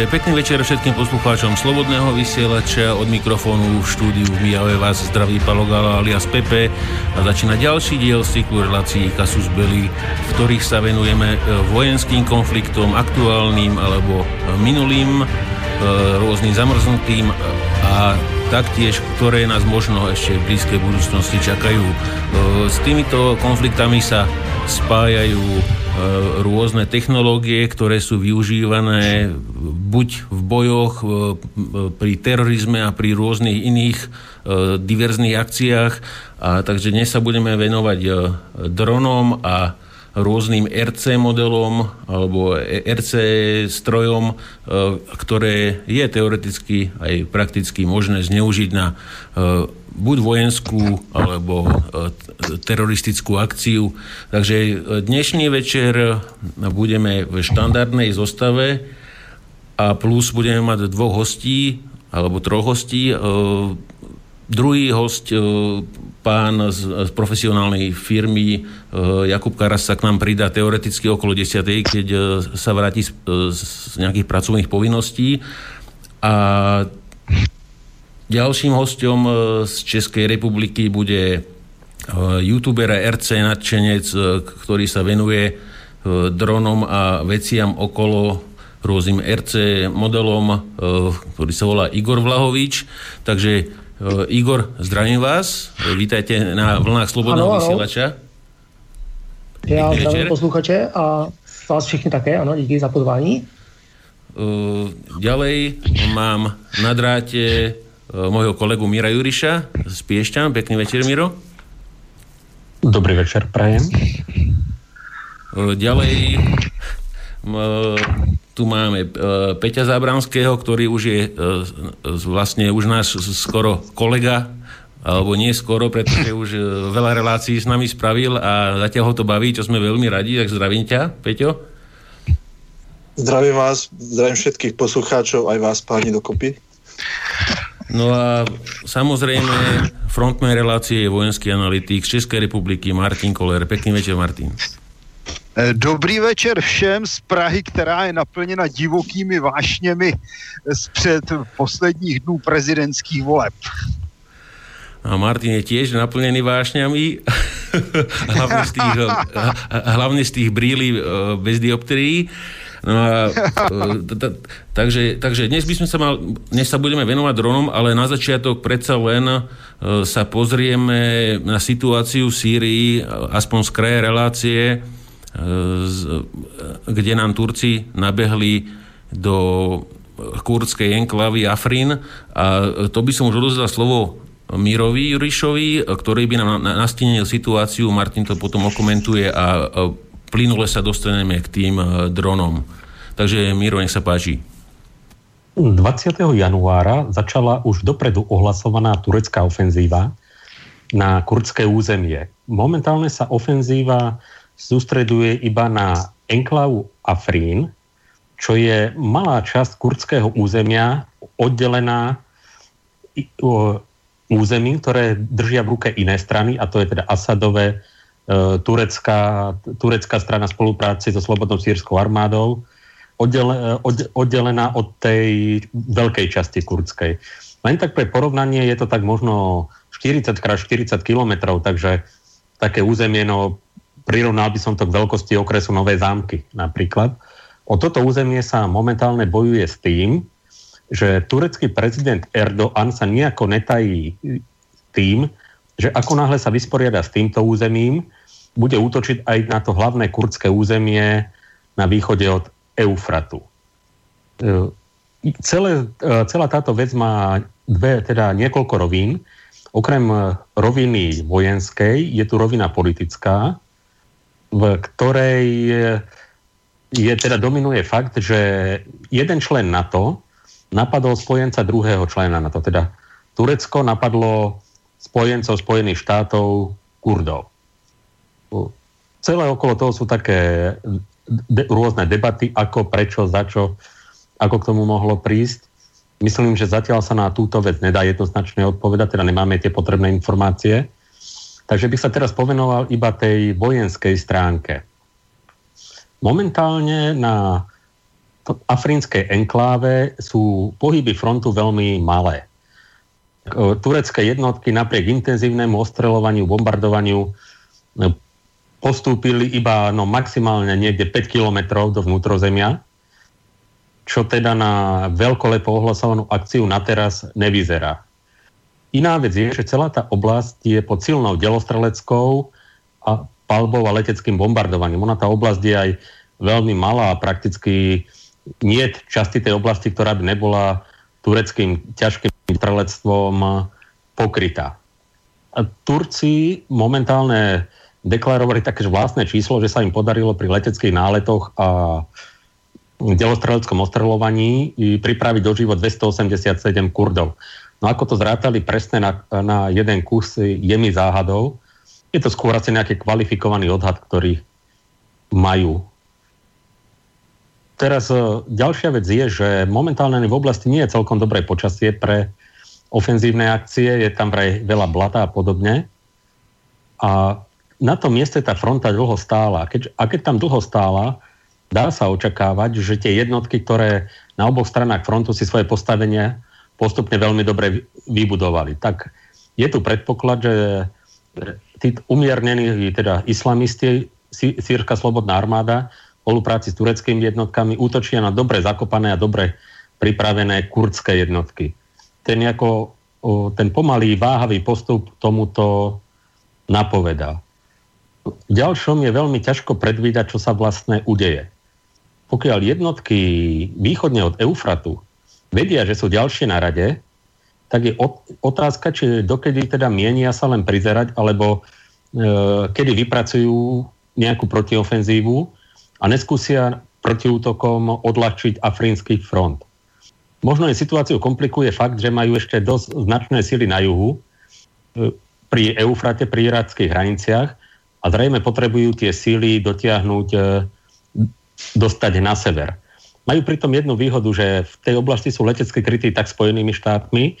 takže pekný večer všetkým poslucháčom Slobodného vysielača. Od mikrofónu v štúdiu v Mijave vás zdraví Palogala alias Pepe a začína ďalší diel z cyklu relácií Kasus Belli, v ktorých sa venujeme e, vojenským konfliktom, aktuálnym alebo e, minulým, e, rôznym zamrznutým a taktiež, ktoré nás možno ešte v blízkej budúcnosti čakajú. S týmito konfliktami sa spájajú rôzne technológie, ktoré sú využívané buď v bojoch, e, pri terorizme a pri rôznych iných e, diverzných akciách. A takže dnes sa budeme venovať dronom a rôznym RC modelom alebo RC strojom, ktoré je teoreticky aj prakticky možné zneužiť na buď vojenskú alebo e, teroristickú akciu. Takže e, dnešný večer budeme v štandardnej zostave a plus budeme mať dvoch hostí alebo troch hostí. E, druhý host, pán z, z profesionálnej firmy Jakub Karas sa k nám pridá teoreticky okolo 10. keď sa vráti z, z nejakých pracovných povinností. A Ďalším hostom e, z Českej republiky bude e, youtuber a RC nadšenec, e, ktorý sa venuje dronom a veciam okolo rôznym RC modelom, ktorý sa volá Igor Vlahovič. Takže Igor, zdravím vás. Vítajte na vlnách Slobodného ano, vysielača. Já zdravím posluchače a vás všichni také, ano, díky za pozvání. Ďalej mám na dráte Eh, môjho kolegu Mira Juriša z Piešťan. Pekný večer, Miro. Dobrý večer, prajem. Eh, ďalej tu máme eh, Peťa Zábranského, ktorý už je vlastne už náš skoro kolega, alebo nie skoro, pretože už veľa relácií s nami spravil a zatiaľ ho to baví, čo sme veľmi radi, tak zdravím ťa, Peťo. Zdravím vás, zdravím všetkých poslucháčov, aj vás páni dokopy. No a samozrejme frontman relácie je vojenský analytik z České republiky Martin Koller. Pekný večer, Martin. Eh, dobrý večer všem z Prahy, která je naplněna divokými vášněmi z před posledních dnů prezidentských voleb. A Martin je tiež naplnený vášňami, hlavne z tých, hlavne z tých brýlí eh, bez dioptrií. No a, takže, takže dnes by sme sa mal, dnes sa budeme venovať dronom, ale na začiatok predsa len sa pozrieme na situáciu v Sýrii, aspoň z kraje relácie, kde nám Turci nabehli do kurdskej enklavy Afrin a to by som už odozdal slovo Mirovi Jurišovi, ktorý by nám nastínil situáciu, Martin to potom okomentuje a plynule sa dostaneme k tým eh, dronom. Takže Miro, nech sa páči. 20. januára začala už dopredu ohlasovaná turecká ofenzíva na kurdské územie. Momentálne sa ofenzíva sústreduje iba na enklavu Afrín, čo je malá časť kurdského územia oddelená územím, ktoré držia v ruke iné strany, a to je teda Asadové E, turecká, turecká strana spolupráci so Slobodnou sírskou armádou, oddele, oddelená od tej veľkej časti kurdskej. Len tak pre porovnanie je to tak možno 40 x 40 kilometrov, takže také územie, no prirovnal by som to k veľkosti okresu Nové zámky napríklad. O toto územie sa momentálne bojuje s tým, že turecký prezident Erdoğan sa nejako netají tým, že ako náhle sa vysporiada s týmto územím, bude útočiť aj na to hlavné kurdské územie na východe od Eufratu. E, celé, e, celá táto vec má dve, teda niekoľko rovín. Okrem roviny vojenskej je tu rovina politická, v ktorej je, teda dominuje fakt, že jeden člen NATO napadol spojenca druhého člena NATO, teda Turecko napadlo spojencov Spojených štátov Kurdov celé okolo toho sú také de- rôzne debaty, ako, prečo, za čo, ako k tomu mohlo prísť. Myslím, že zatiaľ sa na túto vec nedá jednoznačne odpovedať, teda nemáme tie potrebné informácie. Takže bych sa teraz povenoval iba tej vojenskej stránke. Momentálne na africkej enkláve sú pohyby frontu veľmi malé. Turecké jednotky napriek intenzívnemu ostreľovaniu, bombardovaniu postúpili iba no, maximálne niekde 5 kilometrov do vnútrozemia, čo teda na veľkolepo ohlasovanú akciu na teraz nevyzerá. Iná vec je, že celá tá oblasť je pod silnou delostreleckou a palbou a leteckým bombardovaním. Ona tá oblasť je aj veľmi malá a prakticky nie časti tej oblasti, ktorá by nebola tureckým ťažkým strelectvom pokrytá. A Turci momentálne deklarovali také vlastné číslo, že sa im podarilo pri leteckých náletoch a delostreleckom ostrelovaní pripraviť do život 287 Kurdov. No ako to zrátali presne na, na jeden kus, je mi záhadou. Je to skôr asi nejaký kvalifikovaný odhad, ktorý majú. Teraz e, ďalšia vec je, že momentálne v oblasti nie je celkom dobré počasie pre ofenzívne akcie, je tam vraj veľa blata a podobne. A na tom mieste tá fronta dlho stála. Keď, a keď tam dlho stála, dá sa očakávať, že tie jednotky, ktoré na oboch stranách frontu si svoje postavenie postupne veľmi dobre vybudovali. Tak je tu predpoklad, že tí umiernení teda islamisti, sírska slobodná armáda, v spolupráci s tureckými jednotkami útočia na dobre zakopané a dobre pripravené kurdské jednotky. Ten, ako, ten pomalý, váhavý postup tomuto napovedá. V ďalšom je veľmi ťažko predvídať, čo sa vlastne udeje. Pokiaľ jednotky východne od Eufratu vedia, že sú ďalšie na rade, tak je otázka, či dokedy teda mienia sa len prizerať, alebo e, kedy vypracujú nejakú protiofenzívu a neskúsia protiútokom odľahčiť afrínsky front. Možno je situáciu komplikuje fakt, že majú ešte dosť značné sily na juhu, e, pri Eufrate, pri irackých hraniciach a zrejme potrebujú tie síly dotiahnuť, e, dostať na sever. Majú pritom jednu výhodu, že v tej oblasti sú letecké krytí tak Spojenými štátmi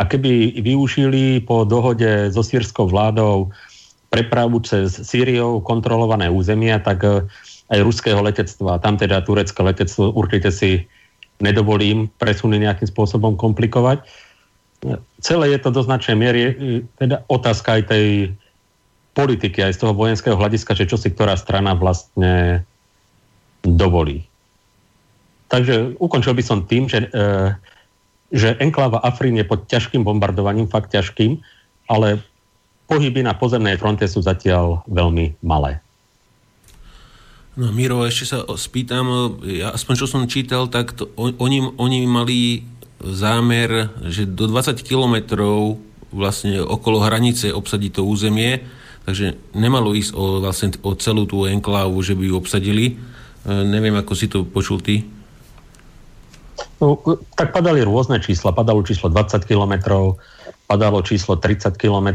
a keby využili po dohode so sírskou vládou prepravu cez Sýriou kontrolované územia, tak e, aj ruského letectva, tam teda turecké letectvo určite si nedovolím presuny nejakým spôsobom komplikovať. Celé je to do značnej miery e, teda otázka aj tej politiky, aj z toho vojenského hľadiska, že čo si ktorá strana vlastne dovolí. Takže ukončil by som tým, že, e, že enkláva Afrin je pod ťažkým bombardovaním, fakt ťažkým, ale pohyby na pozemnej fronte sú zatiaľ veľmi malé. No Miro, ešte sa spýtam, ja aspoň čo som čítal, tak to, oni, oni mali zámer, že do 20 kilometrov vlastne okolo hranice obsadiť to územie, takže nemalo ísť o, vlastne o celú tú enklávu, že by ju obsadili. E, neviem, ako si to počul ty. No, tak padali rôzne čísla. Padalo číslo 20 km, padalo číslo 30 km.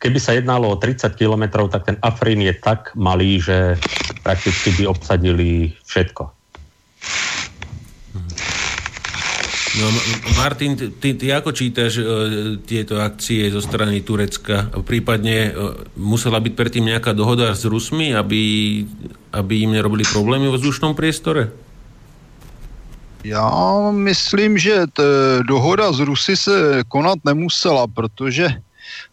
Keby sa jednalo o 30 km, tak ten Afrin je tak malý, že prakticky by obsadili všetko. No, Martin, ty, ty ako čítaš uh, tieto akcie zo strany Turecka? Prípadne uh, musela byť predtým nejaká dohoda s Rusmi, aby, aby im nerobili problémy vo vzdušnom priestore? Já myslím, že dohoda z Rusy se konat nemusela, protože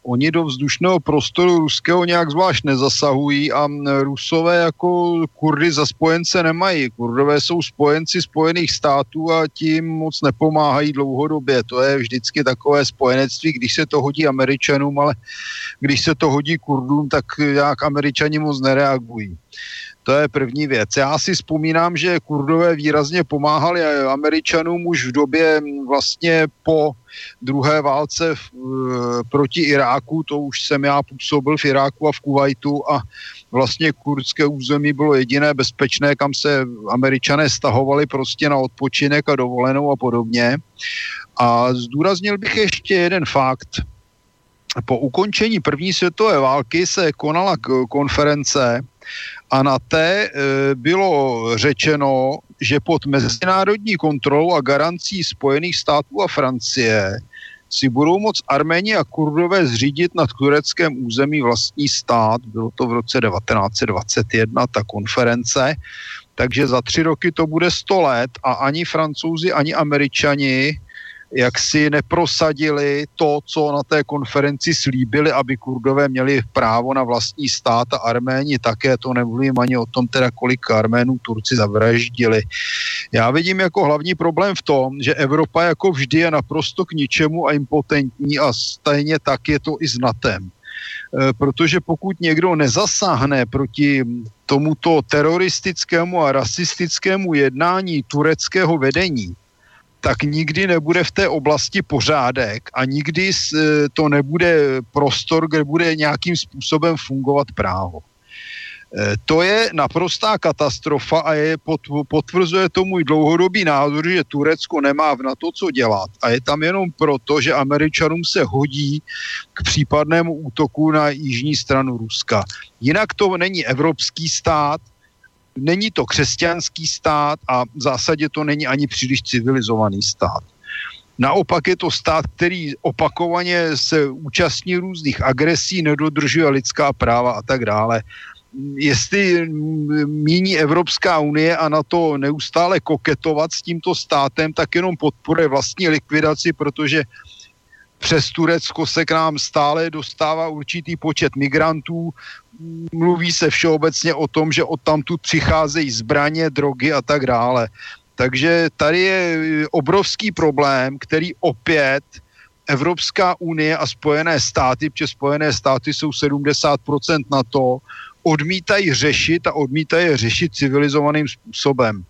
oni do vzdušného prostoru ruského nějak zvlášť nezasahují a rusové jako kurdy za spojence nemají. Kurdové jsou spojenci Spojených států a tím moc nepomáhají dlouhodobě. To je vždycky takové spojenectví, když se to hodí američanům, ale když se to hodí kurdům, tak jak američani moc nereagují. To je první věc. Já si vzpomínám, že kurdové výrazně pomáhali američanům už v době vlastně po druhé válce v, proti Iráku, to už jsem já působil v Iráku a v Kuwaitu a vlastně kurdské území bylo jediné bezpečné, kam se američané stahovali prostě na odpočinek a dovolenou a podobně. A zdůraznil bych ještě jeden fakt. Po ukončení první světové války se konala konference a na té e, bylo řečeno, že pod mezinárodní kontrolou a garancí Spojených států a Francie si budou moc Arméni a Kurdové zřídit na tureckém území vlastní stát. Bylo to v roce 1921, ta konference. takže za tři roky to bude 100 let a ani francouzi, ani američani jak si neprosadili to, co na té konferenci slíbili, aby kurdové měli právo na vlastní stát a arméni také, to nemluvím ani o tom teda, kolik arménů Turci zavraždili. Já vidím jako hlavní problém v tom, že Evropa jako vždy je naprosto k ničemu a impotentní a stejně tak je to i s NATEM protože pokud někdo nezasáhne proti tomuto teroristickému a rasistickému jednání tureckého vedení, tak nikdy nebude v té oblasti pořádek a nikdy e, to nebude prostor, kde bude nějakým způsobem fungovat právo. E, to je naprostá katastrofa a je, potvrzuje to můj dlouhodobý názor, že Turecko nemá na to, co dělat. A je tam jenom proto, že Američanům se hodí k případnému útoku na jižní stranu Ruska. Jinak to není evropský stát, není to křesťanský stát a v zásadě to není ani příliš civilizovaný stát. Naopak je to stát, který opakovaně se účastní různých agresí, nedodržuje lidská práva a tak dále. Jestli míní Evropská unie a na to neustále koketovat s tímto státem, tak jenom podporuje vlastní likvidaci, protože přes Turecko se k nám stále dostává určitý počet migrantů, mluví se všeobecně o tom, že odtamtud přicházejí zbraně, drogy a tak dále. Takže tady je obrovský problém, který opět Evropská unie a Spojené státy, protože Spojené státy jsou 70% na to, odmítají řešit a odmítají řešit civilizovaným způsobem.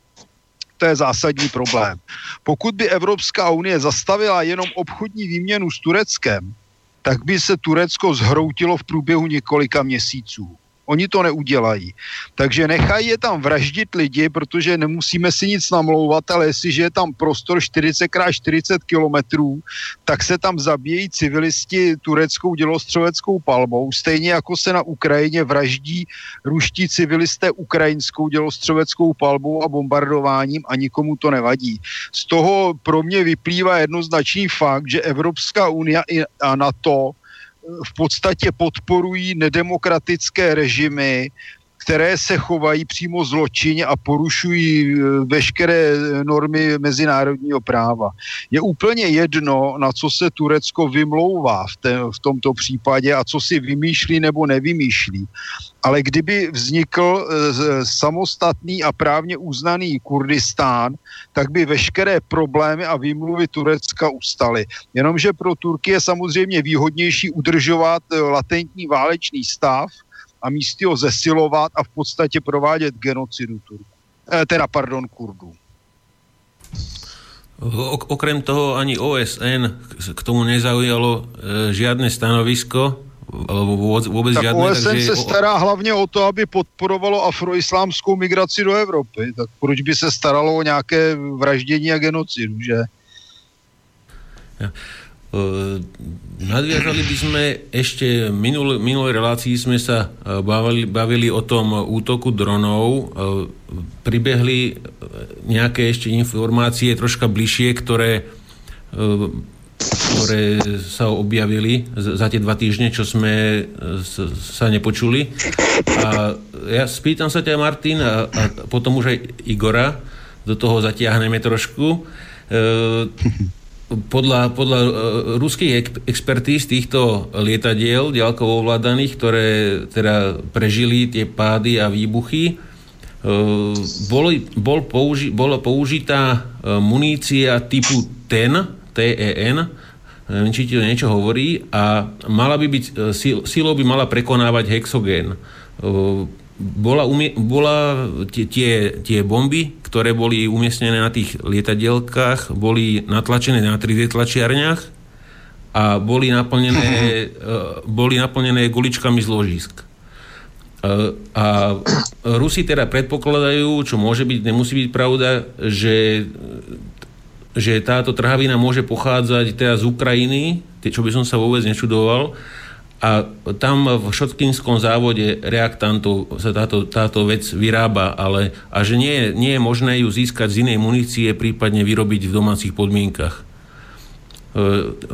To je zásadní problém. Pokud by Evropská unie zastavila jenom obchodní výměnu s Tureckem, tak by se Turecko zhroutilo v průběhu několika měsíců. Oni to neudělají. Takže nechají je tam vraždit lidi, protože nemusíme si nic namlouvat, ale jestliže je tam prostor 40x40 kilometrů, tak se tam zabíjejí civilisti tureckou dělostřeleckou palbou, stejně jako se na Ukrajině vraždí ruští civilisté ukrajinskou dělostřeleckou palbou a bombardováním a nikomu to nevadí. Z toho pro mě vyplývá jednoznačný fakt, že Evropská unie a NATO v podstatě podporují nedemokratické režimy, které se chovají přímo zločinně a porušují e, veškeré normy mezinárodního práva. Je úplně jedno, na co se Turecko vymlouvá v, te, v tomto případě a co si vymýšlí nebo nevymýšlí. Ale kdyby vznikl e, samostatný a právně uznaný Kurdistán, tak by veškeré problémy a výmluvy Turecka ustaly. Jenomže pro Turky je samozřejmě výhodnější udržovat latentní válečný stav, a místy ho zesilovat a v podstatě provádět genocidu Turku. E, teda, pardon, Kurdů. Okrem toho ani OSN k tomu nezaujalo e, žiadne stanovisko, alebo vôbec tak žiadne. OSN takže... se stará hlavně o to, aby podporovalo afroislámskou migraci do Evropy. Tak proč by se staralo o nějaké vraždění a genocidu, že? Ja. Eh, nadviazali by sme ešte minul, minulej relácii sme sa eh, bavili, bavili o tom útoku dronov. Eh, pribehli nejaké ešte informácie troška bližšie, ktoré, ktoré sa objavili za tie dva týždne, čo sme sa nepočuli. A ja spýtam sa ťa, Martin, a, a potom už aj Igora, do toho zatiahneme trošku podľa, podľa uh, ruských expertíz týchto lietadiel ďalkovo ovládaných, ktoré teda prežili tie pády a výbuchy, uh, boli, bol použi, bola použitá uh, munícia typu TEN, TEN, neviem, či ti to niečo hovorí, a mala by byť, sil, silou by mala prekonávať hexogén. Bola, bola tie, tie bomby, ktoré boli umiestnené na tých lietadielkách, boli natlačené na 3D tlačiarniach a boli naplnené, uh, boli naplnené guličkami z ložisk. Uh, a Rusi teda predpokladajú, čo môže byť, nemusí byť pravda, že, že táto trhavina môže pochádzať teda z Ukrajiny, čo by som sa vôbec nečudoval, a tam v šotkínskom závode reaktantov sa táto, táto vec vyrába, ale a že nie nie je možné ju získať z inej munície, prípadne vyrobiť v domácich podmienkach. E,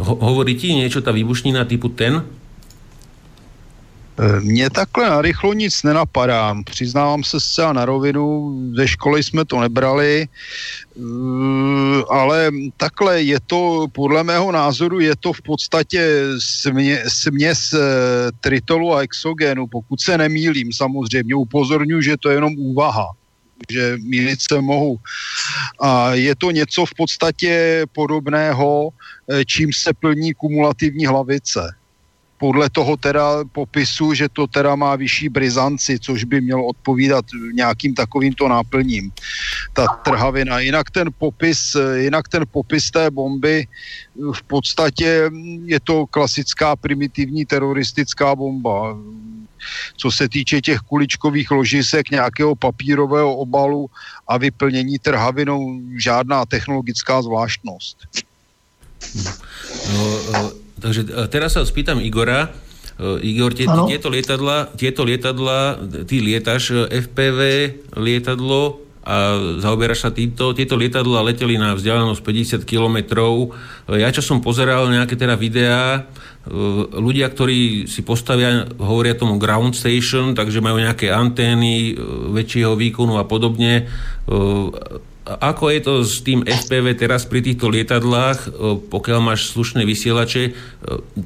ho, hovorí ti niečo tá výbušnina typu ten? Eh, mně takhle narychlo nic nenapadá. Přiznávám se zcela na rovinu, ze školy jsme to nebrali, eh, ale takhle je to, podle mého názoru, je to v podstatě smě, směs eh, tritolu a exogenu, pokud se nemýlím samozřejmě. Upozorňuji, že to je jenom úvaha že mílit se mohu. A je to něco v podstatě podobného, čím se plní kumulativní hlavice podle toho teda popisu, že to teda má vyšší brizanci, což by mělo odpovídat nějakým takovýmto náplním. Ta trhavina. Jinak ten popis, jinak ten popis té bomby v podstatě je to klasická primitivní teroristická bomba. Co se týče těch kuličkových ložisek, nějakého papírového obalu a vyplnění trhavinou, žádná technologická zvláštnost. No, uh Takže e, teraz sa spýtam Igora. E, Igor, tie, tieto lietadla, tieto lietadla, ty lietaš e, FPV lietadlo a zaoberáš sa týmto. Tieto lietadla leteli na vzdialenosť 50 kilometrov. Ja čo som pozeral nejaké teda videá, ľudia, ktorí si postavia, hovoria tomu ground station, takže majú nejaké antény väčšieho výkonu a podobne ako je to s tým FPV teraz pri týchto lietadlách, e, pokiaľ máš slušné vysielače, e,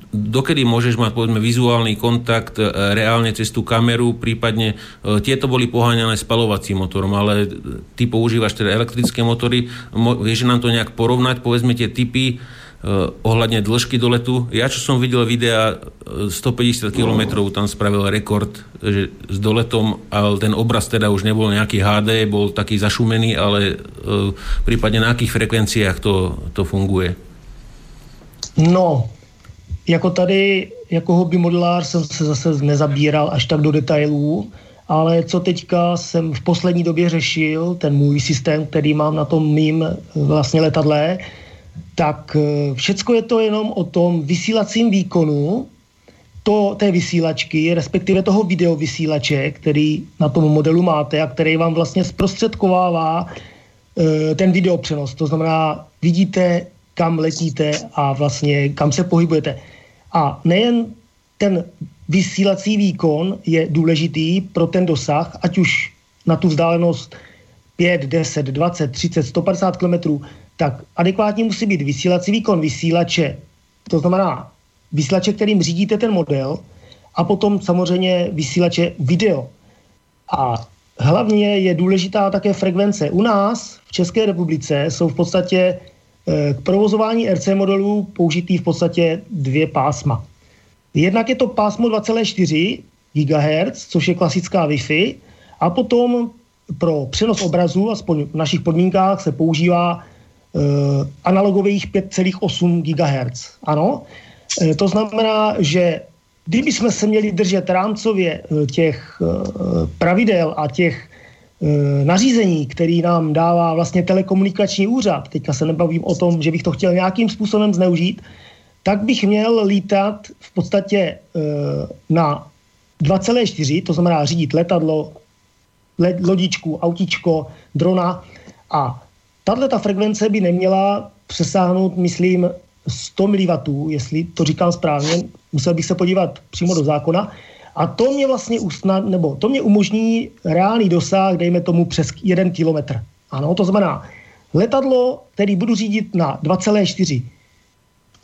dokedy môžeš mať povedzme vizuálny kontakt e, reálne cez tú kameru, prípadne tieto boli poháňané spalovacím motorom, ale ty používaš teda elektrické motory, vieš nám to nejak porovnať, povedzme tie typy, ohľadne dĺžky doletu. Ja, čo som videl videa, 150 eh, km tam spravil rekord že s doletom, ale ten obraz teda už nebol nejaký HD, bol taký zašumený, ale uh, prípadne na akých frekvenciách to, to funguje? No, jako tady, jako hobby modelář jsem se zase nezabíral až tak do detailů, ale co teďka jsem v poslední době řešil, ten můj systém, který mám na tom mým vlastně letadle, tak eh, všecko je to jenom o tom vysílacím výkonu to, té vysílačky, respektive toho videovysílače, který na tom modelu máte a který vám vlastně zprostředkovává e, ten videopřenos. To znamená, vidíte, kam letíte a vlastně kam se pohybujete. A nejen ten vysílací výkon je důležitý pro ten dosah, ať už na tu vzdálenost 5, 10, 20, 30, 150 km, tak adekvátně musí být vysílací výkon vysílače, to znamená vysílače, kterým řídíte ten model, a potom samozřejmě vysílače video. A hlavně je důležitá také frekvence. U nás v České republice jsou v podstatě eh, k provozování RC modelů použitý v podstatě dvě pásma. Jednak je to pásmo 2,4 GHz, což je klasická Wi-Fi, a potom pro přenos obrazu, aspoň v našich podmínkách, se používá analogových 5,8 GHz. Ano, eh, to znamená, že kdyby jsme se měli držet rámcově eh, těch pravidel a těch nařízení, který nám dává vlastně telekomunikační úřad, teďka se nebavím o tom, že bych to chtěl nějakým způsobem zneužít, tak bych měl lítat v podstatě na 2,4, to znamená řídit letadlo, lodičku, autičko, drona a Tahle ta frekvence by neměla přesáhnout, myslím, 100 mW, jestli to říkám správně, musel bych se podívat přímo do zákona. A to mě vlastně usnad, nebo to mě umožní reálný dosah, dejme tomu přes 1 kilometr. Ano, to znamená, letadlo, který budu řídit na 2,4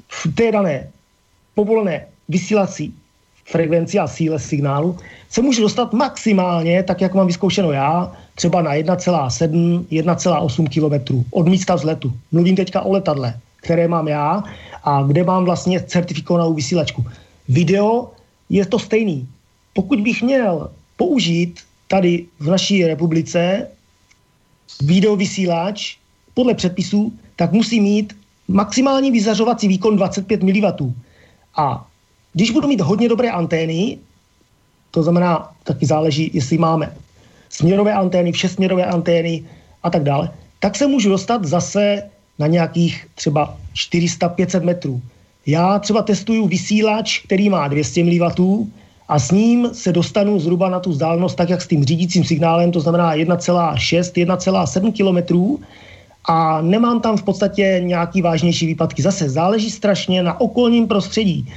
v té dané povolené vysílací frekvenci a síle signálu, se může dostat maximálně, tak jak mám vyzkoušeno já, třeba na 1,7, 1,8 km od místa vzletu. Mluvím teďka o letadle, které mám já a kde mám vlastně certifikovanou vysílačku. Video je to stejný. Pokud bych měl použít tady v naší republice videovysílač podle předpisů, tak musí mít maximální vyzařovací výkon 25 mW. A když budu mít hodně dobré antény, to znamená, taky záleží, jestli máme směrové antény, všesměrové antény a tak dále, tak se můžu dostat zase na nějakých třeba 400-500 metrů. Já třeba testuju vysílač, který má 200 mW a s ním se dostanu zhruba na tu vzdálenost tak, jak s tím řídícím signálem, to znamená 1,6, 1,7 km a nemám tam v podstatě nějaký vážnější výpadky. Zase záleží strašně na okolním prostředí.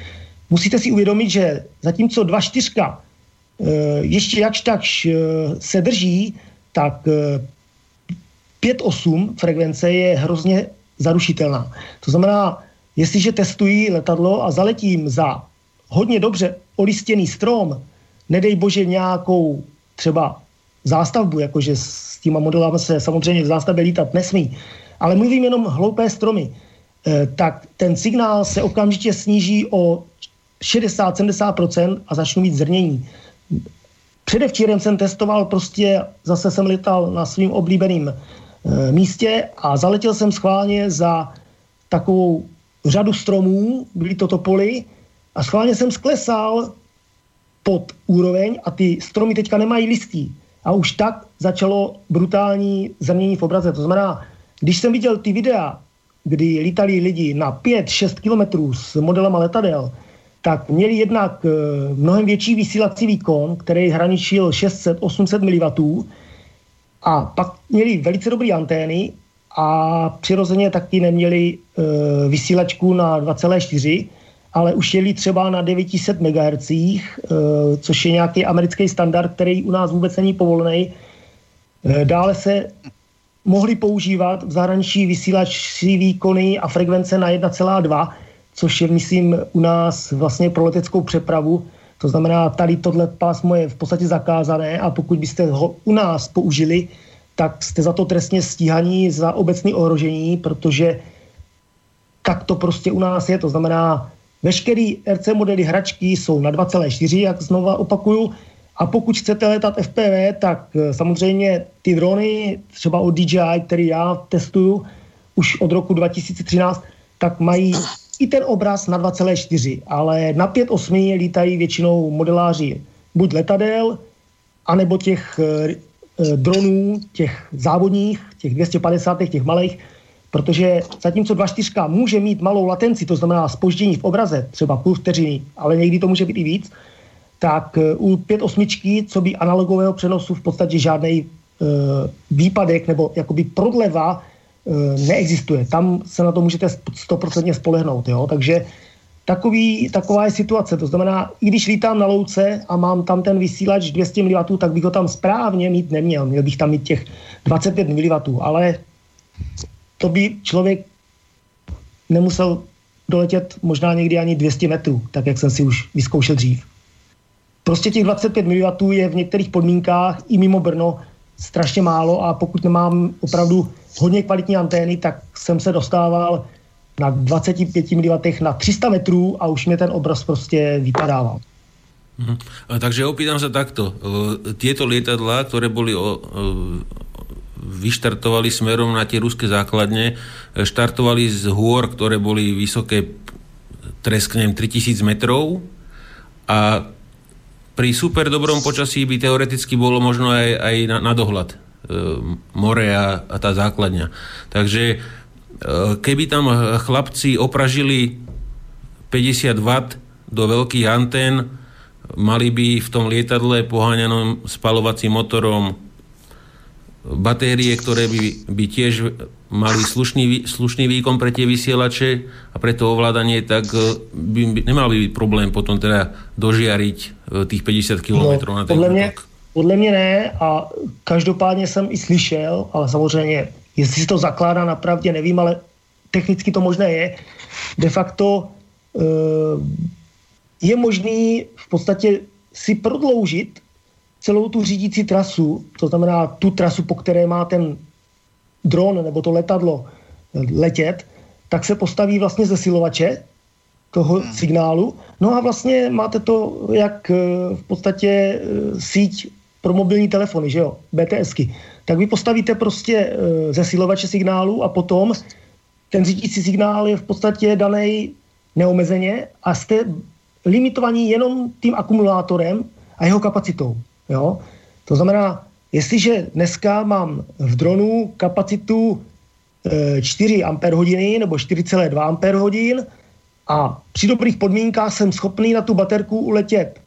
Musíte si uvědomit, že zatímco 2.4 ještě jakž takž se drží, tak 5.8 frekvence je hrozně zarušitelná. To znamená, jestliže testují letadlo a zaletím za hodně dobře olistěný strom, nedej bože nějakou třeba zástavbu, jakože s těma modelama se samozřejmě v zástavbě lítat nesmí, ale mluvím jenom hloupé stromy, eh, tak ten signál se okamžitě sníží o 60-70% a začnu mít zrnění. Předevčírem jsem testoval prostě, zase jsem letal na svým oblíbeným e, místě a zaletěl jsem schválně za takovou řadu stromů, byly to topoly, a schválně jsem sklesal pod úroveň a ty stromy teďka nemají listí. A už tak začalo brutální zrnění v obraze. To znamená, když jsem viděl ty videa, kdy lítali lidi na 5-6 kilometrů s modelama letadel, tak měli jednak eh, mnohem větší vysílací výkon, který hraničil 600-800 mW a pak měli velice dobré antény a přirozeně taky neměli e, vysílačku na 2,4, ale už jeli třeba na 900 MHz, e, což je nějaký americký standard, který u nás vůbec není povolený. Dále se mohli používat v zahraničí vysílačí výkony a frekvence na 1,2, což je, myslím, u nás vlastně pro leteckou přepravu. To znamená, tady tohle pásmo je v podstatě zakázané a pokud byste ho u nás použili, tak jste za to trestně stíhaní za obecné ohrožení, protože tak to prostě u nás je. To znamená, veškerý RC modely hračky jsou na 2,4, jak znova opakuju, a pokud chcete letat FPV, tak eh, samozřejmě ty drony, třeba od DJI, který já testuju už od roku 2013, tak mají i ten obraz na 2,4, ale na 5,8 lítají většinou modeláři buď letadel, anebo těch e, dronů, těch závodních, těch 250, těch malých, protože zatímco 2.4 může mít malou latenci, to znamená spoždění v obraze, třeba půl vteřiny, ale někdy to může být i víc, tak u 5.8, co by analogového přenosu v podstatě žádný e, výpadek nebo jakoby prodleva Eh, neexistuje. Tam se na to můžete stoprocentně spolehnout. Jo? Takže takový, taková je situace. To znamená, i když lítám na louce a mám tam ten vysílač 200 mW, tak bych ho tam správně mít neměl. Měl bych tam mít těch 25 mW, ale to by člověk nemusel doletět možná někdy ani 200 metrů, tak jak jsem si už vyzkoušel dřív. Prostě těch 25 mW je v některých podmínkách i mimo Brno strašně málo a pokud nemám opravdu hodně kvalitní antény, tak jsem se dostával na 25 mW na 300 metrů a už mě ten obraz prostě vypadával. Mhm. Takže opýtam sa takto. Tieto lietadla, ktoré boli o, vyštartovali smerom na tie ruské základne, štartovali z hôr, ktoré boli vysoké tresknem 3000 metrov a pri super dobrom počasí by teoreticky bolo možno aj, aj na, na dohľad more a, a tá základňa. Takže e, keby tam chlapci opražili 50 W do veľkých antén, mali by v tom lietadle poháňanom spalovacím motorom batérie, ktoré by, by tiež mali slušný, slušný výkon pre tie vysielače a pre to ovládanie, tak e, by, by nemal by byť problém potom teda dožiariť tých 50 km no, na ten podľa mňa, podle mě ne a každopádně jsem i slyšel, ale samozřejmě, jestli si to zakládá na pravdě, nevím, ale technicky to možné je. De facto e, je možný v podstatě si prodloužit celou tu řídící trasu, to znamená tu trasu, po které má ten dron nebo to letadlo letět, tak se postaví vlastně zesilovače toho hmm. signálu. No a vlastně máte to jak e, v podstatě síť pro mobilní telefony, že jo, BTSky, tak vy postavíte prostě e, zesilovače signálu a potom ten řídící signál je v podstatě daný neomezeně a jste limitovaní jenom tím akumulátorem a jeho kapacitou. Jo? To znamená, jestliže dneska mám v dronu kapacitu e, 4 Ah nebo 4,2 Ah a při dobrých podmínkách jsem schopný na tu baterku uletět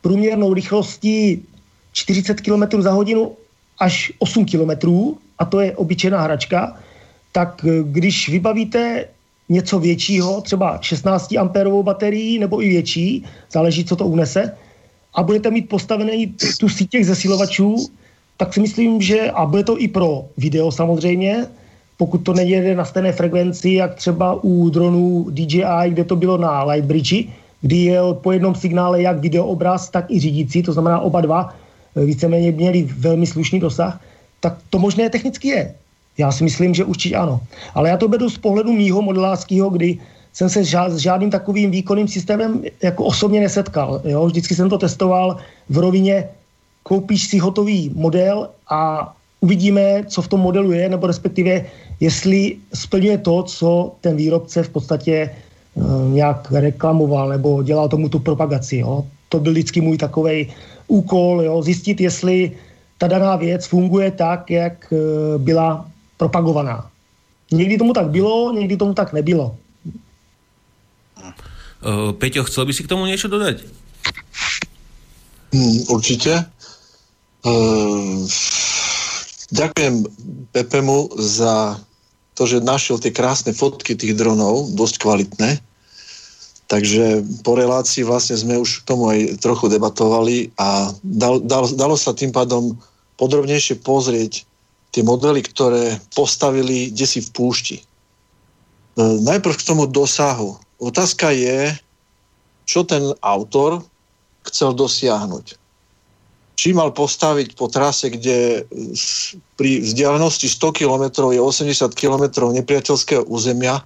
průměrnou rychlostí 40 km za hodinu až 8 km, a to je obyčejná hračka, tak eh, když vybavíte něco většího, třeba 16 amperovou baterii nebo i větší, záleží, co to unese, a budete mít postavený tu síť těch zesilovačů, tak si myslím, že, a bude to i pro video samozřejmě, pokud to nejede na stejné frekvenci, jak třeba u dronů DJI, kde to bylo na Lightbridge, kdy jel po jednom signále jak videoobraz, tak i řídící, to znamená oba dva víceméně měli velmi slušný dosah, tak to možné technicky je. Já si myslím, že určitě ano. Ale já to beru z pohledu mýho modelářského, kdy jsem se s žádným takovým výkonným systémem jako osobně nesetkal. Jo? Vždycky jsem to testoval v rovině, koupíš si hotový model a uvidíme, co v tom modelu je, nebo respektive, jestli splňuje to, co ten výrobce v podstatě uh, nějak reklamoval nebo dělal tomu tu propagaci. Jo? To byl vždycky můj takový úkol, jo? zjistit, jestli ta daná věc funguje tak, jak uh, byla propagovaná. Někdy tomu tak bylo, někdy tomu tak nebylo. Uh, Peťo, chcel by si k tomu niečo dodať? Hmm, určite. Uh, ďakujem Pepemu za to, že našiel tie krásne fotky tých dronov, dosť kvalitné. Takže po relácii vlastne sme už k tomu aj trochu debatovali a dal, dal, dalo sa tým pádom podrobnejšie pozrieť tie modely, ktoré postavili desi v púšti. E, najprv k tomu dosahu. Otázka je, čo ten autor chcel dosiahnuť. Či mal postaviť po trase, kde pri vzdialenosti 100 km je 80 km nepriateľského územia,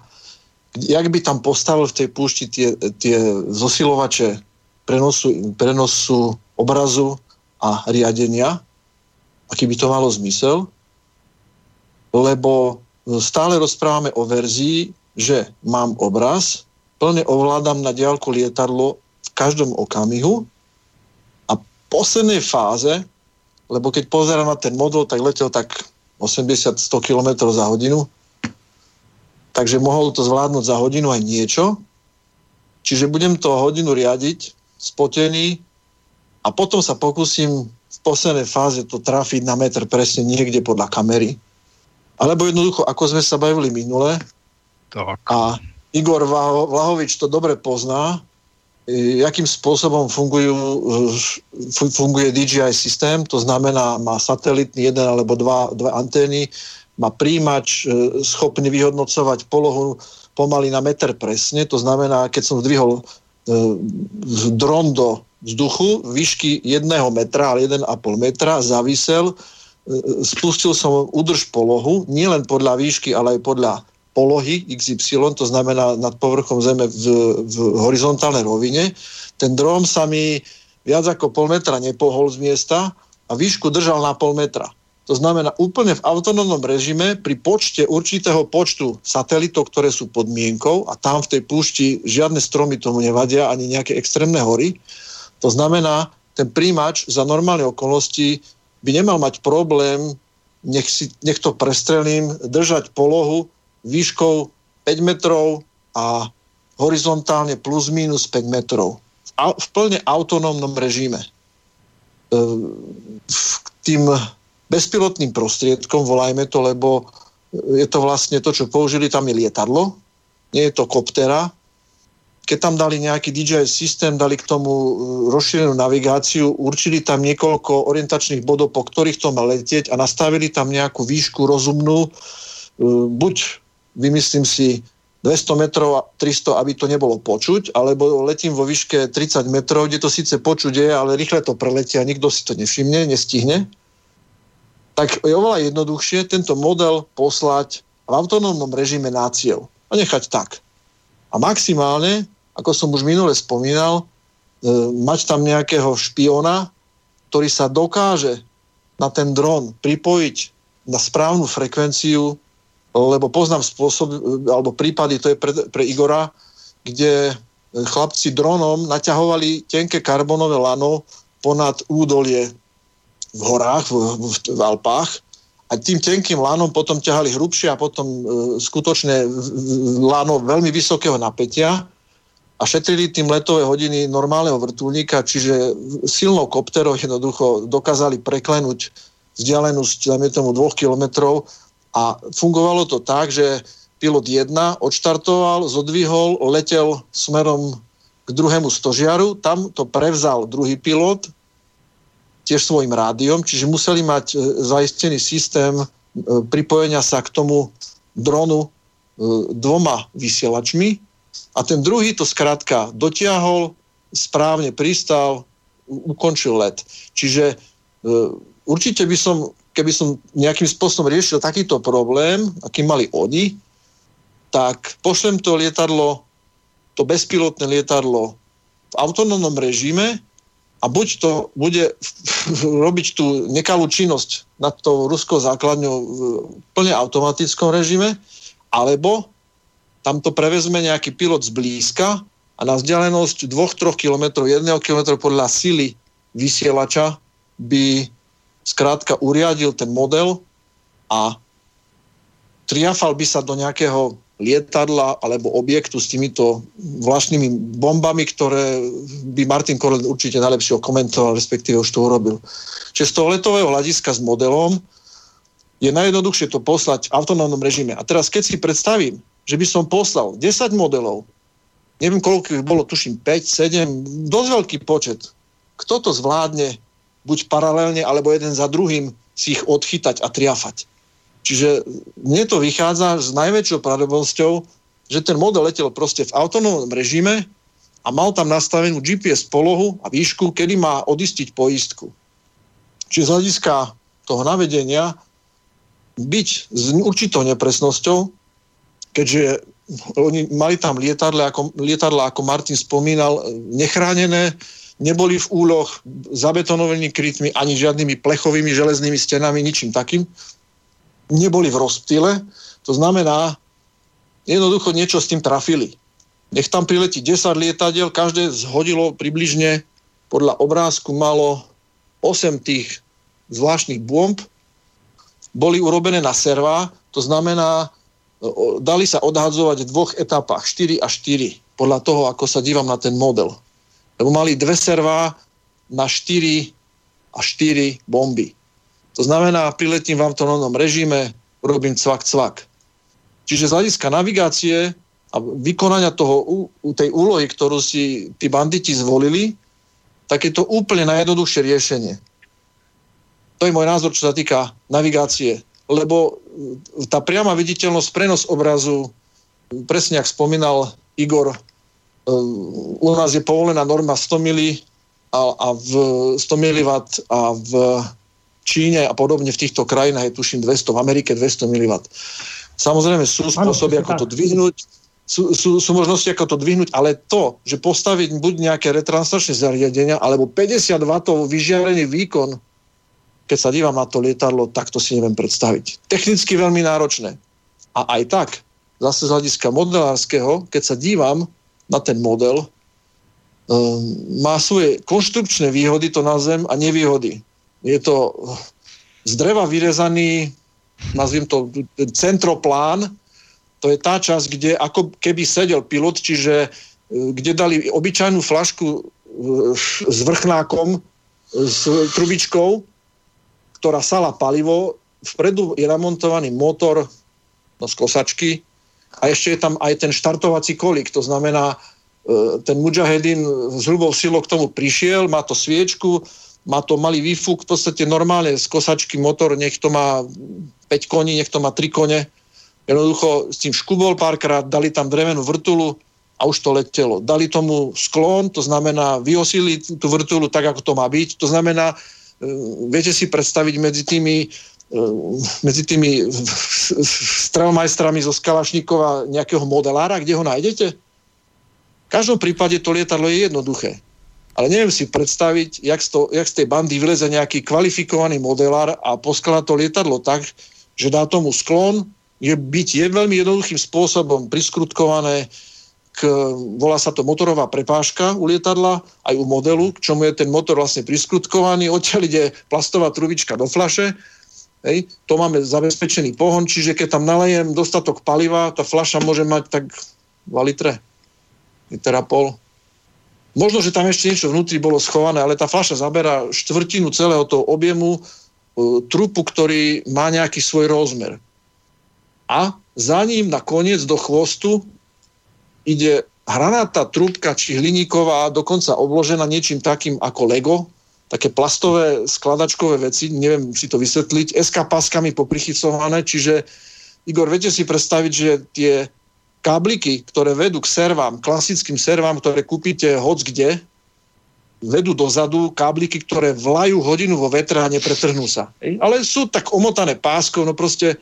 jak by tam postavil v tej púšti tie, tie zosilovače prenosu, prenosu obrazu a riadenia, aký by to malo zmysel, lebo stále rozprávame o verzii, že mám obraz, plne ovládam na diálku lietadlo v každom okamihu a v poslednej fáze, lebo keď pozerám na ten model, tak letel tak 80-100 km za hodinu, takže mohol to zvládnuť za hodinu aj niečo, čiže budem to hodinu riadiť, spotený a potom sa pokúsim v poslednej fáze to trafiť na metr presne niekde podľa kamery. Alebo jednoducho, ako sme sa bavili minule, tak. a Igor Vlahovič to dobre pozná, jakým spôsobom fungujú, funguje DJI systém, to znamená, má satelitný jeden alebo dva, dva antény, má príjimač e, schopný vyhodnocovať polohu pomaly na meter presne, to znamená, keď som zdvihol e, dron do vzduchu výšky jedného metra, ale 1,5 metra, zavisel, e, spustil som udrž polohu, nielen podľa výšky, ale aj podľa polohy XY, to znamená nad povrchom Zeme v, v horizontálnej rovine. Ten dron sa mi viac ako pol metra nepohol z miesta a výšku držal na pol metra. To znamená úplne v autonómnom režime pri počte určitého počtu satelitov, ktoré sú podmienkou a tam v tej púšti žiadne stromy tomu nevadia, ani nejaké extrémne hory. To znamená, ten príjimač za normálne okolnosti by nemal mať problém, nech, si, nech to prestrelím, držať polohu výškou 5 metrov a horizontálne plus minus 5 metrov. V plne autonómnom režime. E, tým bezpilotným prostriedkom, volajme to, lebo je to vlastne to, čo použili, tam je lietadlo, nie je to koptera. Keď tam dali nejaký DJI systém, dali k tomu e, rozšírenú navigáciu, určili tam niekoľko orientačných bodov, po ktorých to má letieť a nastavili tam nejakú výšku rozumnú, e, buď vymyslím si 200 metrov a 300, aby to nebolo počuť, alebo letím vo výške 30 metrov, kde to síce počuť je, ale rýchle to preletia, nikto si to nevšimne, nestihne. Tak je oveľa jednoduchšie tento model poslať v autonómnom režime na cieľ a nechať tak. A maximálne, ako som už minule spomínal, e, mať tam nejakého špiona, ktorý sa dokáže na ten dron pripojiť na správnu frekvenciu lebo poznám spôsob, alebo prípady, to je pre, pre Igora, kde chlapci dronom naťahovali tenké karbonové lano ponad údolie v horách, v, v, v Alpách. A tým tenkým lánom potom ťahali hrubšie a potom e, skutočne láno veľmi vysokého napätia a šetrili tým letové hodiny normálneho vrtulníka, čiže silnou kopterou jednoducho dokázali preklenúť vzdialenosť, dajme tomu, dvoch kilometrov. A fungovalo to tak, že pilot 1 odštartoval, zodvihol, letel smerom k druhému stožiaru, tam to prevzal druhý pilot, tiež svojim rádiom, čiže museli mať e, zaistený systém e, pripojenia sa k tomu dronu e, dvoma vysielačmi a ten druhý to skrátka dotiahol, správne pristal, ukončil let. Čiže určite by som, keby som nejakým spôsobom riešil takýto problém, aký mali oni, tak pošlem to lietadlo, to bezpilotné lietadlo v autonómnom režime a buď to bude robiť tú nekalú činnosť nad tou ruskou základňou v plne automatickom režime, alebo tam to prevezme nejaký pilot z blízka a na vzdialenosť 2-3 km, 1 km podľa sily vysielača by skrátka uriadil ten model a triafal by sa do nejakého lietadla alebo objektu s týmito vlastnými bombami, ktoré by Martin Korel určite najlepšie komentoval, respektíve už to urobil. Čiže z toho letového hľadiska s modelom je najjednoduchšie to poslať v autonómnom režime. A teraz keď si predstavím, že by som poslal 10 modelov, neviem koľko ich bolo, tuším 5, 7, dosť veľký počet. Kto to zvládne buď paralelne, alebo jeden za druhým si ich odchytať a triafať? Čiže mne to vychádza s najväčšou pravdobnosťou, že ten model letel proste v autonómnom režime a mal tam nastavenú GPS polohu a výšku, kedy má odistiť poistku. Čiže z hľadiska toho navedenia byť s určitou nepresnosťou, keďže oni mali tam lietadla ako, lietadla, ako Martin spomínal, nechránené, neboli v úloh zabetonovanými krytmi ani žiadnymi plechovými železnými stenami, ničím takým neboli v rozptyle, to znamená, jednoducho niečo s tým trafili. Nech tam priletí 10 lietadiel, každé zhodilo približne podľa obrázku malo 8 tých zvláštnych bomb, boli urobené na servá, to znamená, dali sa odhadzovať v dvoch etapách, 4 a 4, podľa toho, ako sa dívam na ten model. Lebo mali dve servá na 4 a 4 bomby. To znamená, priletím v autonómnom režime, robím cvak, cvak. Čiže z hľadiska navigácie a vykonania toho, tej úlohy, ktorú si tí banditi zvolili, tak je to úplne najjednoduchšie riešenie. To je môj názor, čo sa týka navigácie. Lebo tá priama viditeľnosť, prenos obrazu, presne ak spomínal Igor, e, u nás je povolená norma 100 mili a, a v 100 mW a v Číne a podobne v týchto krajinách je tuším 200, v Amerike 200 mW. Samozrejme sú spôsoby, ako to dvihnúť, sú, sú, sú možnosti, ako to dvihnúť, ale to, že postaviť buď nejaké retranslačné zariadenia, alebo 50 W vyžiarený výkon, keď sa dívam na to lietadlo, tak to si neviem predstaviť. Technicky veľmi náročné. A aj tak, zase z hľadiska modelárskeho, keď sa dívam na ten model, um, má svoje konštrukčné výhody to na zem a nevýhody je to z dreva vyrezaný, nazviem to centroplán, to je tá časť, kde ako keby sedel pilot, čiže e, kde dali obyčajnú flašku e, s vrchnákom, s trubičkou, ktorá sala palivo, vpredu je namontovaný motor no, z kosačky. A ešte je tam aj ten štartovací kolík, to znamená, e, ten Mujahedin s hrubou silou k tomu prišiel, má to sviečku, má to malý výfuk, v podstate normálne z kosačky motor, nech to má 5 koní, nech to má 3 kone. Jednoducho s tým škubol párkrát, dali tam drevenú vrtulu a už to letelo. Dali tomu sklon, to znamená vyosili tú vrtulu tak, ako to má byť. To znamená, e, viete si predstaviť medzi tými e, medzi tými stravomajstrami zo Skalašníkova nejakého modelára, kde ho nájdete? V každom prípade to lietadlo je jednoduché. Ale neviem si predstaviť, jak z, to, jak z tej bandy vyleze nejaký kvalifikovaný modelár a poskladá to lietadlo tak, že dá tomu sklon, je byť je veľmi jednoduchým spôsobom priskrutkované k, volá sa to motorová prepážka u lietadla, aj u modelu, k čomu je ten motor vlastne priskrutkovaný, odtiaľ ide plastová trubička do flaše, hej, to máme zabezpečený pohon, čiže keď tam nalejem dostatok paliva, tá flaša môže mať tak 2 litre, liter a pol. Možno, že tam ešte niečo vnútri bolo schované, ale tá fľaša zabera štvrtinu celého toho objemu e, trupu, ktorý má nejaký svoj rozmer. A za ním na koniec do chvostu ide hranatá trúbka, či hliníková, dokonca obložená niečím takým ako Lego, také plastové skladačkové veci, neviem si to vysvetliť, SK páskami poprichycované, čiže Igor, viete si predstaviť, že tie kábliky, ktoré vedú k servám, klasickým servám, ktoré kúpite hoc kde, vedú dozadu kábliky, ktoré vlajú hodinu vo vetre a nepretrhnú sa. Ale sú tak omotané páskou, no proste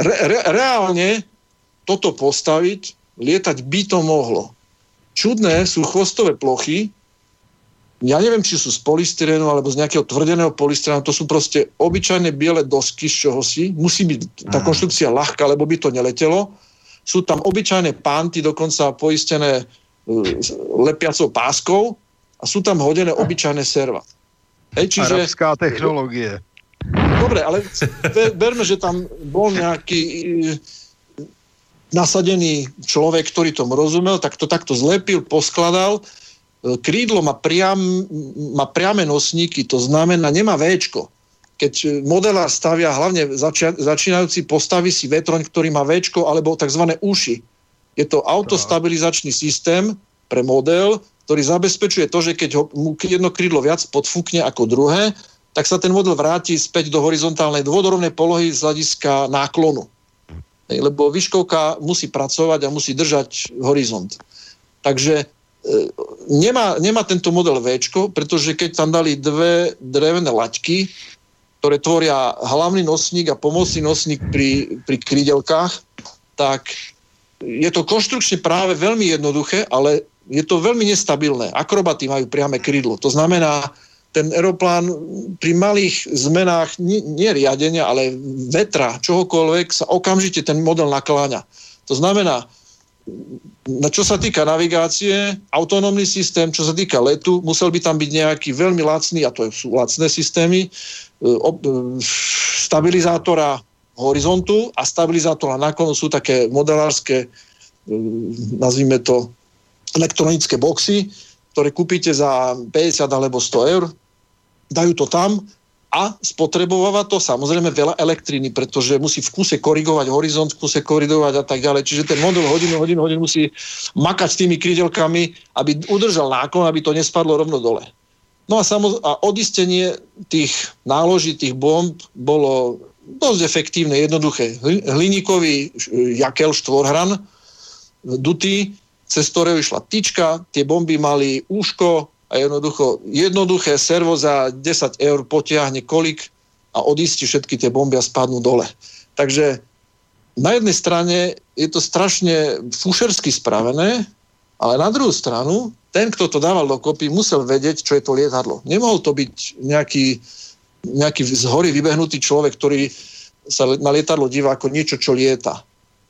re, re, reálne toto postaviť, lietať by to mohlo. Čudné sú chvostové plochy, ja neviem, či sú z polystyrenu alebo z nejakého tvrdeného polystyrenu, to sú proste obyčajné biele dosky z čohosi, musí byť tá konštrukcia ľahká, lebo by to neletelo. Sú tam obyčajné pánty, dokonca poistené e, lepiacou páskou a sú tam hodené obyčajné serva. Hej, čiže... Arabská technológie. Dobre, ale berme, že tam bol nejaký nasadený človek, ktorý tomu rozumel, tak to takto zlepil, poskladal. E, krídlo má, priam, má priame nosníky, to znamená, nemá Včko. Keď modelár stavia, hlavne začia, začínajúci, postaví si vetroň, ktorý má Včko alebo tzv. uši. Je to autostabilizačný systém pre model, ktorý zabezpečuje to, že keď ho, mu jedno krídlo viac podfúkne ako druhé, tak sa ten model vráti späť do horizontálnej dôdorovnej polohy z hľadiska náklonu lebo výškovka musí pracovať a musí držať horizont. Takže nemá, nemá tento model V, pretože keď tam dali dve drevené laťky, ktoré tvoria hlavný nosník a pomocný nosník pri, pri krídelkách, tak je to konštrukčne práve veľmi jednoduché, ale je to veľmi nestabilné. Akrobaty majú priame krídlo. To znamená, ten aeroplán pri malých zmenách nie, nie riadenia, ale vetra, čohokoľvek sa okamžite ten model nakláňa. To znamená, na čo sa týka navigácie, autonómny systém, čo sa týka letu, musel by tam byť nejaký veľmi lacný, a to sú lacné systémy, e, e, stabilizátora horizontu a stabilizátora náklonu sú také modelárske, e, nazvime to, elektronické boxy, ktoré kúpite za 50 alebo 100 eur. Dajú to tam a spotrebováva to samozrejme veľa elektriny, pretože musí v kuse korigovať horizont, v kuse korigovať a tak ďalej. Čiže ten model hodinu, hodinu, hodinu musí makať s tými krídelkami, aby udržal náklon, aby to nespadlo rovno dole. No a, samoz- a odistenie tých náloží, tých bomb bolo dosť efektívne, jednoduché. Hliníkový jakel štvorhran, dutý, cez ktorého išla tyčka, tie bomby mali úško, a jednoducho, jednoduché servo za 10 eur potiahne kolik a odistí všetky tie bomby a spadnú dole. Takže na jednej strane je to strašne fušersky spravené, ale na druhú stranu, ten, kto to dával dokopy, musel vedieť, čo je to lietadlo. Nemohol to byť nejaký, nejaký z hory vybehnutý človek, ktorý sa na lietadlo díva ako niečo, čo lieta.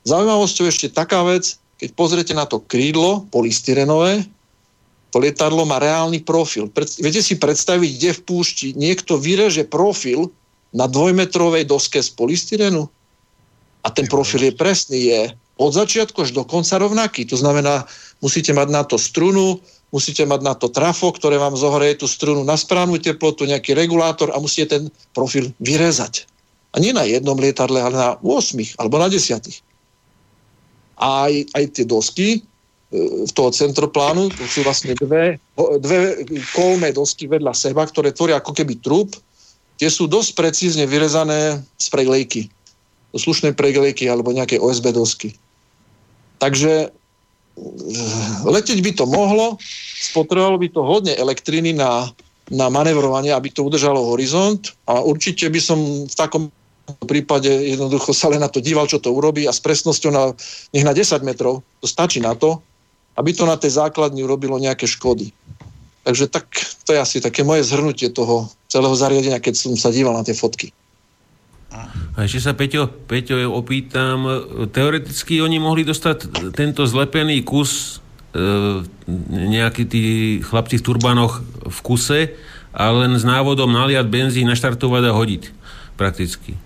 Zaujímavosťou ešte taká vec, keď pozriete na to krídlo polystyrenové, to lietadlo má reálny profil. Pred, viete si predstaviť, kde v púšti niekto vyreže profil na dvojmetrovej doske z polystyrenu? A ten profil je presný, je od začiatku až do konca rovnaký. To znamená, musíte mať na to strunu, musíte mať na to trafo, ktoré vám zohreje tú strunu na správnu teplotu, nejaký regulátor a musíte ten profil vyrezať. A nie na jednom lietadle, ale na 8 alebo na 10. A aj, aj tie dosky, toho centroplánu, to sú vlastne dve, dve kolmé dosky vedľa seba, ktoré tvoria ako keby trup. Tie sú dosť precízne vyrezané z preglejky. Do slušnej preglejky alebo nejaké OSB dosky. Takže eh, leteť by to mohlo, spotrebovalo by to hodne elektriny na, na manevrovanie, aby to udržalo horizont a určite by som v takom prípade jednoducho sa len na to díval, čo to urobí a s presnosťou na, nech na 10 metrov, to stačí na to, aby to na tej základni urobilo nejaké škody. Takže tak, to je asi také moje zhrnutie toho celého zariadenia, keď som sa díval na tie fotky. A ešte sa Peťo, Peťo opýtam, teoreticky oni mohli dostať tento zlepený kus e, nejakí tí chlapci v turbánoch v kuse a len s návodom naliať benzín, naštartovať a hodiť prakticky.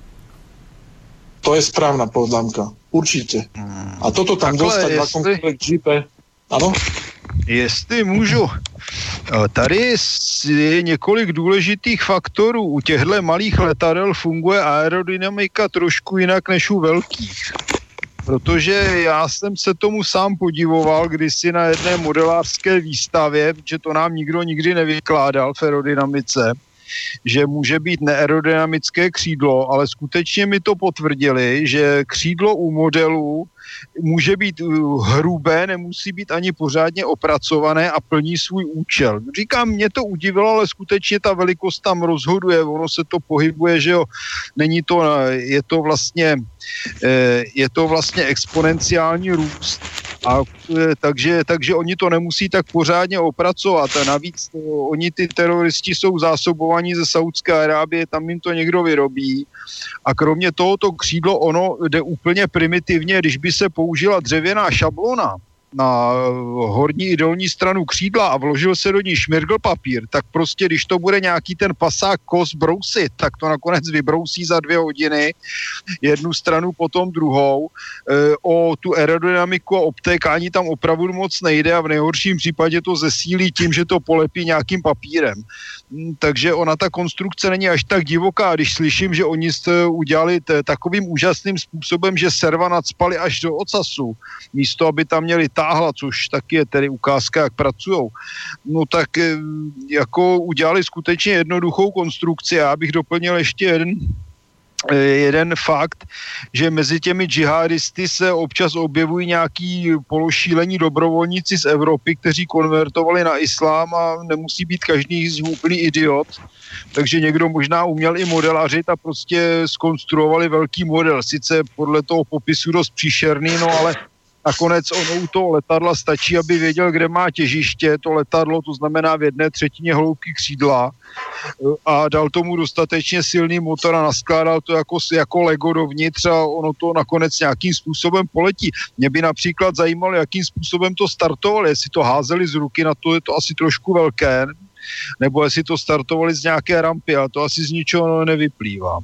To je správna poznámka. Určite. A toto tam Takhle dostať na akomkoľvek džipe, ano? Jestli můžu, eh, tady je několik důležitých faktorů. U těchto malých letadel funguje aerodynamika trošku jinak než u velkých. Protože já jsem se tomu sám podivoval kdysi na jedné modelářské výstavě, že to nám nikdo nikdy nevykládal v aerodynamice, že může být neaerodynamické křídlo, ale skutečně mi to potvrdili, že křídlo u modelů může být uh, hrubé, nemusí být ani pořádně opracované a plní svůj účel. Říkám, mě to udivilo, ale skutečně ta velikost tam rozhoduje, ono se to pohybuje, že jo, není to, je to vlastně, eh, je to vlastně exponenciální růst a eh, takže, takže oni to nemusí tak pořádně opracovat. A navíc to, oni ty teroristi jsou zásobovaní ze Saudské Arábie, tam jim to někdo vyrobí. A kromě tohoto křídlo ono jde úplně primitivně, když by se použila dřevěná šablona, na horní i dolní stranu křídla a vložil se do ní šmirgl papír, tak prostě, když to bude nějaký ten pasák kos brousit, tak to nakonec vybrousí za dvě hodiny jednu stranu, potom druhou. E, o tu aerodynamiku a obtékání tam opravdu moc nejde a v nejhorším případě to zesílí tím, že to polepí nějakým papírem. Mm, takže ona ta konstrukce není až tak divoká. Když slyším, že oni to udělali t- takovým úžasným způsobem, že serva nadspali až do ocasu, místo aby tam měli táhla, což taky je tedy ukázka, jak pracují, no tak eh, jako udělali skutečně jednoduchou konstrukci. Já bych doplnil ještě jeden eh, jeden fakt, že mezi těmi džihadisty se občas objevují nějaký pološílení dobrovolníci z Evropy, kteří konvertovali na islám a nemusí být každý z úplný idiot. Takže někdo možná uměl i modelařit a prostě skonstruovali velký model. Sice podle toho popisu dost příšerný, no ale Nakonec ono u toho letadla stačí, aby věděl, kde má těžiště to letadlo, to znamená v jedné třetině hloubky křídla a dal tomu dostatečně silný motor a naskládal to jako, jako Lego dovnitř a ono to nakonec nějakým způsobem poletí. Mě by například zajímalo, jakým způsobem to startovali, jestli to házeli z ruky, na to je to asi trošku velké, nebo jestli to startovali z nějaké rampy, ale to asi z ničeho nevyplývá.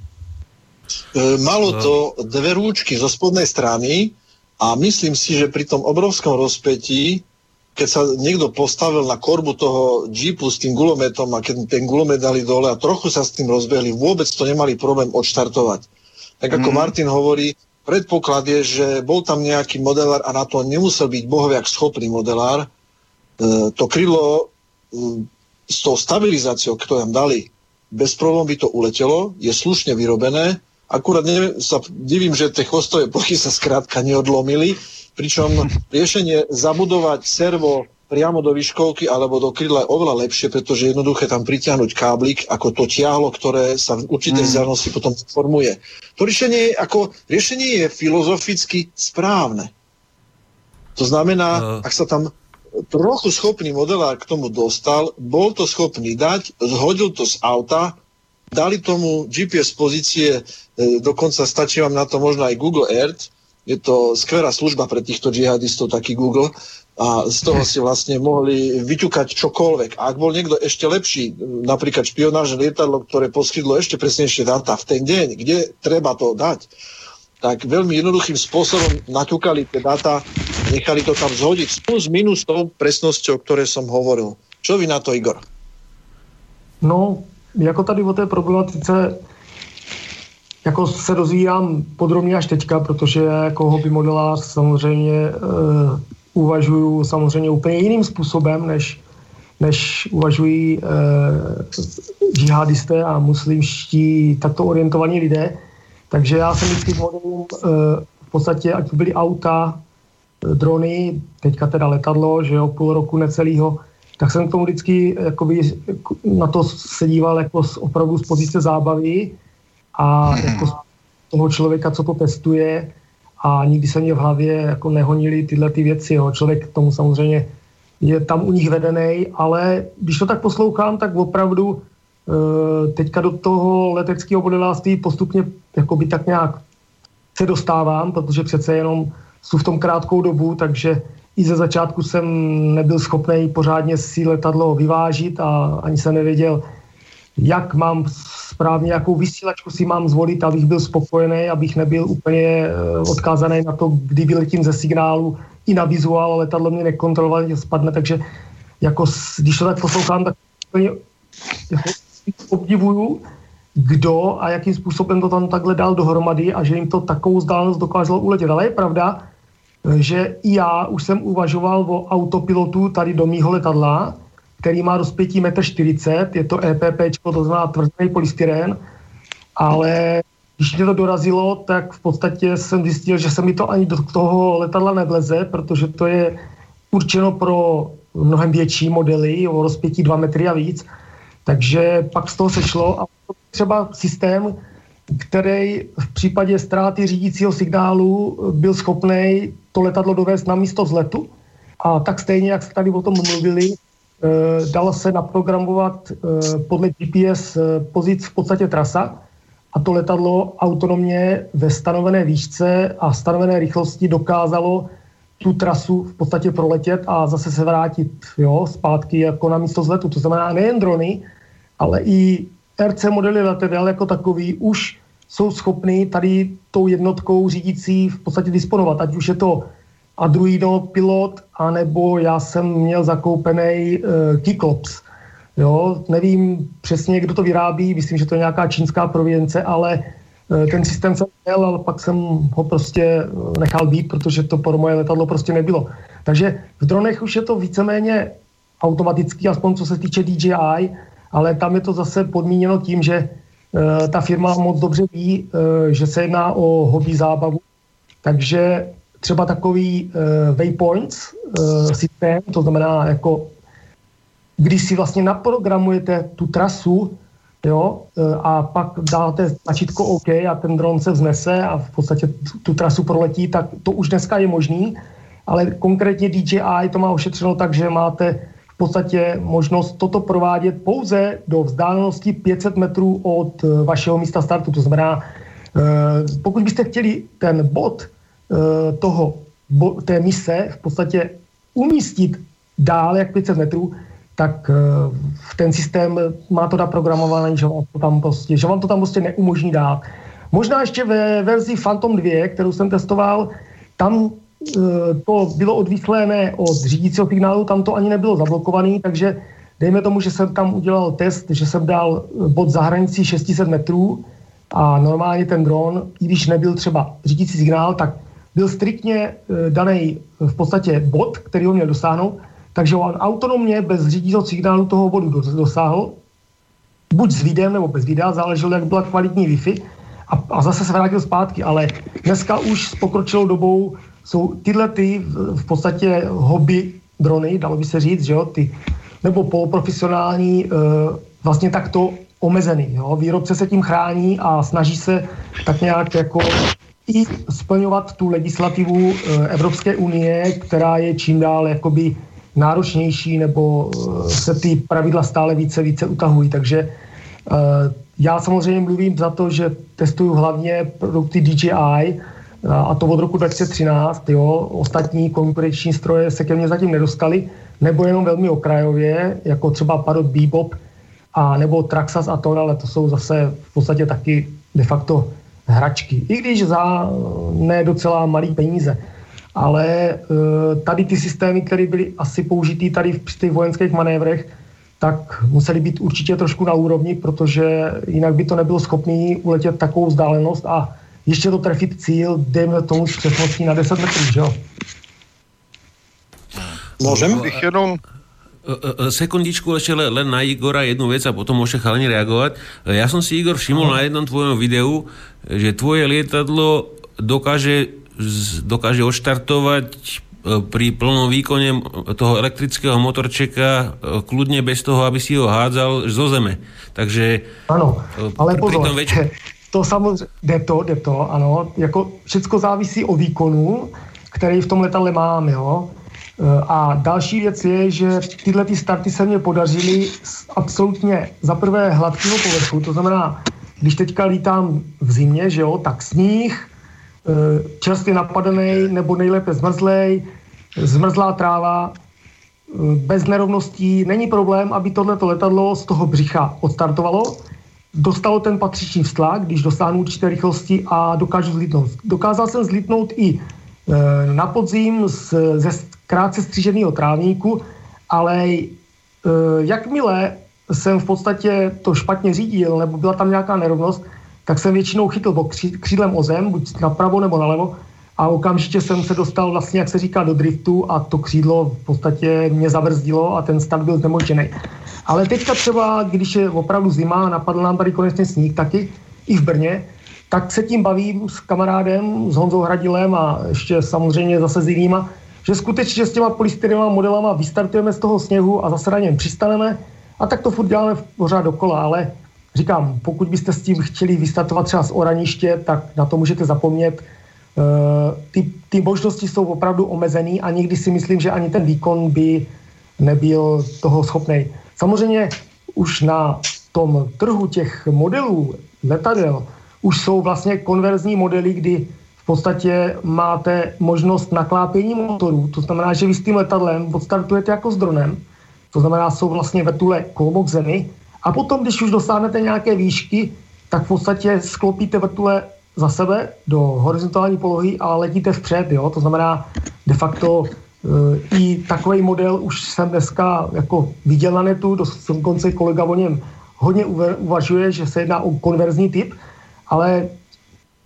E, malo to dve rúčky zo spodnej strany, a myslím si, že pri tom obrovskom rozpetí, keď sa niekto postavil na korbu toho jeepu s tým gulometom a keď ten gulomet dali dole a trochu sa s tým rozbehli, vôbec to nemali problém odštartovať. Tak ako mm. Martin hovorí, predpoklad je, že bol tam nejaký modelár a na to nemusel byť bohoviak schopný modelár. E, to krylo e, s tou stabilizáciou, ktorú tam dali, bez problémov by to uletelo, je slušne vyrobené, Akurát neviem, sa divím, že tie chvostové plochy sa skrátka neodlomili, pričom riešenie zabudovať servo priamo do výškovky alebo do krydla je oveľa lepšie, pretože jednoduché tam pritiahnuť káblik ako to tiahlo, ktoré sa v určitej mm. vzdialenosti potom formuje. To riešenie je, ako, riešenie je filozoficky správne. To znamená, uh. ak sa tam trochu schopný modelár k tomu dostal, bol to schopný dať, zhodil to z auta, dali tomu GPS pozície, e, dokonca stačí vám na to možno aj Google Earth, je to skvelá služba pre týchto džihadistov, taký Google, a z toho si vlastne mohli vyťukať čokoľvek. A ak bol niekto ešte lepší, napríklad špionážne lietadlo, ktoré poskytlo ešte presnejšie data v ten deň, kde treba to dať, tak veľmi jednoduchým spôsobom naťukali tie data, nechali to tam zhodiť plus minus tou presnosťou, o ktorej som hovoril. Čo vy na to, Igor? No, jako tady o té problematice jako se dozvídám podrobně až teďka, protože jako hobby modelář samozřejmě uh, uvažuju samozřejmě úplně jiným způsobem, než, než uvažují uh, džihadisté a muslimští takto orientovaní lidé. Takže já jsem vždycky modelům uh, v podstatě, ať byly auta, drony, teďka teda letadlo, že jo, půl roku necelýho, tak jsem k tomu vždycky jakoby, na to se díval jako z, opravdu z pozice zábavy a hmm. jako z toho člověka, co to testuje a nikdy se mě v hlavě jako nehonili tyhle ty věci. Jo. Člověk k tomu samozřejmě je tam u nich vedený, ale když to tak poslouchám, tak opravdu e, teďka do toho leteckého modelářství postupně jakoby tak nějak se dostávám, protože přece jenom jsou v tom krátkou dobu, takže i ze začátku jsem nebyl schopný pořádně si letadlo vyvážit a ani jsem nevěděl, jak mám správně, jakou vysílačku si mám zvolit, abych byl spokojený, abych nebyl úplně eh, odkázaný na to, kdy vyletím ze signálu i na vizuál, letadlo mě nekontrolovalo, spadne, takže jako, když to tak poslouchám, tak úplně jako, obdivuju, kdo a jakým způsobem to tam takhle dal dohromady a že jim to takovou vzdálenost dokázalo uletět. Ale je pravda, že i já už jsem uvažoval o autopilotu tady do mýho letadla, který má rozpětí 1,40 m, je to EPP, to znamená tvrdý polystyrén, ale když mě to dorazilo, tak v podstatě jsem zjistil, že se mi to ani do toho letadla nevleze, protože to je určeno pro mnohem větší modely, o rozpětí 2 metry a víc. Takže pak z toho sešlo a třeba systém, který v případě ztráty řídícího signálu byl schopný to letadlo dovést na místo vzletu. A tak stejně, jak jste tady o tom mluvili, eh, dalo se naprogramovat eh, podle GPS eh, pozic v podstatě trasa a to letadlo autonomně ve stanovené výšce a stanovené rychlosti dokázalo tu trasu v podstatě proletět a zase se vrátit jo, zpátky jako na místo zletu. To znamená nejen drony, ale i RC modely letadel jako takový už jsou schopny tady tou jednotkou řídící v podstatě disponovat. Ať už je to Arduino pilot, anebo já jsem měl zakoupený uh, Kiklops. Jo, nevím přesně, kdo to vyrábí, myslím, že to je nějaká čínská province, ale uh, ten systém jsem měl, ale pak jsem ho prostě uh, nechal být, protože to pro moje letadlo prostě nebylo. Takže v dronech už je to víceméně automatický, aspoň co se týče DJI, ale tam je to zase podmíněno tím, že ta firma moc dobře ví, uh, že se jedná o hobby zábavu, takže třeba takový uh, waypoints systém, to znamená jako když si vlastně naprogramujete tu trasu, jo, a pak dáte tlačítko OK a ten dron se vznese a v podstatě tu, tu trasu proletí, tak to už dneska je možný, ale konkrétně DJI to má ošetřeno tak, že máte v podstatě možnost toto provádět pouze do vzdálenosti 500 metrů od eh, vašeho místa startu. To znamená, eh, pokud byste chtěli ten bod eh, toho, té mise v podstatě umístit dál jak 500 metrů, tak ten systém má to naprogramované, že vám to tam prostě, že vám to tam prostě neumožní dát. Možná ještě ve verzi Phantom 2, kterou jsem testoval, tam to bylo odvyslené od řídícího signálu, tam to ani nebylo zablokované, takže dejme tomu, že jsem tam udělal test, že jsem dal eh, bod za hranicí 600 metrů a normálně ten dron, i když nebyl třeba řídící signál, tak byl striktně eh, daný v podstatě bod, který ho měl dosáhnout, takže on autonomně bez řídícího signálu toho bodu dosáhl, buď s videem nebo bez videa, záleželo, jak byla kvalitní Wi-Fi, a, a zase se vrátil zpátky, ale dneska už s pokročilou dobou jsou tyhle ty v podstatě hobby drony, dalo by se říct, že jo, ty, nebo poloprofesionální, e, vlastně takto omezený. Jo. Výrobce se tím chrání a snaží se tak nějak jako i splňovat tu legislativu e, Evropské unie, která je čím dál jakoby náročnější, nebo e, se ty pravidla stále více více utahují. Takže já samozřejmě mluvím za to, že testuju hlavně produkty DJI, a to od roku 2013, jo, ostatní konkurenční stroje se ke mně zatím nedostaly, nebo jenom velmi okrajově, jako třeba Parrot Bebop, a nebo Traxas a to, ale to jsou zase v podstatě taky de facto hračky. I když za ne docela malý peníze. Ale e, tady ty systémy, které byly asi použitý tady v těch vojenských manévrech, tak museli být určitě trošku na úrovni, protože jinak by to nebylo schopný uletět takovou vzdálenost a ještě to trefit cíl, dejme tomu s přesností na 10 metrů, že jo? Môžem? Bych jenom... E, e, sekundičku ešte len na Igora jednu vec a potom môžete chalani reagovať. E, ja som si, Igor, všimol na jednom tvojom videu, že tvoje lietadlo dokáže, dokáže odštartovať pri plnom výkone toho elektrického motorčeka kľudne bez toho, aby si ho hádzal zo zeme. Takže ano, ale pozor, tom väč- to samozřejmě, jde to, jde to, ano, jako všecko závisí o výkonu, který v tom letadle mám, jo. E, a další věc je, že tyhle ty starty se mě podařily absolutně za prvé hladkého povrchu, to znamená, když teďka lítám v zimě, že jo, tak sníh, e, čerstvě napadený nebo nejlépe zmrzlej, zmrzlá tráva, e, bez nerovností, není problém, aby tohleto letadlo z toho břicha odstartovalo, dostalo ten patřičný vztlak, když dosáhnu určité rychlosti a dokážu zlítnout. Dokázal jsem zlítnout i e, na podzim z, ze krátce stříženého trávníku, ale e, jakmile jsem v podstatě to špatně řídil, nebo byla tam nějaká nerovnost, tak jsem většinou chytl křídlem o zem, buď napravo nebo nalevo, a okamžitě jsem se dostal vlastně, jak se říká, do driftu a to křídlo v podstatě mě zavrzdilo a ten start byl znemožděný. Ale teďka třeba, když je opravdu zima a napadl nám tady konečně sníh taky, i v Brně, tak se tím bavím s kamarádem, s Honzou Hradilem a ještě samozřejmě zase s jinýma, že skutečně s těma polystyrenovými modelama vystartujeme z toho sněhu a zase na něm přistaneme a tak to furt děláme pořád dokola, ale říkám, pokud byste s tím chtěli vystartovat třeba z Oraniště, tak na to můžete zapomnět. Eh, ty, ty možnosti jsou opravdu omezený a někdy si myslím, že ani ten výkon by nebyl toho schopný. Samozřejmě už na tom trhu těch modelů letadel už jsou vlastně konverzní modely, kdy v podstatě máte možnost naklápění motorů, to znamená, že vy s tím letadlem odstartujete jako s dronem, to znamená, jsou vlastně vrtule kolmo zemi. A potom, když už dosáhnete nějaké výšky, tak v podstatě sklopíte vrtule za sebe do horizontální polohy a letíte vpřed, jo? to znamená de facto e, i takový model už jsem dneska jako viděl na netu, dokonce kolega o něm hodně uvažuje, že se jedná o konverzní typ, ale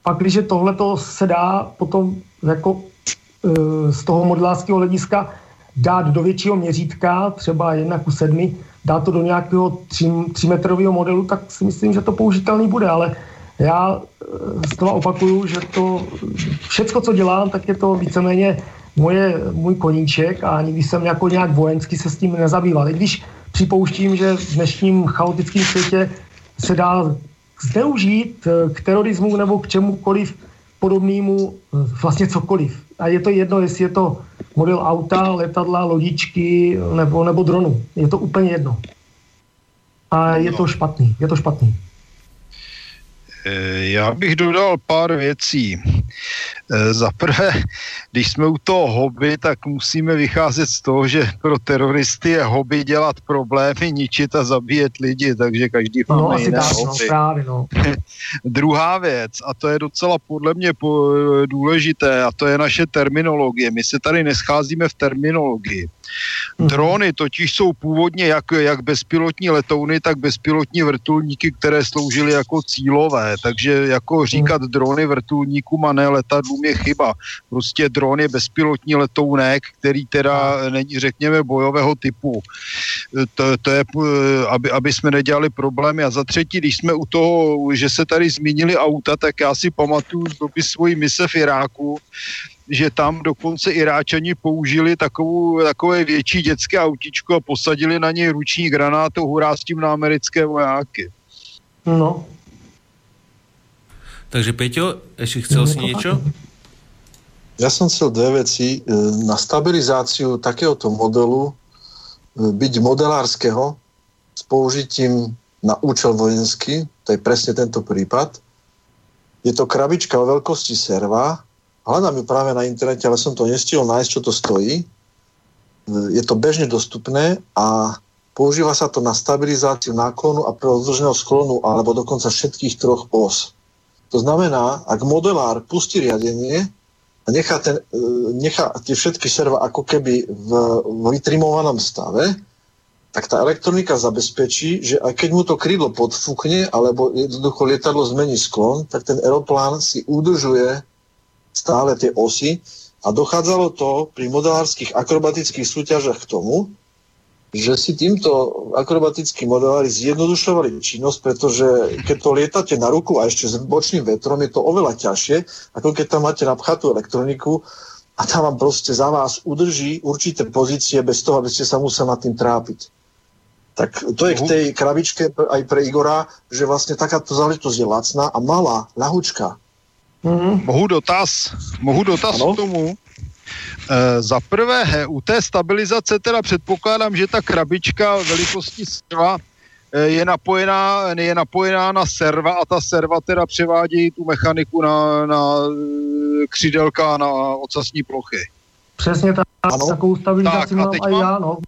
pak, když tohle se dá potom jako e, z toho modelářského hlediska dát do většího měřítka, třeba jedna ku sedmi, dát to do nějakého 3, metrového modelu, tak si myslím, že to použitelný bude, ale já z toho opakuju, že to všecko, co dělám, tak je to víceméně moje, můj koníček a nikdy jsem jako nějak vojensky se s tím nezabýval. I když připouštím, že v dnešním chaotickém světě se dá zneužít eh, k terorismu nebo k čemukoliv podobnému eh, vlastně cokoliv. A je to jedno, jestli je to model auta, letadla, lodičky nebo, nebo dronu. Je to úplně jedno. A je to špatný. Je to špatný. Eh, já bych dodal pár věcí. Eh, za prvé, když jsme u toho hobby, tak musíme vycházet z toho, že pro teroristy je hobby dělat problémy, ničit a zabíjet lidi, takže každý no, máme jiné tak, no, hobby. No, právě, no. Druhá věc, a to je docela podle mě důležité, a to je naše terminologie. My se tady nescházíme v terminologii. Mhm. Drony totiž jsou původně jak, jak bezpilotní letouny, tak bezpilotní vrtulníky, které sloužily jako cílové. Takže jako mhm. říkat drony vrtulníkům a ne letadlům je chyba. Prostě dron je bezpilotní letounek, který teda není, řekněme, bojového typu. To, to je, aby, aby jsme nedělali problémy. A za třetí, když jsme u toho, že se tady zmínili auta, tak já si pamatuju z doby svojí mise v Iráku, že tam dokonce Iráčani použili takovou, takové větší dětské autičko a posadili na něj ruční granátu, hurá s tím na americké vojáky. No. Takže Peťo, ešte chcel si niečo? Ja som chcel dve veci. E, na stabilizáciu takéhoto modelu e, byť modelárskeho s použitím na účel vojenský, to je presne tento prípad. Je to krabička o veľkosti serva, Hľadám ju práve na internete, ale som to nestihol nájsť, čo to stojí. Je to bežne dostupné a používa sa to na stabilizáciu náklonu a prezdĺžného sklonu alebo dokonca všetkých troch os. To znamená, ak modelár pustí riadenie a nechá, ten, e, nechá tie všetky serva ako keby v, v vytrimovanom stave, tak tá elektronika zabezpečí, že aj keď mu to krídlo podfúkne alebo jednoducho lietadlo zmení sklon, tak ten aeroplán si udržuje stále tie osy a dochádzalo to pri modelárskych akrobatických súťažach k tomu, že si týmto akrobatickí modelári zjednodušovali činnosť, pretože keď to lietate na ruku a ešte s bočným vetrom, je to oveľa ťažšie, ako keď tam máte napchatú elektroniku a tam vám proste za vás udrží určité pozície bez toho, aby ste sa museli nad tým trápiť. Tak to je k tej krabičke aj pre Igora, že vlastne takáto záležitosť je lacná a malá, ľahučka. Mm. Mohu dotaz, mohu dotaz ano? k tomu. E, za prvé, u té stabilizace teda předpokládám, že ta krabička velikosti serva e, je napojená, je napojená na serva a ta serva teda převádí tu mechaniku na, na e, křidelka na ocasní plochy. Přesně tak, ano. takovou stabilizaci tak, mám a, teď mám, já, no.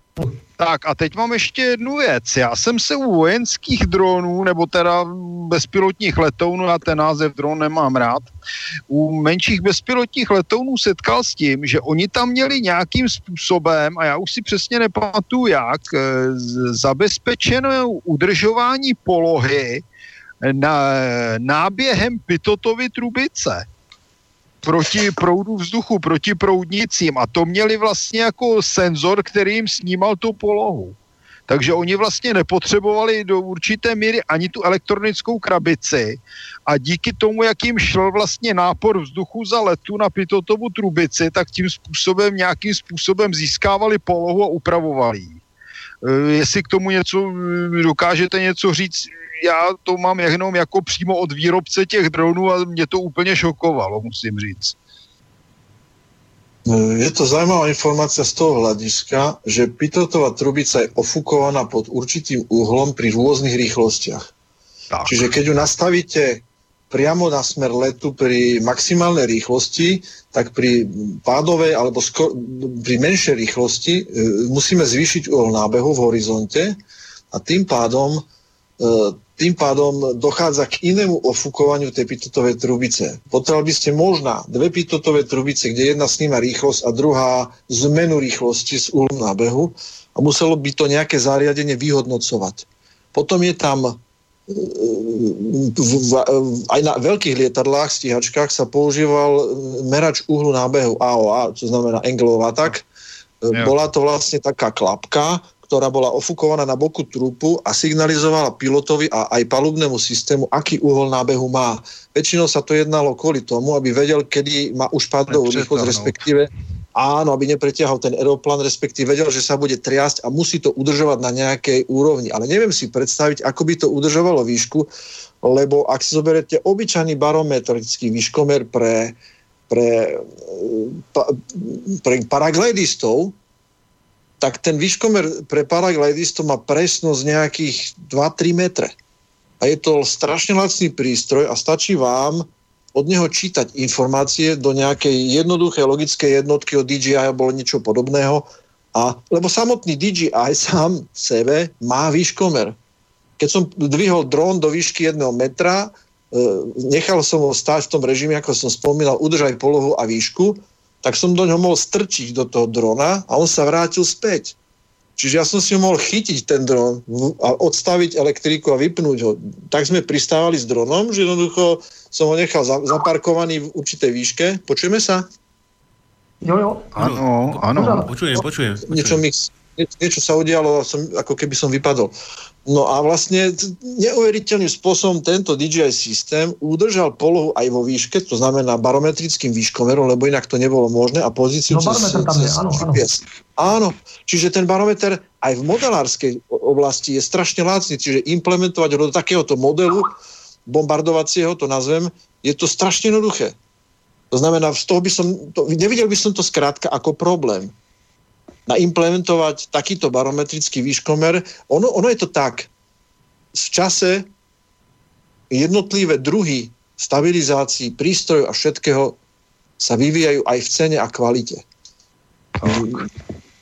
Tak a teď mám ještě jednu věc. Já jsem se u vojenských dronů, nebo teda bezpilotních letounů, já ten název dron nemám rád, u menších bezpilotních letounů setkal s tím, že oni tam měli nějakým způsobem, a já už si přesně nepamatuju jak, eh, zabezpečené udržování polohy na, náběhem pitotovy trubice proti proudu vzduchu, proti proudnicím a to měli vlastně jako senzor, který jim snímal tu polohu. Takže oni vlastně nepotřebovali do určité míry ani tu elektronickou krabici a díky tomu, jak jim šel vlastně nápor vzduchu za letu na pitotovu trubici, tak tím způsobem, nějakým způsobem získávali polohu a upravovali ji. E, jestli k tomu něco dokážete něco říct, já to mám jenom jako přímo od výrobce těch dronů a mě to úplně šokovalo, musím říct. Je to zaujímavá informácia z toho hľadiska, že pitotová trubica je ofukovaná pod určitým úhlom pri rôznych rýchlostiach. Tak. Čiže keď ju nastavíte priamo na smer letu pri maximálnej rýchlosti, tak pri pádovej alebo skor, pri menšej rýchlosti e, musíme zvýšiť uhol nábehu v horizonte a tým pádom e, tým pádom dochádza k inému ofúkovaniu tej pitotovej trubice. Potrebovali by ste možná dve pitotové trubice, kde jedna sníma rýchlosť a druhá zmenu rýchlosti z úhlu nábehu a muselo by to nejaké zariadenie vyhodnocovať. Potom je tam v, aj na veľkých lietadlách, stíhačkách sa používal merač uhlu nábehu AOA, čo znamená angle of attack. Ja. Bola to vlastne taká klapka, ktorá bola ofukovaná na boku trupu a signalizovala pilotovi a aj palubnému systému, aký uhol nábehu má. Väčšinou sa to jednalo kvôli tomu, aby vedel, kedy má už padovú rýchlosť, respektíve áno, aby nepretiahol ten aeroplan, respektíve vedel, že sa bude triasť a musí to udržovať na nejakej úrovni. Ale neviem si predstaviť, ako by to udržovalo výšku, lebo ak si zoberete obyčajný barometrický výškomer pre, pre, pre paraglidistov, tak ten výškomer pre paraglidistov má presnosť nejakých 2-3 metre. A je to strašne lacný prístroj a stačí vám od neho čítať informácie do nejakej jednoduché logické jednotky od DJI alebo niečo podobného. A, lebo samotný DJI sám sebe má výškomer. Keď som dvihol dron do výšky jedného metra, e, nechal som ho stáť v tom režime, ako som spomínal, udržaj polohu a výšku tak som do ňoho mohol strčiť do toho drona a on sa vrátil späť. Čiže ja som si ho mohol chytiť ten dron a odstaviť elektriku a vypnúť ho. Tak sme pristávali s dronom, že jednoducho som ho nechal zaparkovaný v určitej výške. Počujeme sa? Jo, jo. Áno, áno. Počujem, počujem. počujem. Niečo, mi, niečo sa udialo, som, ako keby som vypadol. No a vlastne neuveriteľným spôsobom tento DJI systém udržal polohu aj vo výške, to znamená barometrickým výškomerom, lebo inak to nebolo možné a pozíciu no, cez, tam je, áno, áno. áno, čiže ten barometer aj v modelárskej oblasti je strašne lácný, čiže implementovať ho do takéhoto modelu bombardovacieho, to nazvem, je to strašne jednoduché. To znamená, z toho by som, to, nevidel by som to skrátka ako problém naimplementovať takýto barometrický výškomer. Ono, ono je to tak. V čase jednotlivé druhy stabilizácií, prístrojov a všetkého sa vyvíjajú aj v cene a kvalite.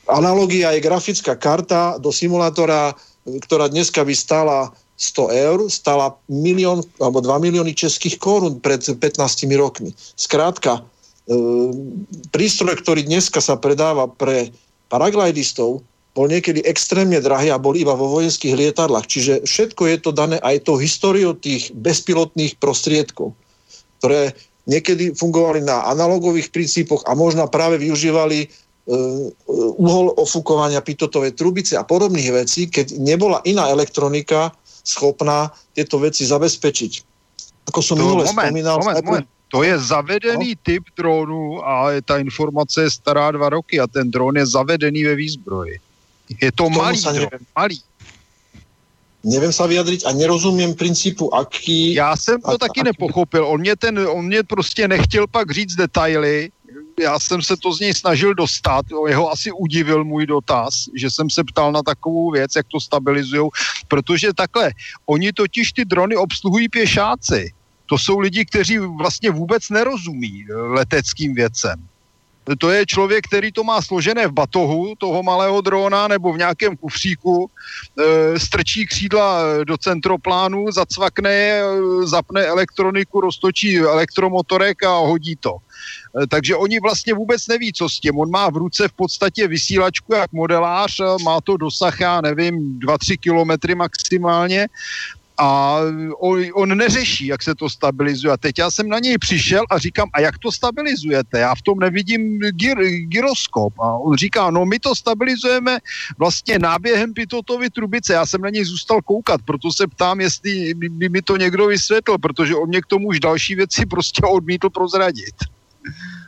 Analogia je grafická karta do simulátora, ktorá dneska by stála 100 eur, stála milión alebo 2 milióny českých korún pred 15 rokmi. Skrátka, e, prístroj, ktorý dneska sa predáva pre paraglidistov bol niekedy extrémne drahý a bol iba vo vojenských lietadlách. Čiže všetko je to dané aj tou históriou tých bezpilotných prostriedkov, ktoré niekedy fungovali na analogových princípoch a možno práve využívali e, uhol ofúkovania pitotovej trubice a podobných vecí, keď nebola iná elektronika schopná tieto veci zabezpečiť. Ako som to minule spomínal... Moment, moment. To je zavedený no. typ drónu a ta informace je stará dva roky a ten dron je zavedený ve výzbroji. Je to malý dron, malý. Nevím sa vyjadřit a nerozumím principu, aký... Já jsem to a, taky aký... nepochopil. On mě, ten, on mě prostě nechtěl pak říct detaily. Já jsem se to z něj snažil dostat. Jeho asi udivil můj dotaz, že jsem se ptal na takovou věc, jak to stabilizují. Protože takhle, oni totiž ty drony obsluhují pěšáci to jsou lidi, kteří vlastně vůbec nerozumí leteckým věcem. to je člověk, který to má složené v batohu toho malého drona nebo v nějakém kufříku, e, strčí křídla do centroplánu, zacvakne je, zapne elektroniku, roztočí elektromotorek a hodí to. Takže oni vlastně vůbec neví, co s tím. On má v ruce v podstatě vysílačku jak modelář, má to dosah, já nevím, 2-3 kilometry maximálně a on, on neřeší, jak se to stabilizuje. A teď já jsem na něj přišel a říkám, a jak to stabilizujete? Já v tom nevidím gyr, gyroskop. A on říká, no my to stabilizujeme vlastně náběhem pitotovy trubice. Já jsem na něj zůstal koukat, proto se ptám, jestli by mi to někdo vysvětlil, protože on mě k tomu už další věci prostě odmítl prozradit.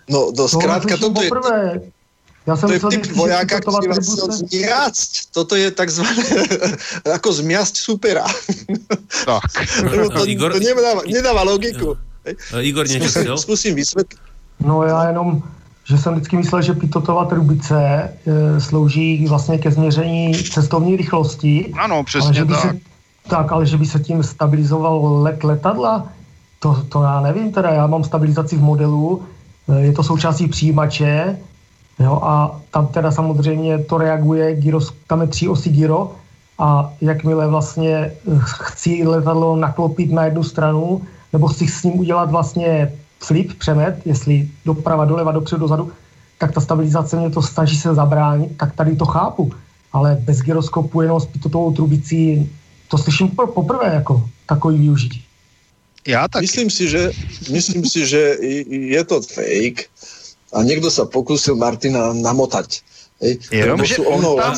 No, no zkrátka, to je... Já jsem to je typ vojáka, který vás zmiasť. Toto je takzvané jako zmiasť supera. Tak. to, Igor... to nedáva, nedáva logiku. Igor něco zkusím, zkusím vysvětlit. No já jenom, že jsem vždycky myslel, že pitotová trubice e, slouží vlastně ke změření cestovní rychlosti. Ano, přesně ale, tak. Se, tak, ale že by se tím stabilizoval let letadla, to, to já nevím teda, já mám stabilizaci v modelu, e, je to součástí přijímače, Jo, a tam teda samozřejmě to reaguje, gyro, tam je tři osy gyro a jakmile vlastně eh, chci letadlo naklopit na jednu stranu, nebo chci s ním udělat vlastně flip, přemet, jestli doprava, doleva, dopředu, dozadu, tak ta stabilizace mě to snaží se zabránit, tak tady to chápu. Ale bez gyroskopu jenom s pitotovou trubicí, to slyším poprvé jako takový využití. Já tak. Myslím si, že, myslím si, že je to fake, a někdo se pokusil Martina namotať. Jenomže on, tam,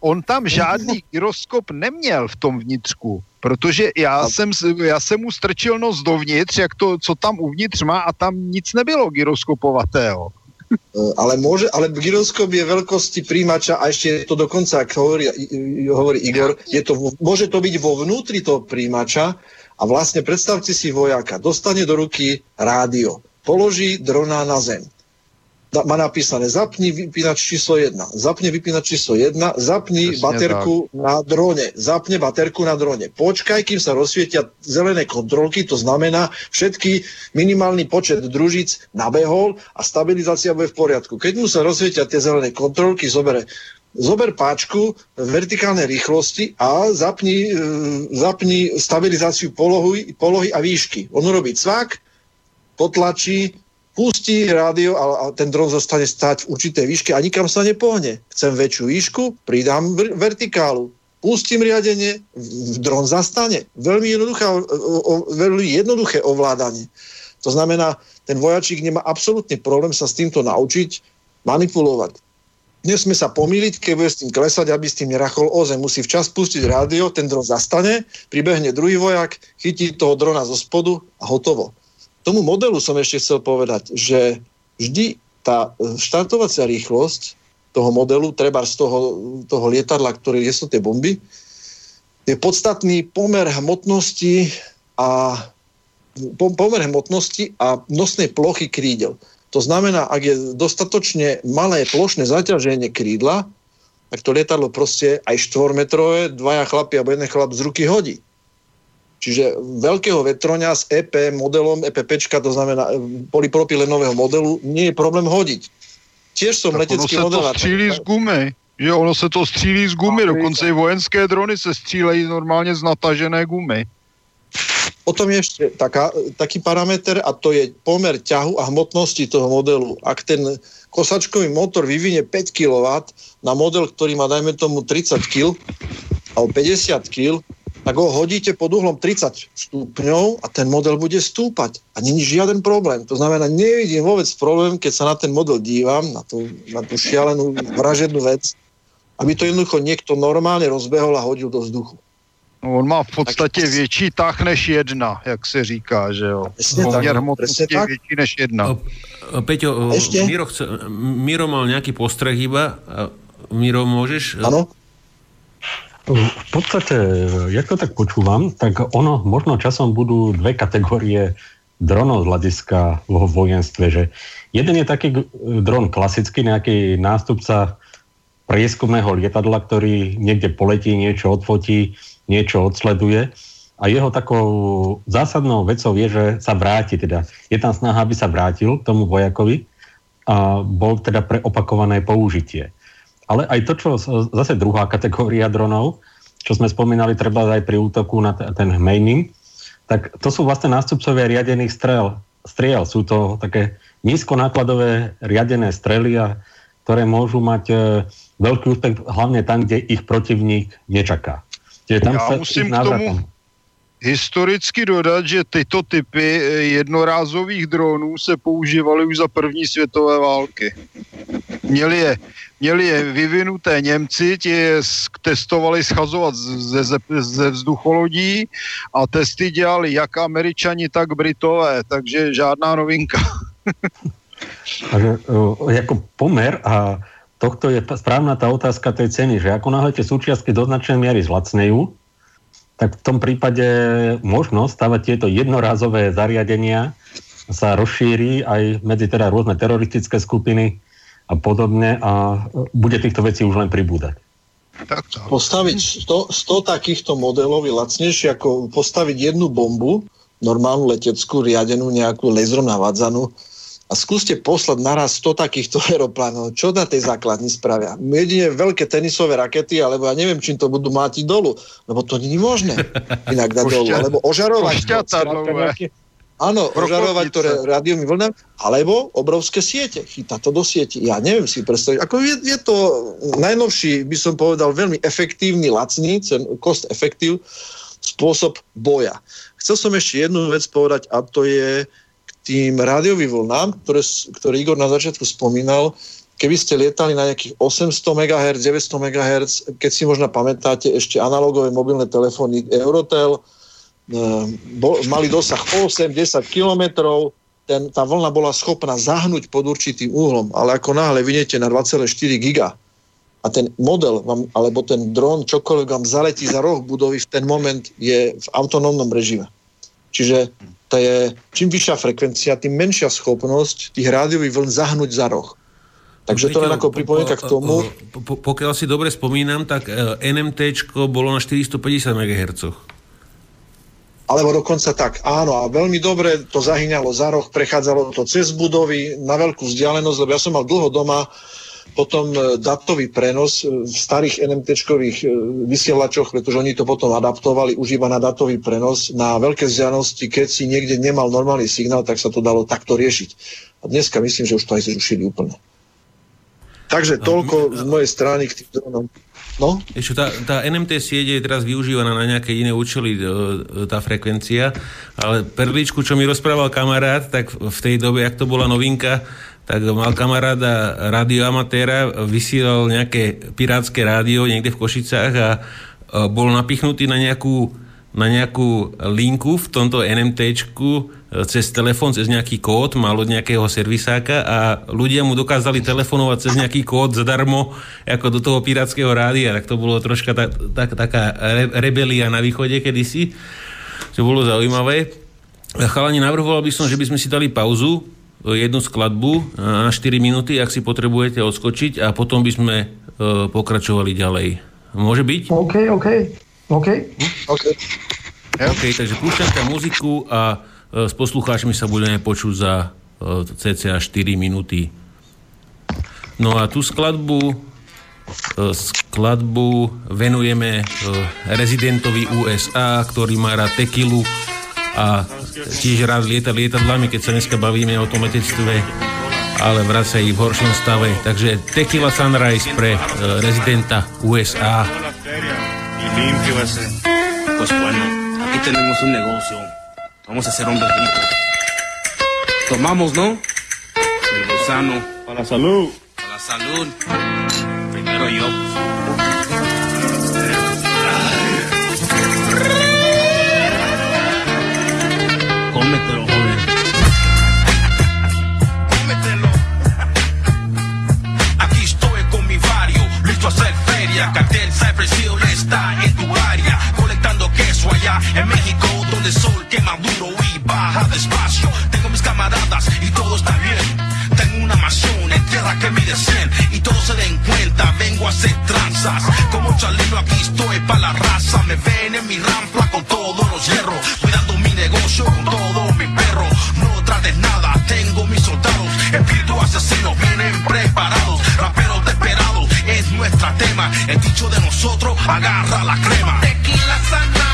on tam žádný gyroskop neměl v tom vnitřku, protože já, a... jsem, já jsem mu strčil nos dovnitř, jak to, co tam uvnitř má a tam nic nebylo gyroskopovatého. E, ale môže, ale gyroskop je veľkosti príjimača a ešte je to dokonca, ak hovorí, hovorí Igor, je to, môže to byť vo vnútri toho príjimača a vlastne predstavte si vojáka, dostane do ruky rádio, položí drona na zem má napísané zapni vypínač číslo 1, zapni vypínač číslo 1, zapni Presne baterku tak. na drone, zapne baterku na drone. Počkaj, kým sa rozsvietia zelené kontrolky, to znamená, všetky minimálny počet družic nabehol a stabilizácia bude v poriadku. Keď mu sa rozsvietia tie zelené kontrolky, zobere zober páčku vertikálnej rýchlosti a zapni, e, zapni stabilizáciu polohy, polohy a výšky. On urobí cvak, potlačí, pustí rádio a, a ten dron zostane stáť v určitej výške a nikam sa nepohne. Chcem väčšiu výšku, pridám vertikálu. Pustím riadenie, dron zastane. Veľmi, jednoduché, veľmi jednoduché ovládanie. To znamená, ten vojačík nemá absolútne problém sa s týmto naučiť manipulovať. Nesme sa pomýliť, keď bude s tým klesať, aby s tým nerachol o zem. Musí včas pustiť rádio, ten dron zastane, pribehne druhý vojak, chytí toho drona zo spodu a hotovo tomu modelu som ešte chcel povedať, že vždy tá e, štartovacia rýchlosť toho modelu, treba z toho, toho lietadla, ktoré sú tie bomby, je podstatný pomer hmotnosti a pomer hmotnosti a nosnej plochy krídel. To znamená, ak je dostatočne malé plošné zaťaženie krídla, tak to lietadlo proste aj štvormetrové, dvaja chlapi alebo jeden chlap z ruky hodí. Čiže veľkého vetroňa s EP modelom, EPP, to znamená e, polypropylenového modelu, nie je problém hodiť. Tiež som tak letecký ono to střílí z gumy. Že ono se to střílí z gumy, dokonce i vojenské drony se střílejí normálně z natažené gumy. Potom je ešte taká, taký parameter a to je pomer ťahu a hmotnosti toho modelu. Ak ten kosačkový motor vyvinie 5 kW na model, ktorý má dajme tomu 30 kg alebo 50 kg, tak ho hodíte pod uhlom 30 stupňov a ten model bude stúpať. A není žiaden problém. To znamená, nevidím vôbec problém, keď sa na ten model dívam, na tú, na tú šialenú vražednú vec, aby to jednoducho niekto normálne rozbehol a hodil do vzduchu. No, on má v podstatě tak, větší tah než jedna, jak se říká, že jo. Poměr hmotnosti je větší než jedna. Peťo, Miro, chce, Miro mal nějaký postreh iba. Miro, môžeš... Ano. V podstate, jak to tak počúvam, tak ono možno časom budú dve kategórie dronov z hľadiska vo vojenstve, že jeden je taký dron klasický, nejaký nástupca prieskumného lietadla, ktorý niekde poletí, niečo odfotí, niečo odsleduje a jeho takou zásadnou vecou je, že sa vráti, teda je tam snaha, aby sa vrátil tomu vojakovi a bol teda pre opakované použitie. Ale aj to, čo zase druhá kategória dronov, čo sme spomínali treba aj pri útoku na ten maining, tak to sú vlastne nástupcovia riadených strel. Striel sú to také nízkonákladové riadené strely, a, ktoré môžu mať e, veľký úspech hlavne tam, kde ich protivník nečaká. Čiže tam Já musím k tomu historicky dodat, že tyto typy e, jednorázových dronů se používaly už za první světové války. Měli je měli je vyvinuté Němci, ti je testovali schazovat ze, ze, ze vzducholodí a testy dělali jak Američani, tak Britové, takže žádná novinka. Takže jako pomer a tohto je správna tá otázka tej ceny, že ako náhle tie súčiastky do značnej miery zlacnejú, tak v tom prípade možnosť stavať tieto jednorázové zariadenia sa rozšíri aj medzi teda rôzne teroristické skupiny, a podobne a bude týchto vecí už len pribúdať. Postaviť 100, 100 takýchto modelov je lacnejšie ako postaviť jednu bombu, normálnu leteckú, riadenú nejakú laserom navadzanú a skúste poslať naraz 100 takýchto aeroplánov. Čo na tej základni spravia? Jedine veľké tenisové rakety, alebo ja neviem, čím to budú mátiť dolu, lebo to není možné inak dať dolu, alebo ožarovať. Áno, ožarovať to rádiovými vlnami, alebo obrovské siete. Chytá to do siete. Ja neviem si predstaviť. Ako je, je to najnovší, by som povedal, veľmi efektívny, lacný, ten cost efektív spôsob boja. Chcel som ešte jednu vec povedať a to je k tým rádiovým vlnám, ktoré, ktoré Igor na začiatku spomínal, keby ste lietali na nejakých 800 MHz, 900 MHz, keď si možno pamätáte ešte analogové mobilné telefóny Eurotel, bol, mali dosah 8-10 kilometrov, ten, tá vlna bola schopná zahnúť pod určitým úhlom, ale ako náhle vynete na 2,4 giga a ten model vám, alebo ten dron, čokoľvek vám zaletí za roh budovy, v ten moment je v autonómnom režime. Čiže to je, čím vyššia frekvencia, tým menšia schopnosť tých rádiových vln zahnúť za roh. Takže to len ako pripomienka k tomu. Pokiaľ si dobre spomínam, tak e, NMT bolo na 450 MHz. Alebo dokonca tak, áno, a veľmi dobre to zahyňalo za roh, prechádzalo to cez budovy na veľkú vzdialenosť, lebo ja som mal dlho doma potom e, datový prenos v starých NMT-čkových e, vysielačoch, pretože oni to potom adaptovali už iba na datový prenos na veľké vzdialenosti, keď si niekde nemal normálny signál, tak sa to dalo takto riešiť. A dneska myslím, že už to aj zrušili úplne. Takže toľko z mojej strany k tým dronom. No? Ešte tá, tá NMT sieť je teraz využívaná na nejaké iné účely, e, tá frekvencia, ale perličku, čo mi rozprával kamarát, tak v tej dobe, ak to bola novinka, tak mal kamaráda radioamatéra, vysielal nejaké pirátske rádio niekde v Košicách a bol napichnutý na nejakú, na nejakú linku v tomto NMTčku cez telefón, cez nejaký kód, mal od nejakého servisáka a ľudia mu dokázali telefonovať cez nejaký kód zadarmo, ako do toho pirátskeho rádia, tak to bolo troška ta, ta, taká re, rebelia na východe kedysi, čo bolo zaujímavé. Chalani, navrhoval by som, že by sme si dali pauzu, jednu skladbu na 4 minúty, ak si potrebujete odskočiť a potom by sme pokračovali ďalej. Môže byť? OK, OK. OK. Hm? OK. OK, takže púšťam tam muziku a s poslucháčmi sa budeme počuť za e, cca 4 minúty. No a tú skladbu e, skladbu venujeme rezidentovi USA, ktorý má rád tekilu a tiež rád lieta lietadlami, keď sa dneska bavíme o tom letectve, ale ich v horšom stave. Takže Tequila Sunrise pre rezidenta USA. Pues bueno, aquí tenemos un negocio. Vamos a hacer hombres ricos. Tomamos, ¿no? El gusano. Para la salud. Para la salud. Primero yo. Cómetelo, joder. Cómetelo. Aquí estoy con mi vario, listo a hacer feria. Cartel Cypress Hill está en tu queso en México donde el sol quema duro y baja despacio. Tengo mis camaradas y todo está bien. Tengo una mansión en tierra que mide 100 y todos se den cuenta, vengo a hacer tranzas. Como chalino aquí estoy para la raza, me ven en mi rampa con todos los hierros, cuidando mi negocio con todos mis perros. No trates nada, tengo mis soldados, espíritu asesinos vienen preparados, raperos desesperados, es nuestra tema, el dicho de nosotros agarra la crema. Tequila.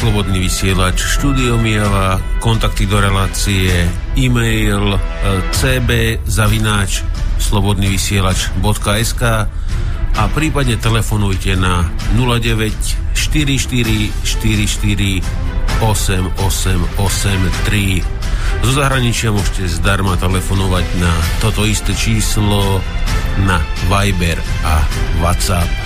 Slobodný vysielač, štúdio Mijava, kontakty do relácie, e-mail cb zavináč slobodnyvysielač.sk a prípadne telefonujte na 09 44 44 8883. Zo zahraničia môžete zdarma telefonovať na toto isté číslo na Viber a WhatsApp.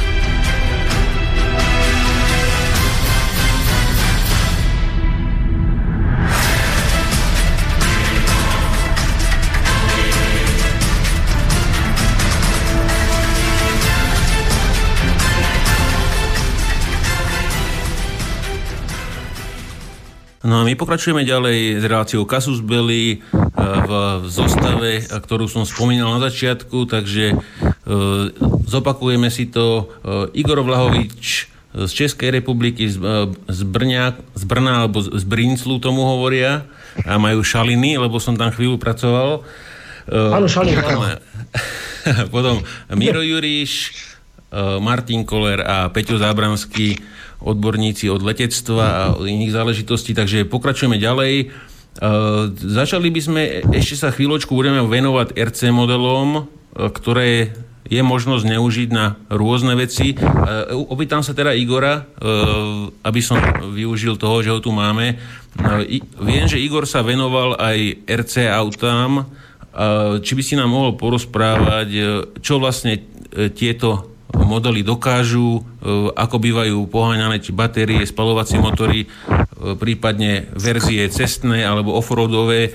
No a my pokračujeme ďalej s reláciou Kasus Belli eh, v zostave, eh, ktorú som spomínal na začiatku, takže e, zopakujeme si to. Igor Vlahovič z Českej republiky, z, z, Brňa, z Brna alebo z Brinclu tomu hovoria a majú šaliny, lebo som tam chvíľu pracoval. Áno, šaliny. Potom Miro Juriš, Martin Koller a Peťo Zábranský, odborníci od letectva a od iných záležitostí, takže pokračujeme ďalej. Začali by sme, ešte sa chvíľočku budeme venovať RC modelom, ktoré je možno zneužiť na rôzne veci. Opýtam sa teda Igora, aby som využil toho, že ho tu máme. Viem, že Igor sa venoval aj RC autám. Či by si nám mohol porozprávať, čo vlastne tieto modely dokážu, ako bývajú poháňané či batérie, spalovacie motory, prípadne verzie cestné alebo offroadové,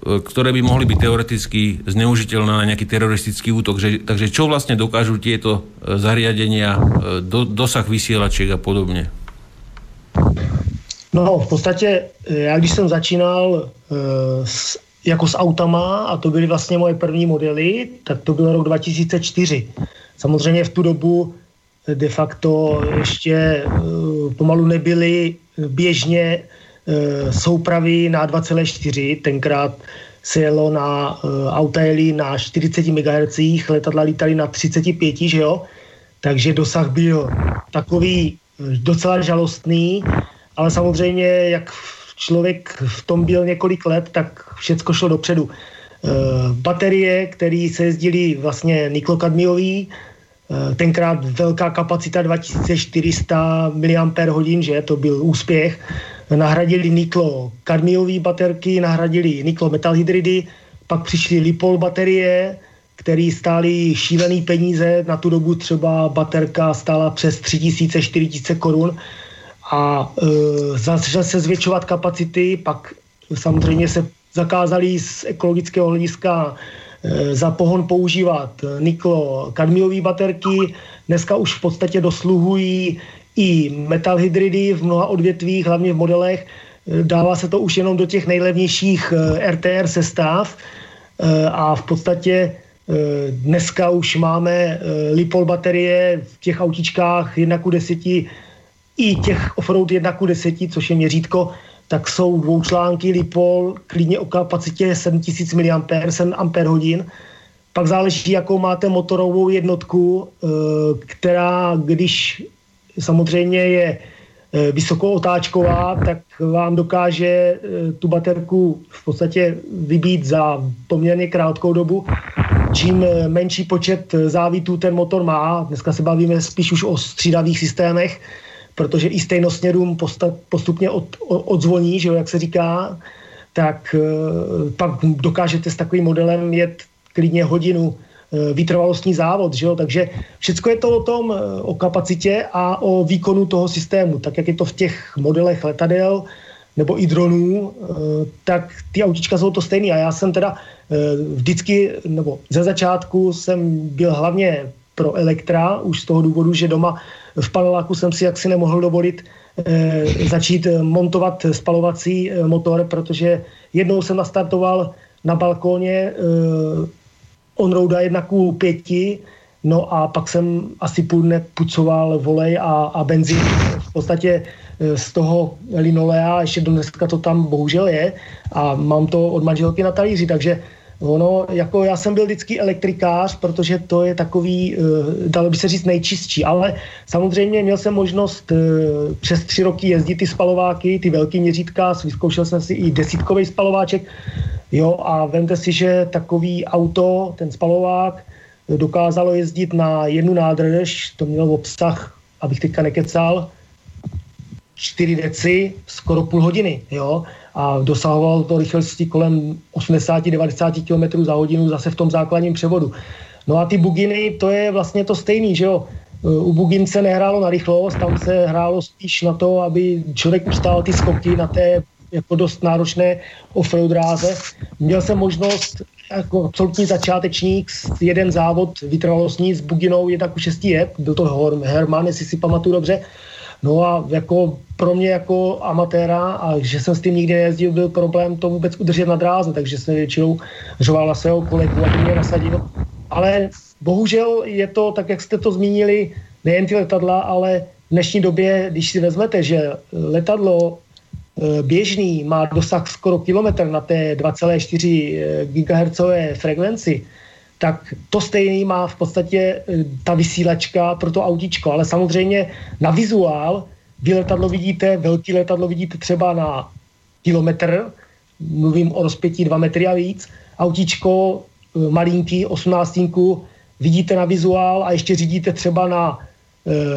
ktoré by mohli byť teoreticky zneužiteľné na nejaký teroristický útok. Že, takže čo vlastne dokážu tieto zariadenia, do, dosah vysielačiek a podobne? No, v podstatě, já když jsem začínal s jako s autama a to byly vlastně moje první modely, tak to byl rok 2004. Samozřejmě v tu dobu de facto ještě uh, pomalu nebyly běžně uh, soupravy na 2,4. Tenkrát se jelo na auta jeli na 40 MHz, letadla lítaly na 35, že jo? Takže dosah byl takový docela žalostný, ale samozřejmě, jak člověk v tom byl několik let, tak všecko šlo dopředu. Baterie, které se jezdily vlastně niklokadmiový, Eh, tenkrát velká kapacita 2400 mAh, že to byl úspěch. Nahradili niklo kadmiové baterky, nahradili niklo metalhydridy, pak přišly lipol baterie, které stály šílený peníze. Na tu dobu třeba baterka stála přes 3000-4000 korun a e, začaly se zvětšovat kapacity, pak samozřejmě se zakázali z ekologického hlediska Eh, za pohon používat niklo kadmiové baterky. Dneska už v podstatě dosluhují i metalhydridy v mnoha odvětvích, hlavně v modelech. Eh, dává se to už jenom do těch nejlevnějších eh, RTR sestav a v podstatě dneska už máme lipol baterie v těch autičkách 1 ku 10 i těch offroad 1 ku 10, což je měřítko tak jsou dvoučlánky Lipol klidně o kapacitě 7000 mAh, 7 Ah. Pak záleží, jakou máte motorovou jednotku, eh, která, když samozřejmě je eh, vysokootáčková, tak vám dokáže eh, tu baterku v podstatě vybít za poměrně krátkou dobu. Čím menší počet závitů ten motor má, dneska se bavíme spíš už o střídavých systémech, protože i stejnosměrům postupně od, odzvoní, že jo, jak se říká, tak uh, pak dokážete s takovým modelem jet klidně hodinu uh, vytrvalostní závod, že jo? takže všechno je to o tom, uh, o kapacitě a o výkonu toho systému, tak jak je to v těch modelech letadel nebo i dronů, tak ty autička jsou to stejný a já jsem teda vždycky, nebo ze začátku jsem byl hlavně pro elektra, už z toho důvodu, že doma v paneláku jsem si jaksi nemohl dovolit e, začít eh, montovat spalovací e, motor, protože jednou jsem nastartoval na balkóně e, onroada 1 ku 5, no a pak jsem asi půl dne pucoval volej a, a benzín. V podstatě z toho linolea, ještě do dneska to tam bohužel je a mám to od manželky na talíři, takže Ono, jako já jsem byl vždycky elektrikář, protože to je takový, uh, dalo by se říct, nejčistší, ale samozřejmě měl jsem možnost uh, přes tři roky jezdit ty spalováky, ty velký měřítka, vyzkoušel jsem si i desítkový spalováček, jo, a vemte si, že takový auto, ten spalovák, dokázalo jezdit na jednu nádrž, to měl obsah, abych teďka nekecal, 4 deci, skoro půl hodiny, jo, a dosahoval to rychlosti kolem 80-90 km za hodinu zase v tom základním převodu. No a ty buginy, to je vlastně to stejný, že jo. U bugin se nehrálo na rychlost, tam se hrálo spíš na to, aby člověk ustál ty skoky na té jako dost náročné offroad dráze. Měl jsem možnost jako absolutní začátečník jeden závod vytrvalostní s buginou 1 ku 6 jet, byl to Herman, jestli si pamatuju dobře, No a jako pro mě jako amatéra a že jsem s tím nikdy nejezdil, byl problém to vůbec udržet na dráze, takže jsem většinou řoval na svého kolegu, aby mě nasadil. Ale bohužel je to, tak jak jste to zmínili, nejen ty letadla, ale v dnešní době, když si vezmete, že letadlo e, běžný má dosah skoro kilometr na té 2,4 GHz frekvenci, tak to stejný má v podstatě e, ta vysílačka pro to autíčko. Ale samozřejmě na vizuál vy letadlo vidíte, velký letadlo vidíte třeba na kilometr, mluvím o rozpětí 2 metry a víc, autíčko e, malinký, 18 vidíte na vizuál a ještě řídíte třeba na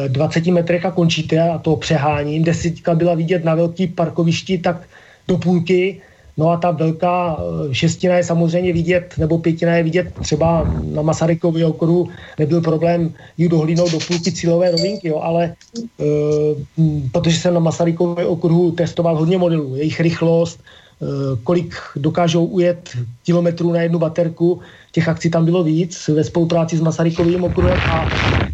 20 e, metrech a končíte a to přeháním. Desítka byla vidět na velký parkovišti, tak do půlky No a ta velká eh, šestina je samozřejmě vidět, nebo pětina je vidět třeba na Masarykově okruhu, nebyl problém ji dohlínout do půlky cílové rovinky, jo, ale e, protože jsem na Masarykově okruhu testoval hodně modelů, jejich rychlost, e, kolik dokážou ujet kilometrů na jednu baterku, těch akcí tam bylo víc ve spolupráci s Masarykovým okruhem. A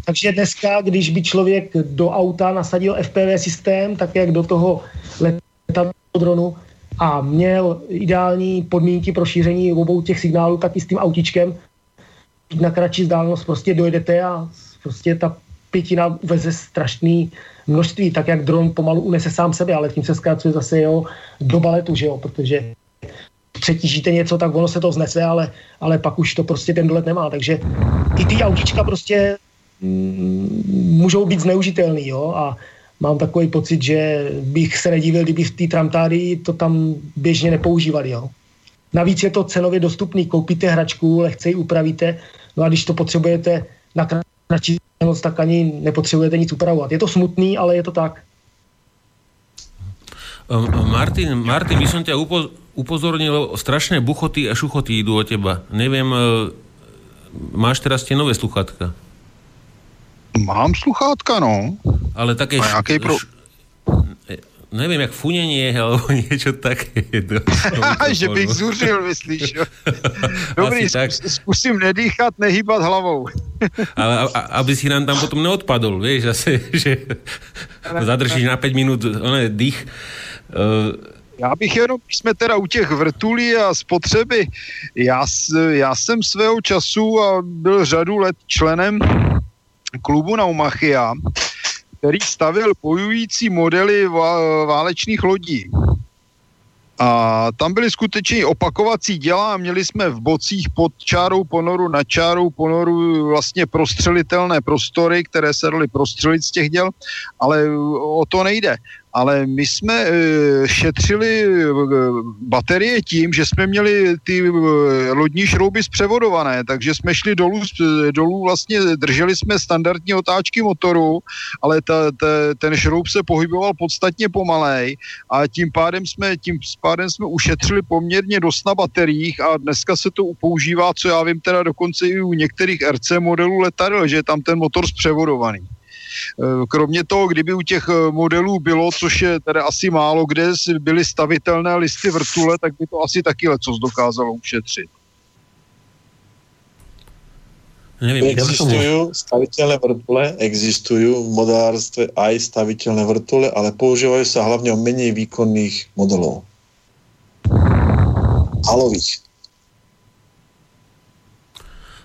takže dneska, když by člověk do auta nasadil FPV systém, tak jak do toho letadla dronu, a měl ideální podmínky pro šíření obou těch signálů, tak i s tím autičkem na kratší vzdálenost prostě dojedete a prostě ta pětina veze strašný množství, tak jak dron pomalu unese sám sebe, ale tím se zkracuje zase jeho do baletu, že jo, protože přetížíte něco, tak ono se to znese, ale, ale pak už to prostě ten dolet nemá, takže i ty autíčka prostě mm, můžou být zneužitelný, jo, a mám takový pocit, že bych se nedivil, kdyby v té tramtárii to tam běžně nepoužívali, jo. Navíc je to cenově dostupný, koupíte hračku, lehce ji upravíte, no a když to potřebujete na kratší noc, tak ani nepotřebujete nic upravovat. Je to smutný, ale je to tak. Um, Martin, Martin, by som ťa upo- upozornil, strašné buchoty a šuchoty idú o teba. Neviem, uh, máš teraz tie nové sluchatka? Mám sluchátka, no. Ale také... A jaký pro... neviem, jak funenie alebo niečo také. Do, že bych zuřil, myslíš, jo? Dobrý, Asi tak. zkus, zkusím nedýchat, nehýbat hlavou. Ale a, a- aby si nám tam potom neodpadol, vieš, zase, že zadržíš na 5 minút oné, dých. Uh, Já bych jenom, když jsme teda u těch vrtulí a spotřeby, já, já jsem svého času a byl řadu let členem klubu Naumachia, který stavil bojující modely vá- válečných lodí. A tam byly skutečně opakovací děla a měli jsme v bocích pod čárou ponoru, nad čárou ponoru vlastně prostřelitelné prostory, které se daly prostřelit z těch děl, ale o to nejde. Ale my jsme e, šetřili e, baterie tím, že jsme měli ty e, lodní šrouby zpřevodované, takže jsme šli dolů, dolů vlastně drželi jsme standardní otáčky motoru, ale ta, ta, ten šroub se pohyboval podstatně pomalej a tím pádem jsme, tím pádem jsme ušetřili poměrně dost na bateriích a dneska se to používá, co já vím, teda dokonce i u některých RC modelů letadel, že je tam ten motor zpřevodovaný. Eh, Kromě toho, kdyby u těch eh, modelů bylo, což je teda asi málo kde, byly stavitelné listy vrtule, tak by to asi taky lecos dokázalo ušetřit. Existujú staviteľné vrtule, existujú v modárstve aj staviteľné vrtule, ale používajú sa hlavne o menej výkonných modelov. Halových.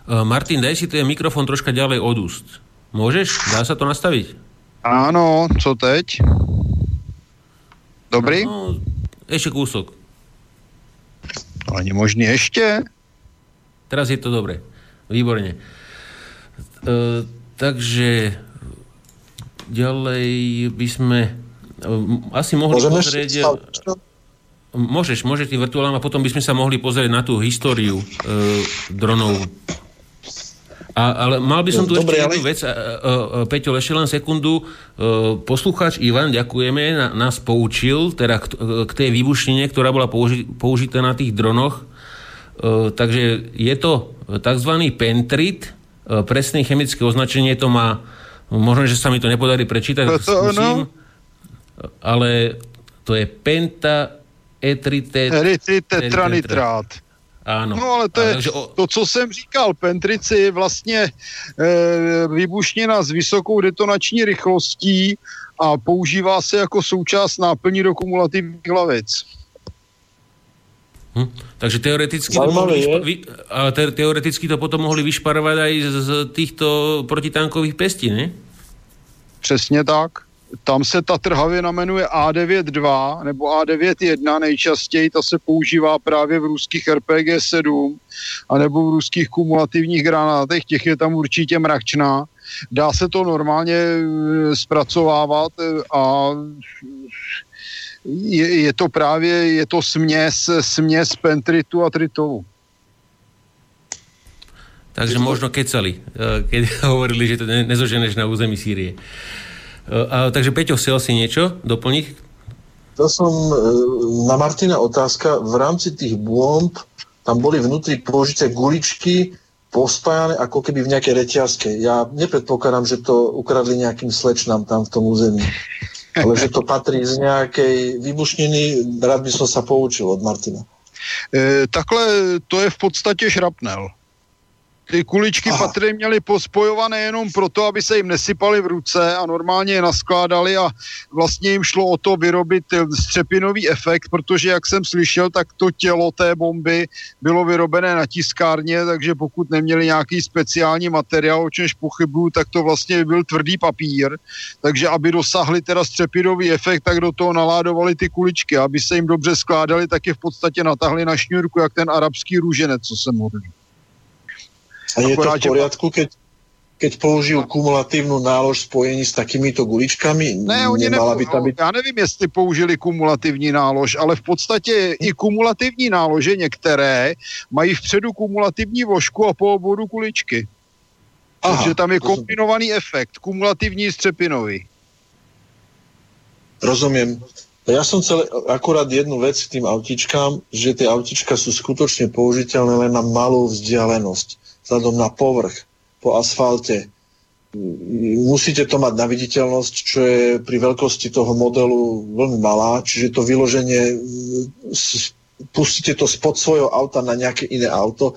Uh, Martin, daj si ten mikrofon troška ďalej od úst. Môžeš? Dá sa to nastaviť? Ano, co teď? Dobrý? No, ešte kúsok. To není možný ještě? Teraz je to dobre. Výborne. Uh, takže ďalej by sme asi mohli Môžeme pozrieť... Môžeš, môžeš tým virtuálom a potom by sme sa mohli pozrieť na tú históriu uh, dronov. A, ale mal by som tu Dobre, ešte ale- jednu vec. Uh, uh, Peťo, ešte len sekundu. Poslucháč Ivan, ďakujeme, na, nás poučil teda k, k tej výbušnine, ktorá bola použi, použitá na tých dronoch. Takže je to tzv. pentrit, presné chemické označenie to má, možno, že sa mi to nepodarí prečítať, To- to skúsim, ale to je penta etritet... Erytritetranitrat. Áno. No ale to je takže o, to, co jsem říkal. Pentrici je vlastně e, vybušněna s vysokou detonační rychlostí a používá se jako součást náplní do kumulativních hlavic. hm, takže teoreticky to, mohli vyšpa, vy, ale te, teoreticky to potom mohli vyšparovať aj z, z týchto protitankových pestí, ne? Přesně tak. Tam se ta trhavina jmenuje A92 nebo A91 nejčastěji, ta se používá právě v ruských RPG 7 anebo v ruských kumulativních granátech, těch je tam určitě mračná. Dá se to normálně eh, zpracovávat eh, a je, je to právě, je to směs, směs pentritu a tritovu. Takže možno kecali, eh, keď hovorili, že to ne, nezoženeš na území Sýrie. Eh, A, takže Peťo, chcel si niečo doplniť? To som e, na Martina otázka. V rámci tých bomb tam boli vnútri použité guličky pospájane ako keby v nejakej reťazke. Ja nepredpokladám, že to ukradli nejakým slečnám tam v tom území. Ale že to patrí z nejakej výbušniny, rád by som sa poučil od Martina. E, takhle to je v podstatě šrapnel. Ty kuličky Aha. patrně měly pospojované jenom proto, aby se jim nesypaly v ruce a normálně je naskládali a vlastně jim šlo o to vyrobit eh, střepinový efekt, protože jak jsem slyšel, tak to tělo té bomby bylo vyrobené na tiskárně, takže pokud neměli nějaký speciální materiál, o čemž pochybuju, tak to vlastně byl tvrdý papír, takže aby dosahli teda střepinový efekt, tak do toho naládovali ty kuličky, aby se jim dobře skládali, tak je v podstatě natahli na šňůrku, jak ten arabský růženec, co jsem mluvil. A je to v poriadku, keď, keď použijú kumulatívnu nálož spojení s takýmito guličkami? Ne, oni Nemala by tam byť... Já nevím, jestli použili kumulativní nálož, ale v podstatě i kumulativní nálože některé mají vpředu kumulativní vošku a po oboru kuličky. Aha, Takže tam je kombinovaný efekt, kumulativní střepinový. Rozumiem. Ja som chcel akurát jednu vec k tým autičkám, že tie autička sú skutočne použiteľné len na malú vzdialenosť vzhľadom na povrch po asfalte. Musíte to mať na viditeľnosť, čo je pri veľkosti toho modelu veľmi malá, čiže to vyloženie pustíte to spod svojho auta na nejaké iné auto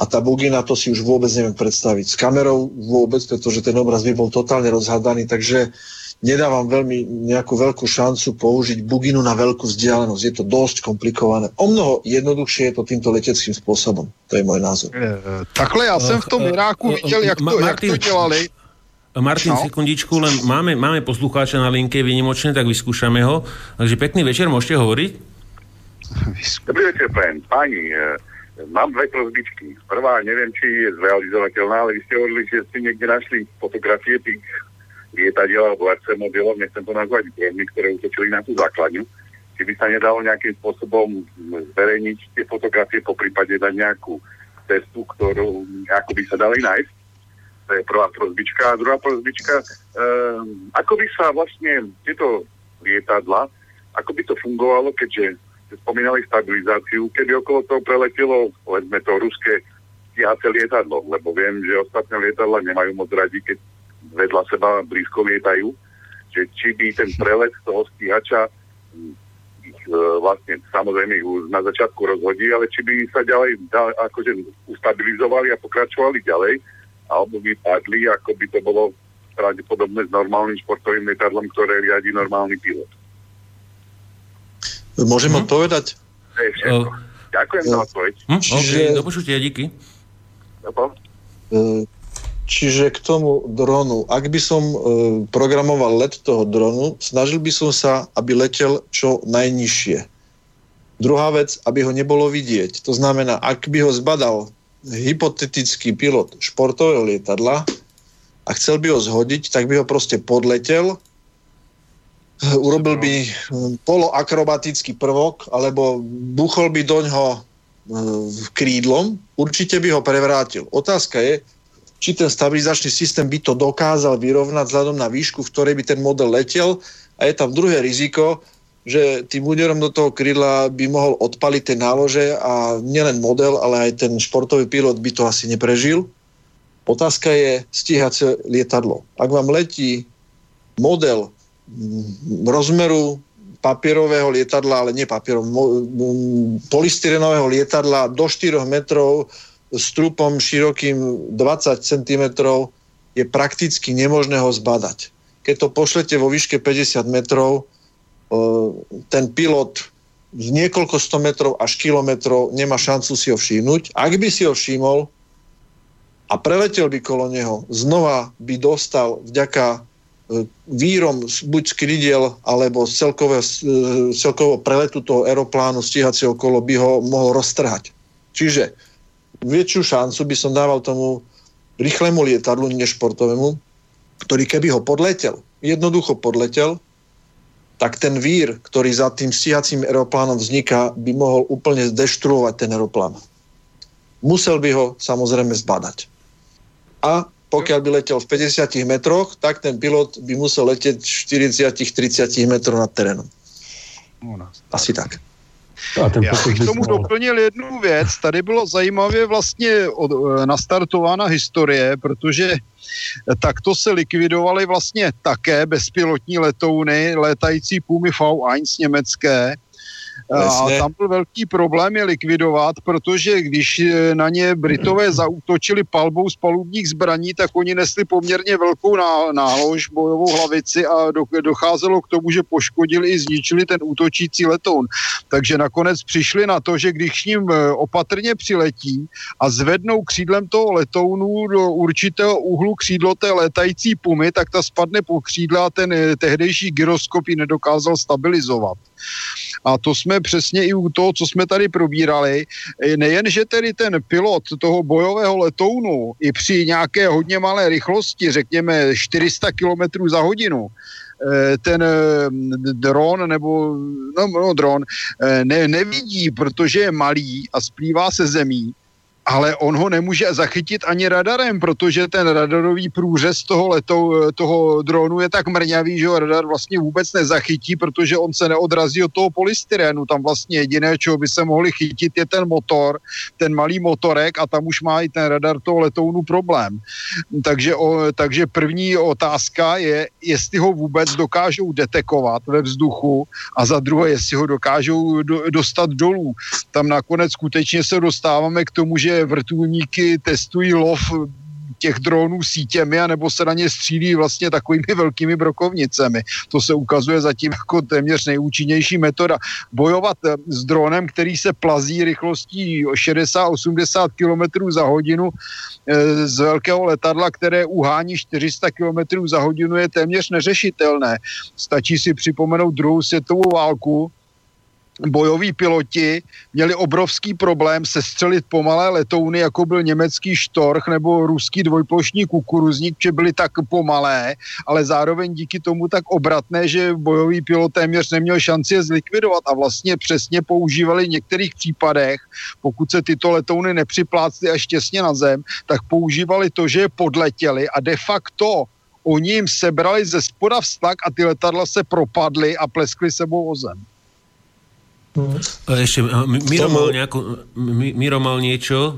a tá bugina to si už vôbec neviem predstaviť. S kamerou vôbec, pretože ten obraz by bol totálne rozhádaný, takže uh, nedávam veľmi nejakú veľkú šancu použiť buginu na veľkú vzdialenosť. Je to dosť komplikované. O mnoho jednoduchšie je to týmto leteckým spôsobom. To je môj názor. E, takhle já jsem v tom Iráku viděl, jak to, jak to dělali. Martin, no. sekundičku, len máme, máme poslucháča na linke výnimočne, tak vyskúšame ho. Takže pekný večer, môžete hovoriť? Dobrý večer, pán. Páni, mám dve prozbičky. Prvá, neviem, či je zrealizovateľná, ale vy ste hovorili, že ste niekde našli fotografie tých lietadiel alebo RC mobilov, nechcem to nazvať drony, ktoré utočili na tú základňu. Či by sa nedalo nejakým spôsobom zverejniť tie fotografie, po prípade dať nejakú cestu, ktorú ako by sa dali nájsť. To je prvá prozbička. A druhá prozbička, um, ako by sa vlastne tieto lietadla, ako by to fungovalo, keďže spomínali stabilizáciu, keby okolo toho preletelo, povedzme to, ruské stíhace lietadlo, lebo viem, že ostatné lietadla nemajú moc radi, keď vedľa seba blízko lietajú, že či by ten prelet toho stíhača hm, ich e, vlastne samozrejme na začiatku rozhodí, ale či by sa ďalej da, akože ustabilizovali a pokračovali ďalej, alebo by padli, ako by to bolo pravdepodobne s normálnym športovým lietadlom, ktoré riadi normálny pilot. Môžem hmm. odpovedať? To je všetko. Uh, Ďakujem uh, za odpoveď. Hm? Čiže... Okay, do počutia, díky. Uh, Čiže k tomu dronu, ak by som e, programoval let toho dronu, snažil by som sa, aby letel čo najnižšie. Druhá vec, aby ho nebolo vidieť. To znamená, ak by ho zbadal hypotetický pilot športového lietadla a chcel by ho zhodiť, tak by ho proste podletel, urobil by poloakrobatický prvok, alebo buchol by doňho krídlom, určite by ho prevrátil. Otázka je, či ten stabilizačný systém by to dokázal vyrovnať vzhľadom na výšku, v ktorej by ten model letel. A je tam druhé riziko, že tým úderom do toho krídla by mohol odpaliť tie nálože a nielen model, ale aj ten športový pilot by to asi neprežil. Otázka je stíhacie lietadlo. Ak vám letí model mm, rozmeru papierového lietadla, ale nie papierového, polystyrenového lietadla do 4 metrov strupom širokým 20 cm je prakticky nemožné ho zbadať. Keď to pošlete vo výške 50 metrov, ten pilot z niekoľko 100 metrov až kilometrov nemá šancu si ho všimnúť. Ak by si ho všimol a preletel by kolo neho, znova by dostal vďaka e, vírom buď z krydiel alebo z celkového, z celkového preletu toho aeroplánu stíhacieho kolo by ho mohol roztrhať. Čiže väčšiu šancu by som dával tomu rýchlemu lietadlu, než športovému, ktorý keby ho podletel, jednoducho podletel, tak ten vír, ktorý za tým stíhacím aeroplánom vzniká, by mohol úplne deštruovať ten aeroplán. Musel by ho samozrejme zbadať. A pokiaľ by letel v 50 metroch, tak ten pilot by musel letieť 40-30 metrov nad terénom. Asi tak. Já bych k tomu doplnil jednu věc. Tady bylo zajímavě vlastně od, eh, nastartována historie, protože takto se likvidovaly vlastně také bezpilotní letouny, létající Pumy V1 německé, A tam byl velký problém je likvidovat, protože když eh, na ně Britové zautočili palbou z palubních zbraní, tak oni nesli poměrně velkou nálož, bojovou hlavici a docházelo k tomu, že poškodili i zničili ten útočící letoun. Takže nakonec přišli na to, že když k ním eh, opatrně přiletí a zvednou křídlem toho letounu do určitého úhlu křídlo té létající pumy, tak ta spadne po křídle a ten eh, tehdejší gyroskop ji nedokázal stabilizovat. A to jsme přesně i u toho, co jsme tady probírali. Nejen, že tedy ten pilot toho bojového letounu i při nějaké hodně malé rychlosti, řekněme 400 km za hodinu, eh, ten eh, dron nebo no, no dron eh, ne, nevidí, protože je malý a splývá se zemí, ale on ho nemůže zachytit ani radarem, protože ten radarový průřez toho, letou, toho dronu je tak mrňavý, že ho radar vlastně vůbec nezachytí, protože on se neodrazí od toho polystyrénu. Tam vlastně jediné, čeho by se mohli chytit, je ten motor, ten malý motorek a tam už má i ten radar toho letounu problém. Takže, o, takže první otázka je, jestli ho vůbec dokážou detekovat ve vzduchu a za druhé, jestli ho dokážou do, dostat dolů. Tam nakonec skutečně se dostáváme k tomu, že vrtulníky testují lov těch dronů sítěmi, anebo se na ně střílí vlastně takovými velkými brokovnicemi. To se ukazuje zatím jako téměř nejúčinnější metoda. Bojovat eh, s dronem, který se plazí rychlostí 60-80 km za hodinu eh, z velkého letadla, které uhání 400 km za hodinu, je téměř neřešitelné. Stačí si připomenout druhou světovou válku, bojoví piloti měli obrovský problém sestřelit pomalé letouny, jako byl německý štorch nebo ruský dvojplošní kukuruzník, že byly tak pomalé, ale zároveň díky tomu tak obratné, že bojový pilot téměř neměl šanci je zlikvidovat a vlastně přesně používali v některých případech, pokud se tyto letouny nepřiplácly až těsně na zem, tak používali to, že je podletěli a de facto oni jim sebrali ze spoda vztak a ty letadla se propadly a pleskly sebou o zem. Hmm. Ešte, Miro mal, nejako, Miro mal niečo, e,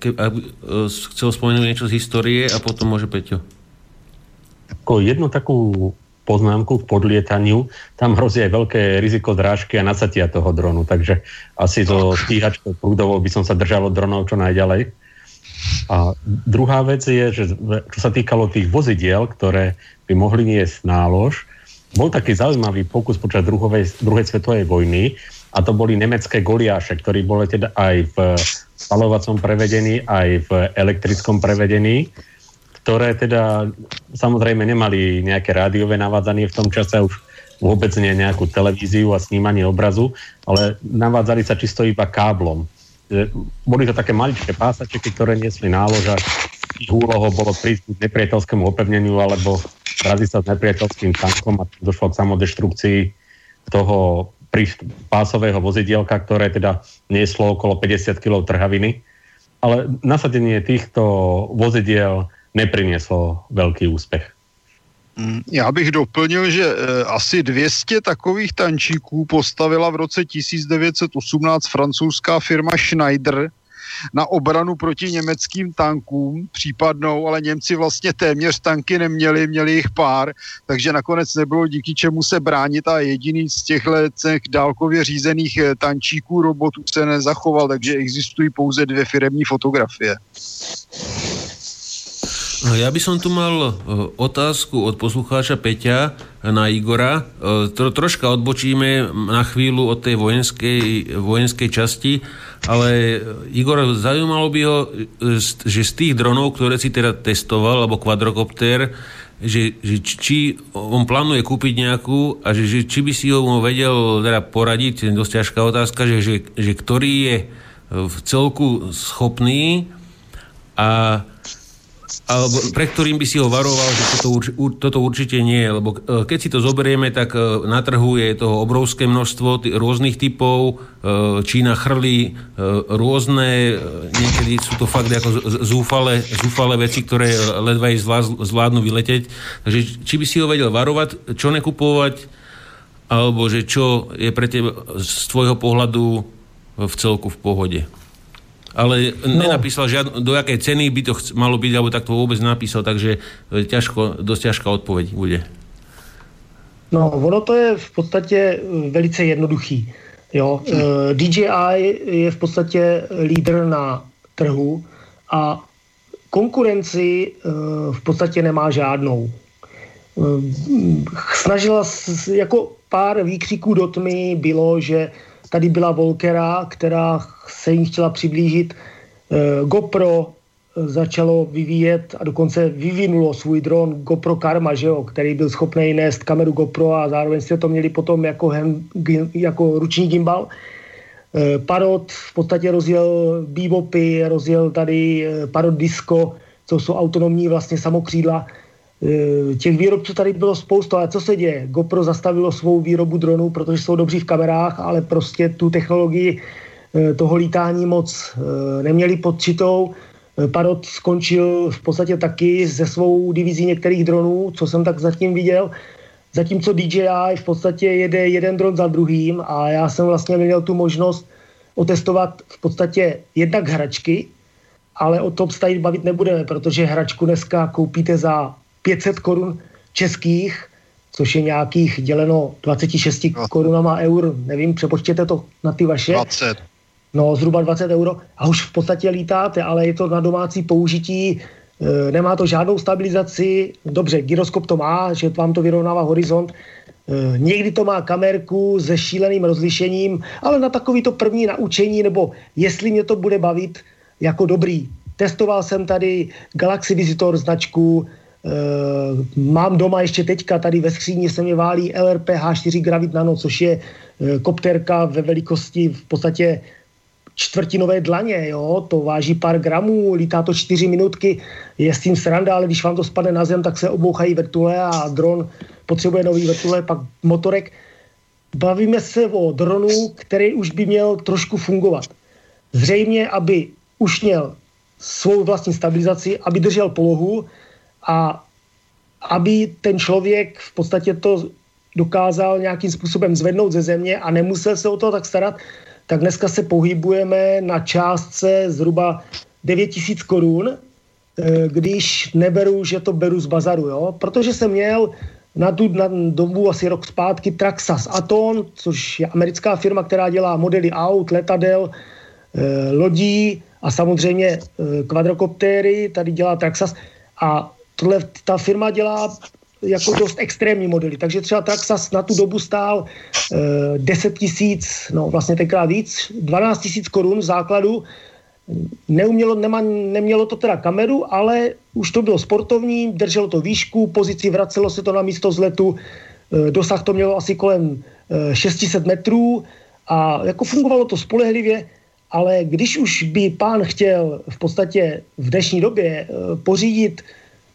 ke, aby e, chcel spomenúť niečo z histórie a potom môže Peťo. Ako jednu takú poznámku k podlietaniu, tam hrozí aj veľké riziko zrážky a nasatia toho dronu, takže asi so stíhačkou prúdovou by som sa držal od dronov čo najďalej. A druhá vec je, že čo sa týkalo tých vozidiel, ktoré by mohli niesť nálož, bol taký zaujímavý pokus počas druhej, druhej svetovej vojny, a to boli nemecké goliáše, ktorí boli teda aj v spalovacom prevedení, aj v elektrickom prevedení, ktoré teda samozrejme nemali nejaké rádiové navádzanie v tom čase, už vôbec nie nejakú televíziu a snímanie obrazu, ale navádzali sa čisto iba káblom. Boli to také maličké pásačeky, ktoré niesli nálož a ich úlohou bolo prísť k nepriateľskému opevneniu alebo zraziť sa s nepriateľským tankom a došlo k samodeštrukcii toho pásového vozidielka, ktoré teda nieslo okolo 50 kg trhaviny. Ale nasadenie týchto vozidiel neprinieslo veľký úspech. Mm, já bych doplnil, že e, asi 200 takových tančíků postavila v roce 1918 francouzská firma Schneider na obranu proti německým tankům případnou, ale Němci vlastně téměř tanky neměli, měli jich pár, takže nakonec nebylo díky čemu se bránit a jediný z těchto těch dálkově řízených eh, tančíků robotů se nezachoval, takže existují pouze dvě firemní fotografie. No, ja by som tu mal e, otázku od poslucháča Peťa na Igora. E, tro, troška odbočíme na chvíľu od tej vojenskej, vojenskej časti, ale Igor, zaujímalo by ho, e, že z tých dronov, ktoré si teda testoval, alebo kvadrokopter, že, že či on plánuje kúpiť nejakú a že, že či by si ho vedel teda poradiť, dosť ťažká otázka, že, že, že ktorý je v celku schopný a alebo pre ktorým by si ho varoval, že toto, urč, toto určite nie je, lebo e, keď si to zoberieme, tak e, na trhu je toho obrovské množstvo t- rôznych typov, e, Čína chrlí rôzne, niekedy sú to fakt ako zúfale, zúfale veci, ktoré ledva zvládnu vyleteť. Takže či by si ho vedel varovať, čo nekupovať, alebo že čo je pre teba z tvojho pohľadu v celku v pohode? Ale no. nenapísal žiadno, do jakej ceny by to chc- malo byť, alebo tak to vôbec napísal, takže e, ťažko, dosť ťažká odpoveď bude. No, ono to je v podstatě e, velice jednoduchý. Jo, uh, DJI je v podstatě lídr na trhu a konkurenci v podstatě nemá žádnou. Snažila, s, jako pár výkřiků do tmy bylo, že tady byla Volkera, která se jim chtěla přiblížit. Uh, GoPro začalo vyvíjet a dokonce vyvinulo svůj dron GoPro Karma, že jo, který byl schopný nést kameru GoPro a zároveň jste to měli potom jako, hem, jako ruční gimbal. Eh, Parod v podstatě rozjel bebopy, rozjel tady eh, Parod Disco, co jsou autonomní vlastně samokřídla. Eh, těch výrobců tady bylo spousta, ale co se děje? GoPro zastavilo svou výrobu dronů, protože jsou dobří v kamerách, ale prostě tu technologii toho lítání moc neměli pod čitou Parod skončil v podstatě taky ze svou divizí některých dronů, co jsem tak zatím viděl. Zatímco DJI v podstatě jede jeden dron za druhým a já jsem vlastně měl tu možnost otestovat v podstatě jednak hračky, ale o tom tady bavit nebudeme, protože hračku dneska koupíte za 500 korun českých, což je nějakých děleno 26 korunama eur, nevím, přepočtěte to na ty vaše. 20. No, zhruba 20 euro a už v podstatě lítáte, ale je to na domácí použití, e, nemá to žádnou stabilizaci, dobře, gyroskop to má, že vám to vyrovnává horizont, e, někdy to má kamerku se šíleným rozlišením, ale na takový to první naučení, nebo jestli mě to bude bavit, jako dobrý. Testoval jsem tady Galaxy Visitor značku, mám doma ještě teďka, tady ve skříni se mě válí LRP H4 Gravit Nano, což je e, kopterka ve velikosti v podstatě čtvrtinové dlaně, jo, to váží pár gramů, lítá to čtyři minutky, je s tím sranda, ale když vám to spadne na zem, tak se obouchají vrtule a dron potřebuje nový vrtule, pak motorek. Bavíme se o dronu, který už by měl trošku fungovat. Zřejmě, aby už měl svou vlastní stabilizaci, aby držel polohu a aby ten člověk v podstatě to dokázal nějakým způsobem zvednout ze země a nemusel se o to tak starat, tak dneska se pohybujeme na částce zhruba 9000 korun, eh, když neberu, že to beru z bazaru, jo? protože jsem měl na tu na dobu asi rok zpátky Traxas Aton, což je americká firma, která dělá modely aut, letadel, eh, lodí a samozřejmě eh, kvadrokoptéry, tady dělá Traxas a tohle, ta firma dělá jako dost extrémní modely. Takže třeba Traxas na tu dobu stál e, 10 tisíc, no vlastně tenkrát víc, 12 tisíc korun v základu. Neumělo, nema, nemělo to teda kameru, ale už to bylo sportovní, drželo to výšku, pozici vracelo se to na místo zletu, e, dosah to mělo asi kolem e, 600 metrů a jako fungovalo to spolehlivě, ale když už by pán chtěl v podstatě v dnešní době e, pořídit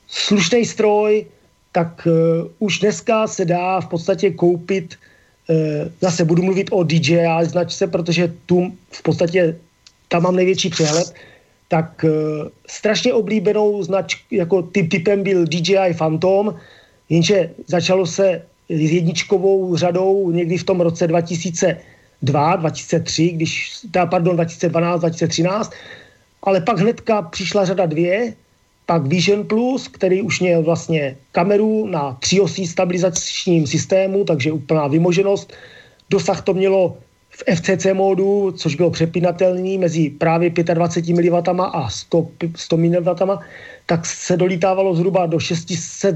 slušný stroj, tak uh, už dneska se dá v podstatě koupit, uh, zase budu mluvit o DJI značce, protože tu v podstatě tam mám největší přehled, tak uh, strašně oblíbenou značku, jako typ, typem byl DJI Phantom, jenže začalo se s jedničkovou řadou někdy v tom roce 2002, 2003, když, teda, pardon, 2012, 2013, ale pak hnedka přišla řada dvě, pak Vision Plus, který už měl vlastně kameru na tříosí stabilizačním systému, takže úplná vymoženost. Dosah to mělo v FCC módu, což bylo přepínatelný mezi právě 25 mW a 100, 100 mW, tak se dolítávalo zhruba do 600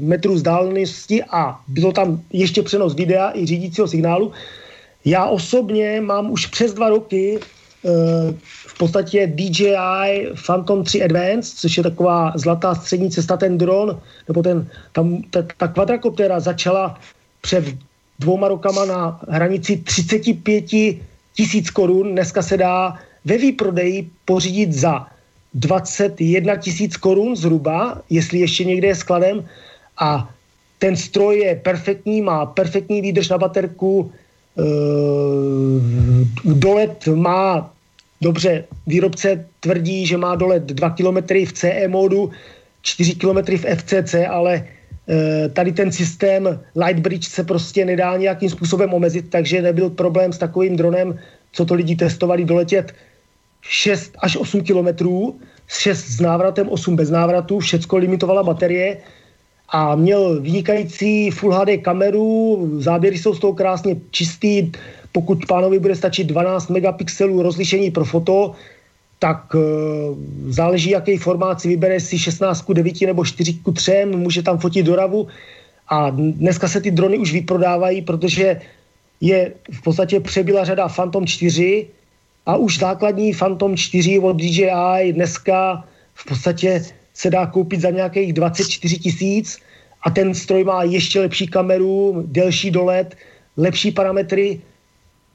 metrů vzdálenosti a bylo tam ještě přenos videa i řídícího signálu. Já osobně mám už přes dva roky Eh, podstatě DJI Phantom 3 Advance, což je taková zlatá střední cesta, ten dron, nebo ten, tam, ta, ta kvadrakoptera začala před dvouma rokama na hranici 35 tisíc korun. Dneska se dá ve výprodeji pořídit za 21 tisíc korun zhruba, jestli ještě někde je skladem. A ten stroj je perfektní, má perfektní výdrž na baterku, Uh, dolet má, dobře, výrobce tvrdí, že má dolet 2 km v CE módu, 4 km v FCC, ale uh, tady ten systém Lightbridge se prostě nedá nějakým způsobem omezit, takže nebyl problém s takovým dronem, co to lidi testovali, doletět 6 až 8 kilometrů, 6 s návratem, 8 bez návratu, všecko limitovala baterie a měl vynikající Full HD kameru, záběry jsou z toho krásně čistý, pokud pánovi bude stačit 12 megapixelů rozlišení pro foto, tak e, záleží, jaký formát si vybere, si 16 ku 9 nebo 4 ku 3, může tam fotit doravu a dneska se ty drony už vyprodávají, protože je v podstatě přebyla řada Phantom 4 a už základní Phantom 4 od DJI dneska v podstatě se dá koupit za nějakých 24 tisíc a ten stroj má ještě lepší kameru, delší dolet, lepší parametry.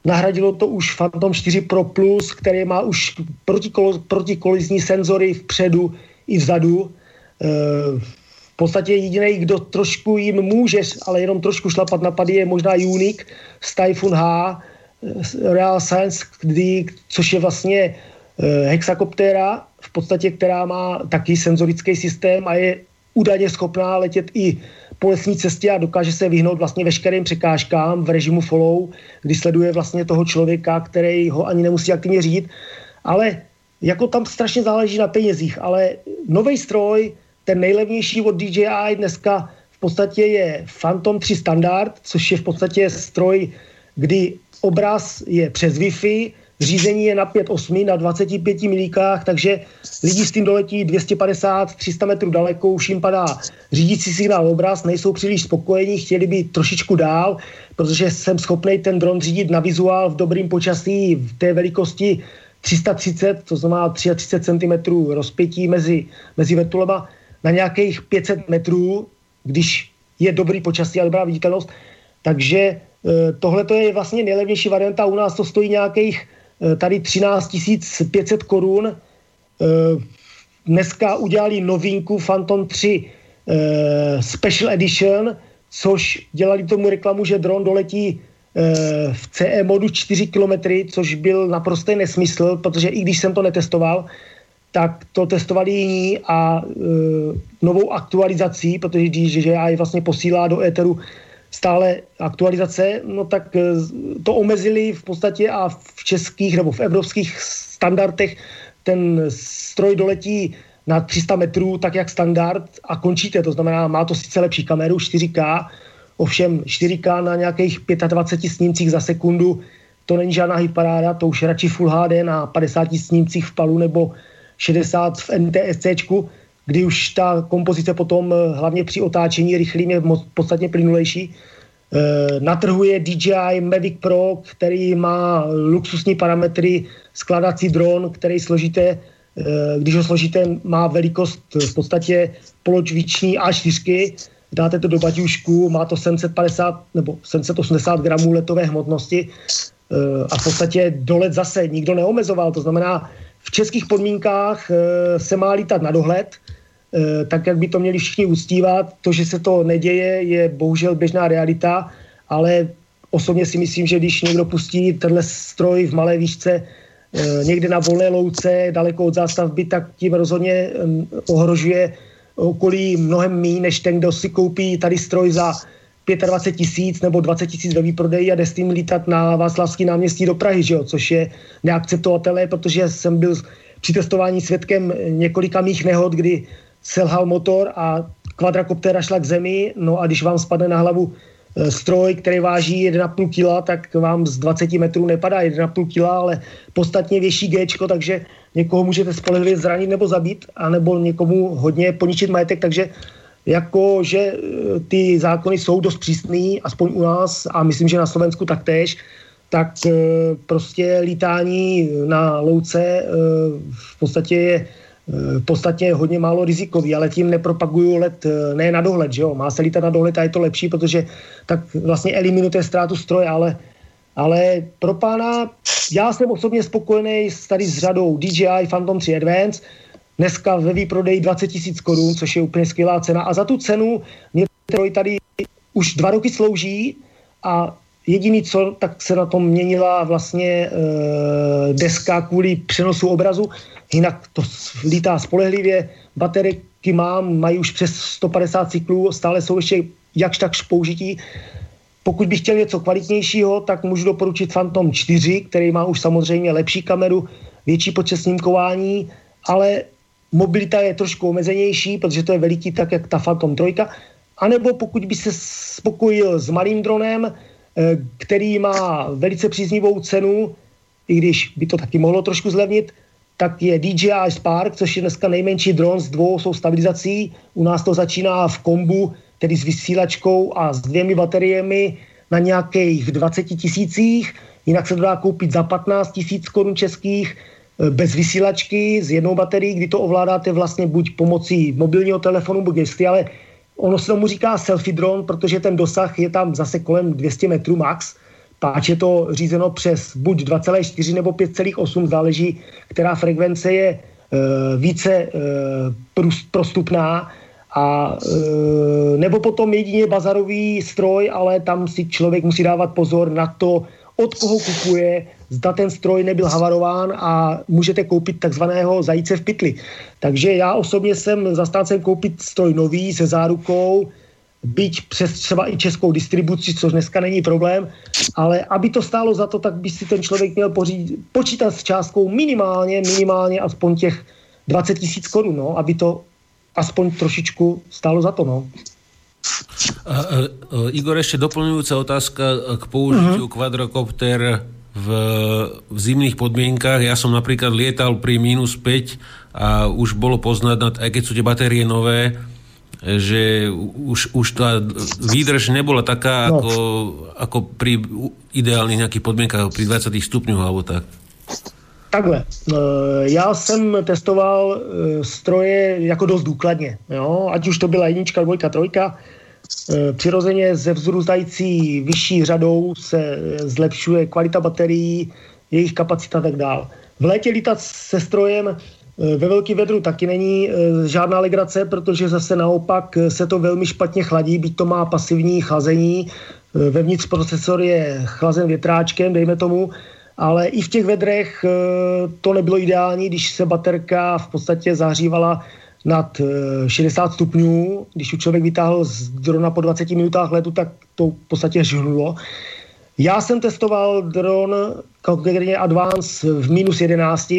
Nahradilo to už Phantom 4 Pro Plus, který má už protikolo, protikolizní senzory vpředu i vzadu. E, v podstatě jediný, kdo trošku jim může, ale jenom trošku šlapat na pady, je možná Unique z Typhoon H, Real Science, kdy, což je vlastně e, hexakoptéra, podstatě, která má taky senzorický systém a je údajně schopná letět i po lesní cestě a dokáže se vyhnout vlastně veškerým překážkám v režimu follow, kdy sleduje vlastně toho člověka, který ho ani nemusí aktivně řídit. Ale jako tam strašně záleží na penězích, ale nový stroj, ten nejlevnější od DJI dneska v podstatě je Phantom 3 Standard, což je v podstatě stroj, kdy obraz je přes Wi-Fi, řízení je na 5.8 na 25 milíkách, takže lidi s tím doletí 250-300 metrů daleko, už jim padá řídící signál obraz, nejsou příliš spokojení, chtěli by trošičku dál, protože jsem schopný ten dron řídit na vizuál v dobrým počasí v té velikosti 330, to znamená 33 cm rozpětí mezi, mezi vrtulema na nějakých 500 metrů, když je dobrý počasí a dobrá viditelnost. Takže e, tohle je vlastně nejlevnější varianta. U nás to stojí nějakých Eh, tady 13 500 korun. Eh, dneska udělali novinku Phantom 3 eh, Special Edition, což dělali tomu reklamu, že dron doletí v CE modu 4 km, což byl naprostý nesmysl, protože i když jsem to netestoval, tak to testovali jiní a novou aktualizací, protože DJI vlastně posílá do éteru stále aktualizace, no tak eh, to omezili v podstatě a v českých nebo v evropských standardech ten stroj doletí na 300 metrů, tak jak standard a končíte. To znamená, má to sice lepší kameru, 4K, ovšem 4K na nějakých 25 snímcích za sekundu, to není žádná hitparáda, to už radši Full HD na 50 snímcích v palu nebo 60 v NTSCčku, kdy už ta kompozice potom eh, hlavně při otáčení rychlým je podstatně plynulejší. Eh, na trhu je DJI Mavic Pro, který má luxusní parametry, skladací dron, který složíte, eh, když ho složíte, má velikost v podstatě poločviční A4, dáte to do baťušku, má to 750 nebo 780 gramů letové hmotnosti a v podstatě dolet zase nikdo neomezoval. To znamená, v českých podmínkách se má lítat na dohled, Eh, tak, jak by to měli všichni uctívat. To, že se to neděje, je bohužel běžná realita, ale osobně si myslím, že když někdo pustí tenhle stroj v malé výšce eh, někde na volné louce, daleko od zástavby, tak tím rozhodně mm, ohrožuje okolí mnohem méně, než ten, kdo si koupí tady stroj za 25 tisíc nebo 20 tisíc ve výprodeji a jde s tím lítat na Václavský náměstí do Prahy, že jo? což je neakceptovatelné, protože jsem byl při testování svědkem několika mých nehod, kdy selhal motor a kvadrakoptéra šla k zemi, no a když vám spadne na hlavu e, stroj, který váží 1,5 kg, tak vám z 20 metrů nepadá 1,5 kg, ale podstatně větší G, takže někoho můžete spolehlivě zranit nebo zabít, anebo někomu hodně poničit majetek, takže jako, že e, ty zákony jsou dost přísný, aspoň u nás a myslím, že na Slovensku taktéž, tak e, prostě lítání na louce v podstatě je v podstatě hodně málo rizikový, ale tím nepropaguju let eh, ne na dohled, že jo? Má se lítat na dohled a je to lepší, protože tak vlastně eliminujete ztrátu stroje, ale, ale pro pána, já jsem osobně spokojený s tady s řadou DJI Phantom 3 Advance, dneska ve výprodeji 20 tisíc korun, což je úplně skvělá cena a za tu cenu mě tady už dva roky slouží a Jediný co, tak se na tom měnila vlastně e, deska kvůli přenosu obrazu, jinak to lítá spolehlivě, baterky mám, mají už přes 150 cyklů, stále jsou ještě jakž takž použití. Pokud bych chtěl něco kvalitnějšího, tak můžu doporučit Phantom 4, který má už samozřejmě lepší kameru, větší počet snímkování, ale mobilita je trošku omezenější, protože to je veliký tak, jak ta Phantom 3, anebo pokud by se spokojil s malým dronem, eh, který má velice příznivou cenu, i když by to taky mohlo trošku zlevnit, tak je DJI Spark, což je dneska nejmenší dron s dvou jsou stabilizací. U nás to začíná v kombu, tedy s vysílačkou a s dvěmi bateriemi na nějakých 20 tisících. Jinak se to dá koupit za 15 tisíc korun českých bez vysílačky s jednou baterií, kdy to ovládáte vlastně buď pomocí mobilního telefonu, buď gesty, ale ono se tomu říká selfie drone, protože ten dosah je tam zase kolem 200 metrů max. Páč je to řízeno přes buď 2,4 nebo 5,8, záleží, která frekvence je e, více e, prostupná, a e, nebo potom jedině bazarový stroj, ale tam si člověk musí dávat pozor na to, od koho kupuje, zda ten stroj nebyl havarován a můžete koupit takzvaného zajíce v pytli. Takže já osobně jsem zastáncem koupit stroj nový se zárukou, byť přes třeba i českou distribuci, což dneska není problém, ale aby to stálo za to, tak by si ten člověk měl pořídit, počítat s částkou minimálně, minimálně aspoň těch 20 tisíc korun, no, aby to aspoň trošičku stálo za to. No. A, a, Igor, ešte doplňujúca otázka k použitiu uh-huh. kvadrokopter v, v zimných podmienkách. Ja som napríklad lietal pri minus 5 a už bolo poznať, aj keď sú tie batérie nové, že už, už tá výdrž nebola taká, no. ako, ako pri ideálnych nejakých podmienkách, pri 20 stupňoch alebo tak. Takhle, e, já jsem testoval e, stroje jako dost důkladně, jo? ať už to byla jednička, dvojka, trojka, přirozeně ze vzrůstající vyšší řadou se zlepšuje kvalita baterií, jejich kapacita a tak dále. V létě lítat se strojem Eh, ve velký vedru taky není eh, žádná legrace, protože zase naopak eh, se to velmi špatně chladí, byť to má pasivní chlazení. Vevnitř procesor je chlazen větráčkem, dejme tomu, ale i v těch vedrech to nebylo ideální, když se baterka v podstatě zahřívala nad 60 stupňů. Když už člověk vytáhl z drona po 20 minutách letu, tak to v podstatě žhnulo. Já jsem testoval dron, konkrétně Advance v minus 11,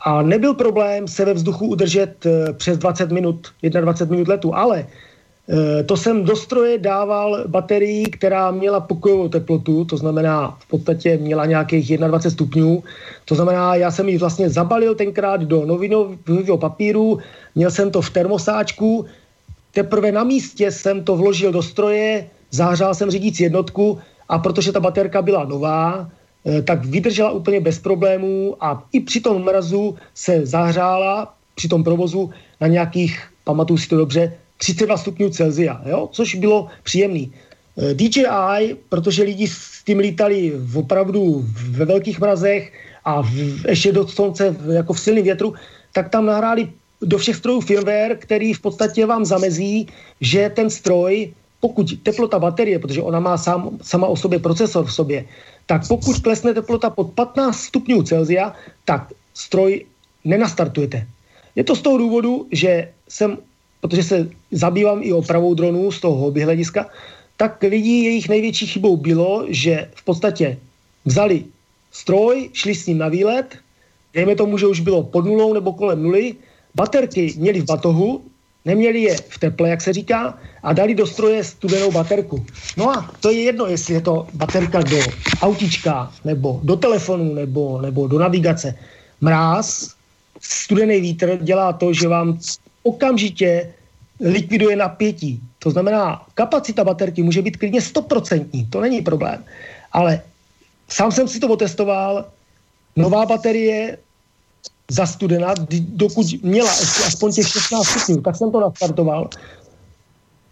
a nebyl problém se ve vzduchu udržet eh, přes 20 minut, 21 minut letu, ale eh, to jsem do stroje dával baterii, která měla pokojovou teplotu, to znamená v podstatě měla nějakých 21 stupňů. To znamená, já jsem ji vlastně zabalil tenkrát do novinového papíru, měl jsem to v termosáčku, teprve na místě jsem to vložil do stroje, zahřál jsem řídící jednotku a protože ta baterka byla nová, Eh, tak vydržela úplně bez problémů a i při tom mrazu se zahřála při tom provozu na nějakých, pamatuju si to dobře, 32 stupňů Celzia, jo? což bylo příjemný. Eh, DJI, protože lidi s tím lítali opravdu ve velkých mrazech a v, ještě do slunce jako v silném větru, tak tam nahráli do všech strojů firmware, který v podstatě vám zamezí, že ten stroj, pokud teplota baterie, protože ona má sám, sama o sobě procesor v sobě, tak pokud klesne teplota pod 15 stupňů Celzia, tak stroj nenastartujete. Je to z toho důvodu, že jsem, protože se zabývám i opravou dronů z toho hobby hlediska, tak lidi jejich největší chybou bylo, že v podstatě vzali stroj, šli s ním na výlet, dejme tomu, že už bylo pod nulou nebo kolem nuly, baterky měli v batohu, neměli je v teple, jak se říká, a dali do stroje studenou baterku. No a to je jedno, jestli je to baterka do autička, nebo do telefonu, nebo, nebo do navigace. Mráz, studený vítr dělá to, že vám okamžitě likviduje napětí. To znamená, kapacita baterky může být klidně 100%, to není problém. Ale sám jsem si to otestoval, nová baterie za studena, dokud měla aspoň těch 16 stupňů, tak jsem to nastartoval.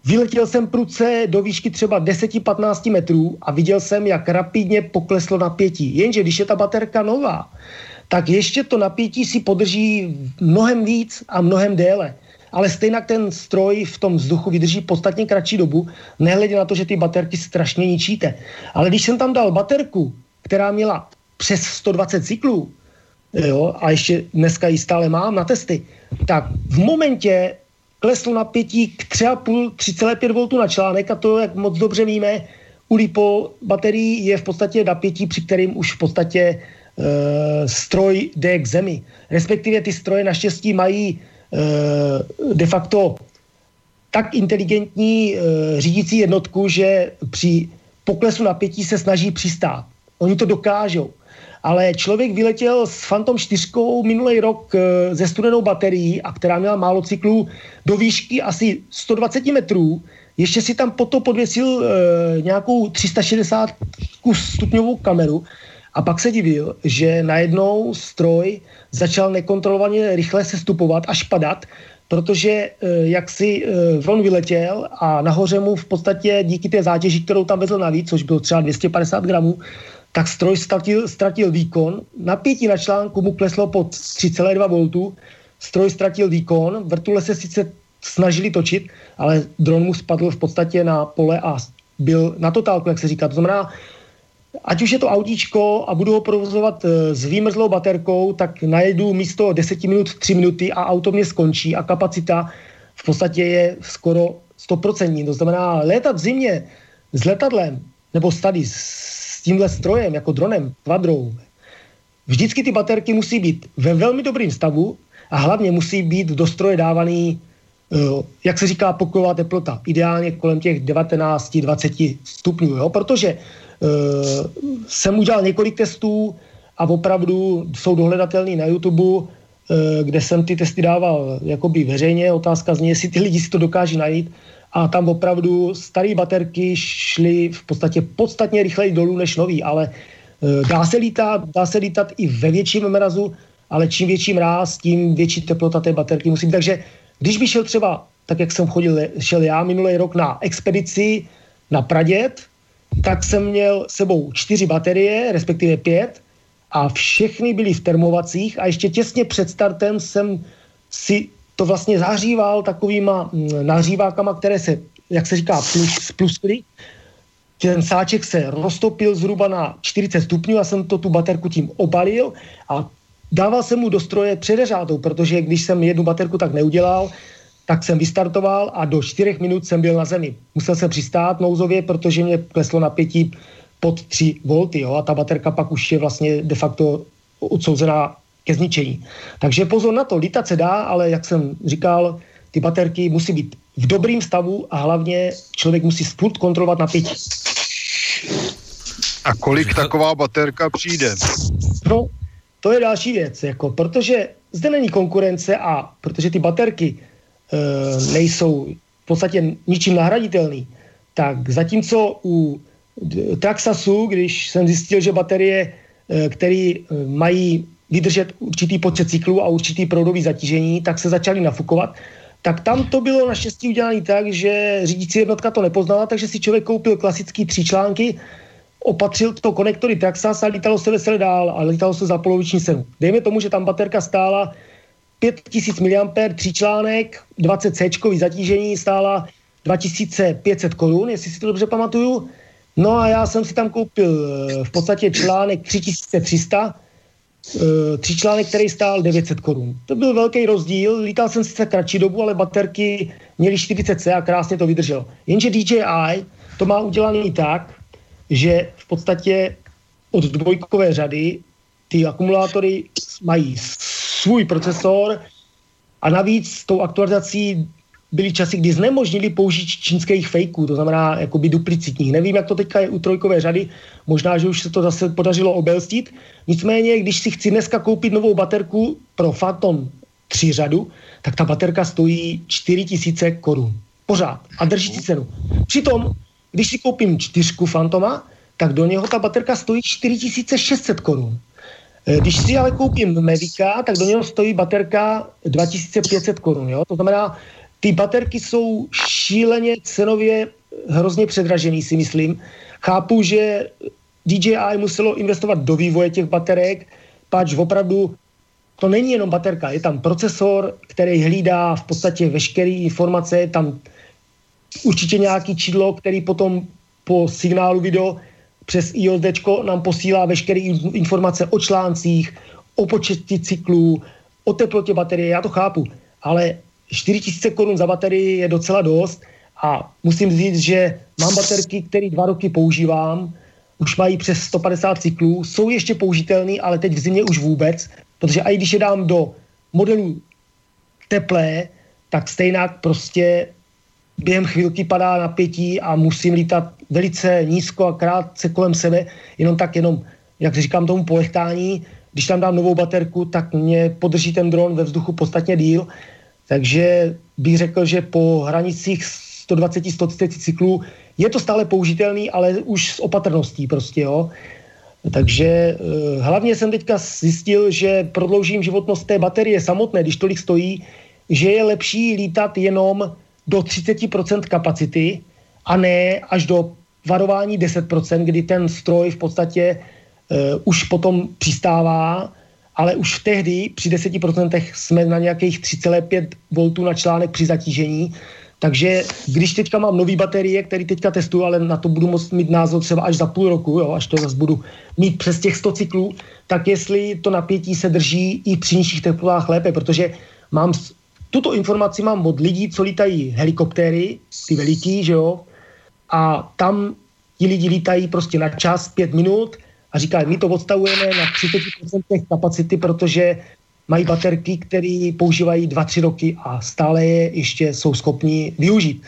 Vyletěl jsem pruce do výšky třeba 10-15 metrů a viděl jsem, jak rapidně pokleslo napětí. Jenže když je ta baterka nová, tak ještě to napětí si podrží mnohem víc a mnohem déle. Ale stejně ten stroj v tom vzduchu vydrží podstatně kratší dobu, nehledě na to, že ty baterky strašně ničíte. Ale když jsem tam dal baterku, která měla přes 120 cyklů, jo, a ještě dneska ji stále mám na testy, tak v momentě kleslo napětí k 3,5, 3,5 V na článek a to, jak moc dobře víme, u LiPo baterií je v podstatě napětí, při kterým už v podstatě e, stroj jde k zemi. Respektive ty stroje naštěstí mají de facto tak inteligentní e, řídící jednotku, že při poklesu napětí se snaží přistát. Oni to dokážou. Ale člověk vyletěl s Phantom 4 minulý rok ze studenou baterií, a která měla málo cyklů, do výšky asi 120 metrů. Ještě si tam potom podvěsil e, nějakou 360 stupňovou kameru a pak se divil, že najednou stroj začal nekontrolovaně rychle se stupovat až padat, protože eh, jak si eh, on vyletěl a nahoře mu v podstatě díky té zátěži, kterou tam vezl navíc, což bylo třeba 250 gramů, tak stroj ztratil, ztratil výkon. Napětí na článku mu kleslo pod 3,2 V, stroj ztratil výkon, vrtule se sice snažili točit, ale dron mu spadl v podstatě na pole a byl na totálku, jak se říká. To znamená, ať už je to autíčko a budu ho provozovat e, s výmrzlou baterkou, tak najedu místo 10 minut 3 minuty a auto mě skončí a kapacita v podstatě je skoro 100%. To znamená, létat v zimě s letadlem nebo tady s tímhle strojem, jako dronem, kvadrou, vždycky ty baterky musí být ve velmi dobrém stavu a hlavně musí být do stroje dávaný, e, jak se říká, pokojová teplota. Ideálně kolem těch 19-20 stupňů, jo? protože Eh, jsem udělal několik testů a opravdu jsou dohledatelný na YouTube, eh, kde jsem ty testy dával jakoby veřejně. Otázka zní, jestli ty lidi si to dokáží najít. A tam opravdu staré baterky šly v podstatě podstatně rychleji dolů než nový, ale eh, dá se lítat, dá se lítat i ve větším mrazu, ale čím větší mráz, tím větší teplota té baterky musí být. Takže když by šel třeba, tak jak jsem chodil, šel já minulý rok na expedici na Pradět, tak jsem měl sebou čtyři baterie, respektive pět, a všechny byly v termovacích a ještě těsně před startem jsem si to vlastně zahříval takovýma mm, nahřívákama, které se, jak se říká, plus, spluskly. Ten sáček se roztopil zhruba na 40 stupňů a jsem to tu baterku tím obalil a dával jsem mu do stroje předeřádou, protože když jsem jednu baterku tak neudělal, tak jsem vystartoval a do 4 minut jsem byl na zemi. Musel jsem přistát nouzově, protože mě kleslo napětí pod 3 V jo, a ta baterka pak už je vlastně de facto odsouzená ke zničení. Takže pozor na to, lítat se dá, ale jak jsem říkal, ty baterky musí být v dobrým stavu a hlavně člověk musí spurt kontrolovat napětí. A kolik taková baterka přijde? No, to je další věc, jako, protože zde není konkurence a protože ty baterky nejsou v podstatě ničím nahraditelný, tak zatímco u Traxasu, když jsem zjistil, že baterie, eh, které eh, mají vydržet určitý počet cyklů a určitý proudový zatížení, tak se začaly nafukovat, tak tam to bylo naštěstí udělané tak, že řídící jednotka to nepoznala, takže si člověk koupil klasický tři články, opatřil to konektory Traxas a lítalo se veselé dál a lítalo se za poloviční cenu. Dejme tomu, že tam baterka stála 5000 mAh, článek, 20 C zatížení stála 2500 korun, jestli si to dobře pamatuju. No a já jsem si tam koupil eh, v podstatě článek 3300, eh, tři článek, který stál 900 korun. To byl velký rozdíl, lítal jsem sice kratší dobu, ale baterky měly 40C a krásně to vydrželo. Jenže DJI to má udělaný tak, že v podstatě od dvojkové řady ty akumulátory mají svůj procesor a navíc s tou aktualizací byly časy, kdy znemožnili použít čínských fejků, to znamená jakoby duplicitních. Nevím, jak to teďka je u trojkové řady, možná, že už se to zase podařilo obelstit. Nicméně, když si chci dneska koupit novou baterku pro Phantom 3 řadu, tak ta baterka stojí 4000 korun. Pořád. A drží si cenu. Přitom, když si koupím čtyřku Phantoma, tak do něho ta baterka stojí 4600 korun. Eh, když si ale koupím Medica, tak do něho stojí baterka 2500 korun. To znamená, ty baterky jsou šíleně cenově hrozně předražený, si myslím. Chápu, že DJI muselo investovat do vývoje těch baterek, pač opravdu to není jenom baterka, je tam procesor, který hlídá v podstatě veškeré informace, je tam určitě nějaký čidlo, který potom po signálu video přes IOD nám posílá veškeré informace o článcích, o početi cyklů, o teplotě baterie, já to chápu, ale 4000 korun za baterii je docela dost a musím říct, že mám baterky, které dva roky používám, už mají přes 150 cyklů, jsou ještě použitelné, ale teď v zimě už vůbec, protože i když je dám do modelu teplé, tak stejně prostě během chvilky padá napětí a musím lítat velice nízko a krátce kolem sebe, jenom tak, jenom, jak říkám tomu polechtání, když tam dám novou baterku, tak mě podrží ten dron ve vzduchu podstatně díl, takže bych řekl, že po hranicích 120-130 cyklů je to stále použitelný, ale už s opatrností prostě, jo. Takže eh, hlavně jsem teďka zjistil, že prodloužím životnost té baterie samotné, když tolik stojí, že je lepší lítat jenom do 30% kapacity a ne až do varování 10%, kdy ten stroj v podstatě uh, už potom přistává, ale už tehdy při 10% jsme na nějakých 3,5 V na článek při zatížení, takže když teďka mám nový baterie, který teďka testuju, ale na to budu moct mít názor třeba až za půl roku, jo, až to zase budu mít přes těch 100 cyklů, tak jestli to napětí se drží i při nižších teplotách lépe, protože mám tuto informaci mám od lidí, co lítají helikoptéry, ty veliký, že jo, a tam ti lidi lítají prostě na čas, pět minut a říkají, my to odstavujeme na 30% kapacity, protože mají baterky, které používají 2-3 roky a stále je ještě jsou schopni využít.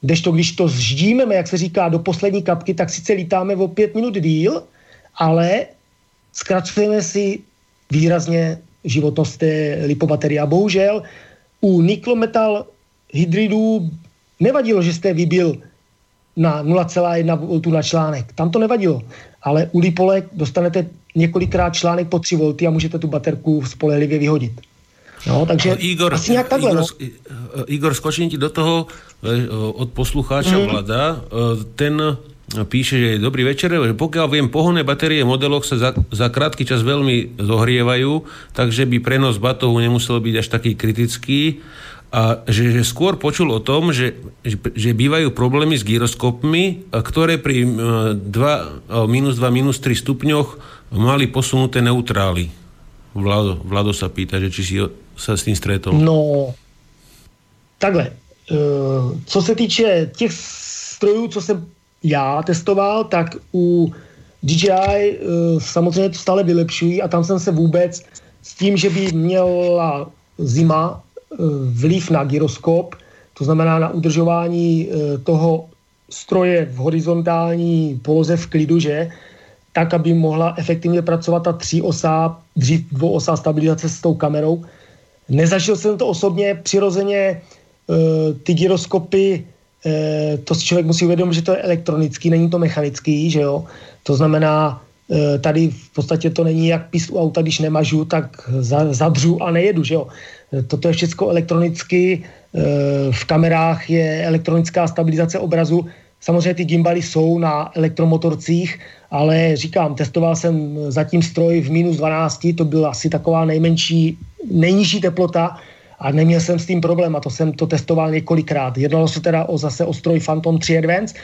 Kdežto, když to zždímeme, jak se říká, do poslední kapky, tak sice lítáme o 5 minut díl, ale zkracujeme si výrazně životnost té lipobaterie. A bohužel u niklometal hydridů nevadilo, že jste vybil na 0,1 V na článek. Tam to nevadilo. Ale u lipolek dostanete několikrát článek po 3 V a můžete tu baterku spolehlivě vyhodit. No, takže Igor, asi nějak takhle, Igor, no. Igor, skočím ti do toho e, od poslucháča mm. Vlada. E, ten píše, že dobrý večer, že pokiaľ viem, pohonné batérie v modeloch sa za, za krátky čas veľmi zohrievajú, takže by prenos batohu nemusel byť až taký kritický a že, že skôr počul o tom, že, že, bývajú problémy s gyroskopmi, ktoré pri 2, minus 2, minus 3 stupňoch mali posunuté neutrály. Vlado, Vlado sa pýta, že či si sa s tým stretol. No, takhle. Co se týče těch strojů, co jsem já testoval, tak u DJI samozřejmě to stále vylepšují a tam jsem se vůbec s tím, že by měla zima vliv na gyroskop, to znamená na udržování eh, toho stroje v horizontální poloze v klidu, že? tak, aby mohla efektivně pracovat ta tří osá, dřív dvouosá stabilizace s tou kamerou. Nezažil jsem to osobně, přirozeně eh, ty gyroskopy, eh, to si člověk musí uvědomit, že to je elektronický, není to mechanický, že jo. To znamená, tady v podstatě to není jak píst u auta, když nemažu, tak zadřu a nejedu, že jo. Toto je všechno elektronicky, eh, v kamerách je elektronická stabilizace obrazu. Samozřejmě ty gimbaly jsou na elektromotorcích, ale říkám, testoval jsem zatím stroj v minus 12, to byla asi taková nejmenší, nejnižší teplota a neměl jsem s tím problém a to jsem to testoval několikrát. Jednalo se teda o zase o stroj Phantom 3 Advance,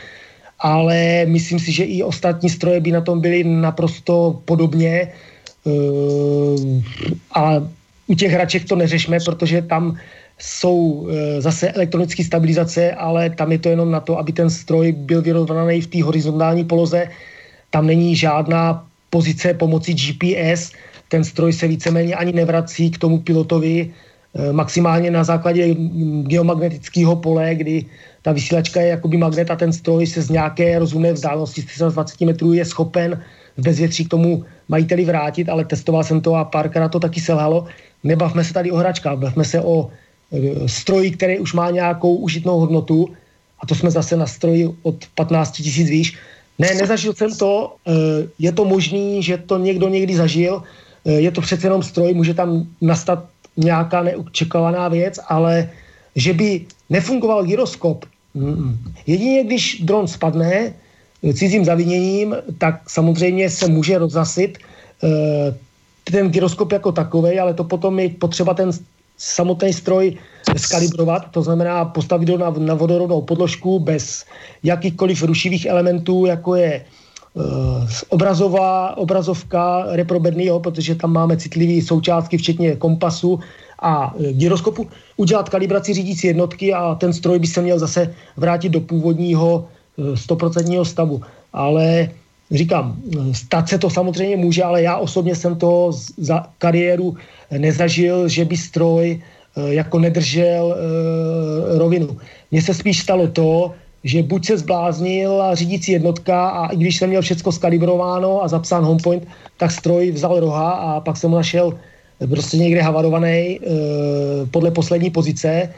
ale myslím si, že i ostatní stroje by na tom byly naprosto podobně. Uh, a u těch hraček to neřešme, protože tam jsou e, zase elektronické stabilizace, ale tam je to jenom na to, aby ten stroj byl vyrovnaný v té horizontální poloze. Tam není žádná pozice pomocí GPS, ten stroj se víceméně ani nevrací k tomu pilotovi, maximálně na základě geomagnetického pole, kdy ta vysílačka je jakoby magnet a ten stroj se z nějaké rozumné vzdálenosti 320 metrů je schopen v bezvětří k tomu majiteli vrátit, ale testoval jsem to a párkrát to taky selhalo. Nebavme se tady o hračkách, bavme se o e, stroji, který už má nějakou užitnou hodnotu a to jsme zase na stroji od 15 tisíc výš. Ne, nezažil jsem to, e, je to možný, že to někdo někdy zažil, je to přece jenom stroj, může tam nastat nějaká neočekovaná věc, ale že by nefungoval gyroskop, jedině když dron spadne cizím zaviněním, tak samozřejmě se může rozasit ten gyroskop jako takový, ale to potom je potřeba ten samotný stroj skalibrovat, to znamená postavit ho na, na vodorovnou podložku bez jakýchkoliv rušivých elementů, jako je obrazová, obrazovka reprobedného, protože tam máme citlivé součástky, včetně kompasu a uh, gyroskopu, udělat kalibraci řídící jednotky a ten stroj by se měl zase vrátit do původního uh, 100% stavu. Ale Říkám, stát se to samozřejmě může, ale já osobně jsem to za kariéru nezažil, že by stroj eh, jako nedržel eh, rovinu. Mně se spíš stalo to, že buď se zbláznila řídící jednotka a i když jsem měl všechno skalibrováno a zapsán homepoint, tak stroj vzal roha a pak jsem ho našel prostě někde havarovaný e, podle poslední pozice.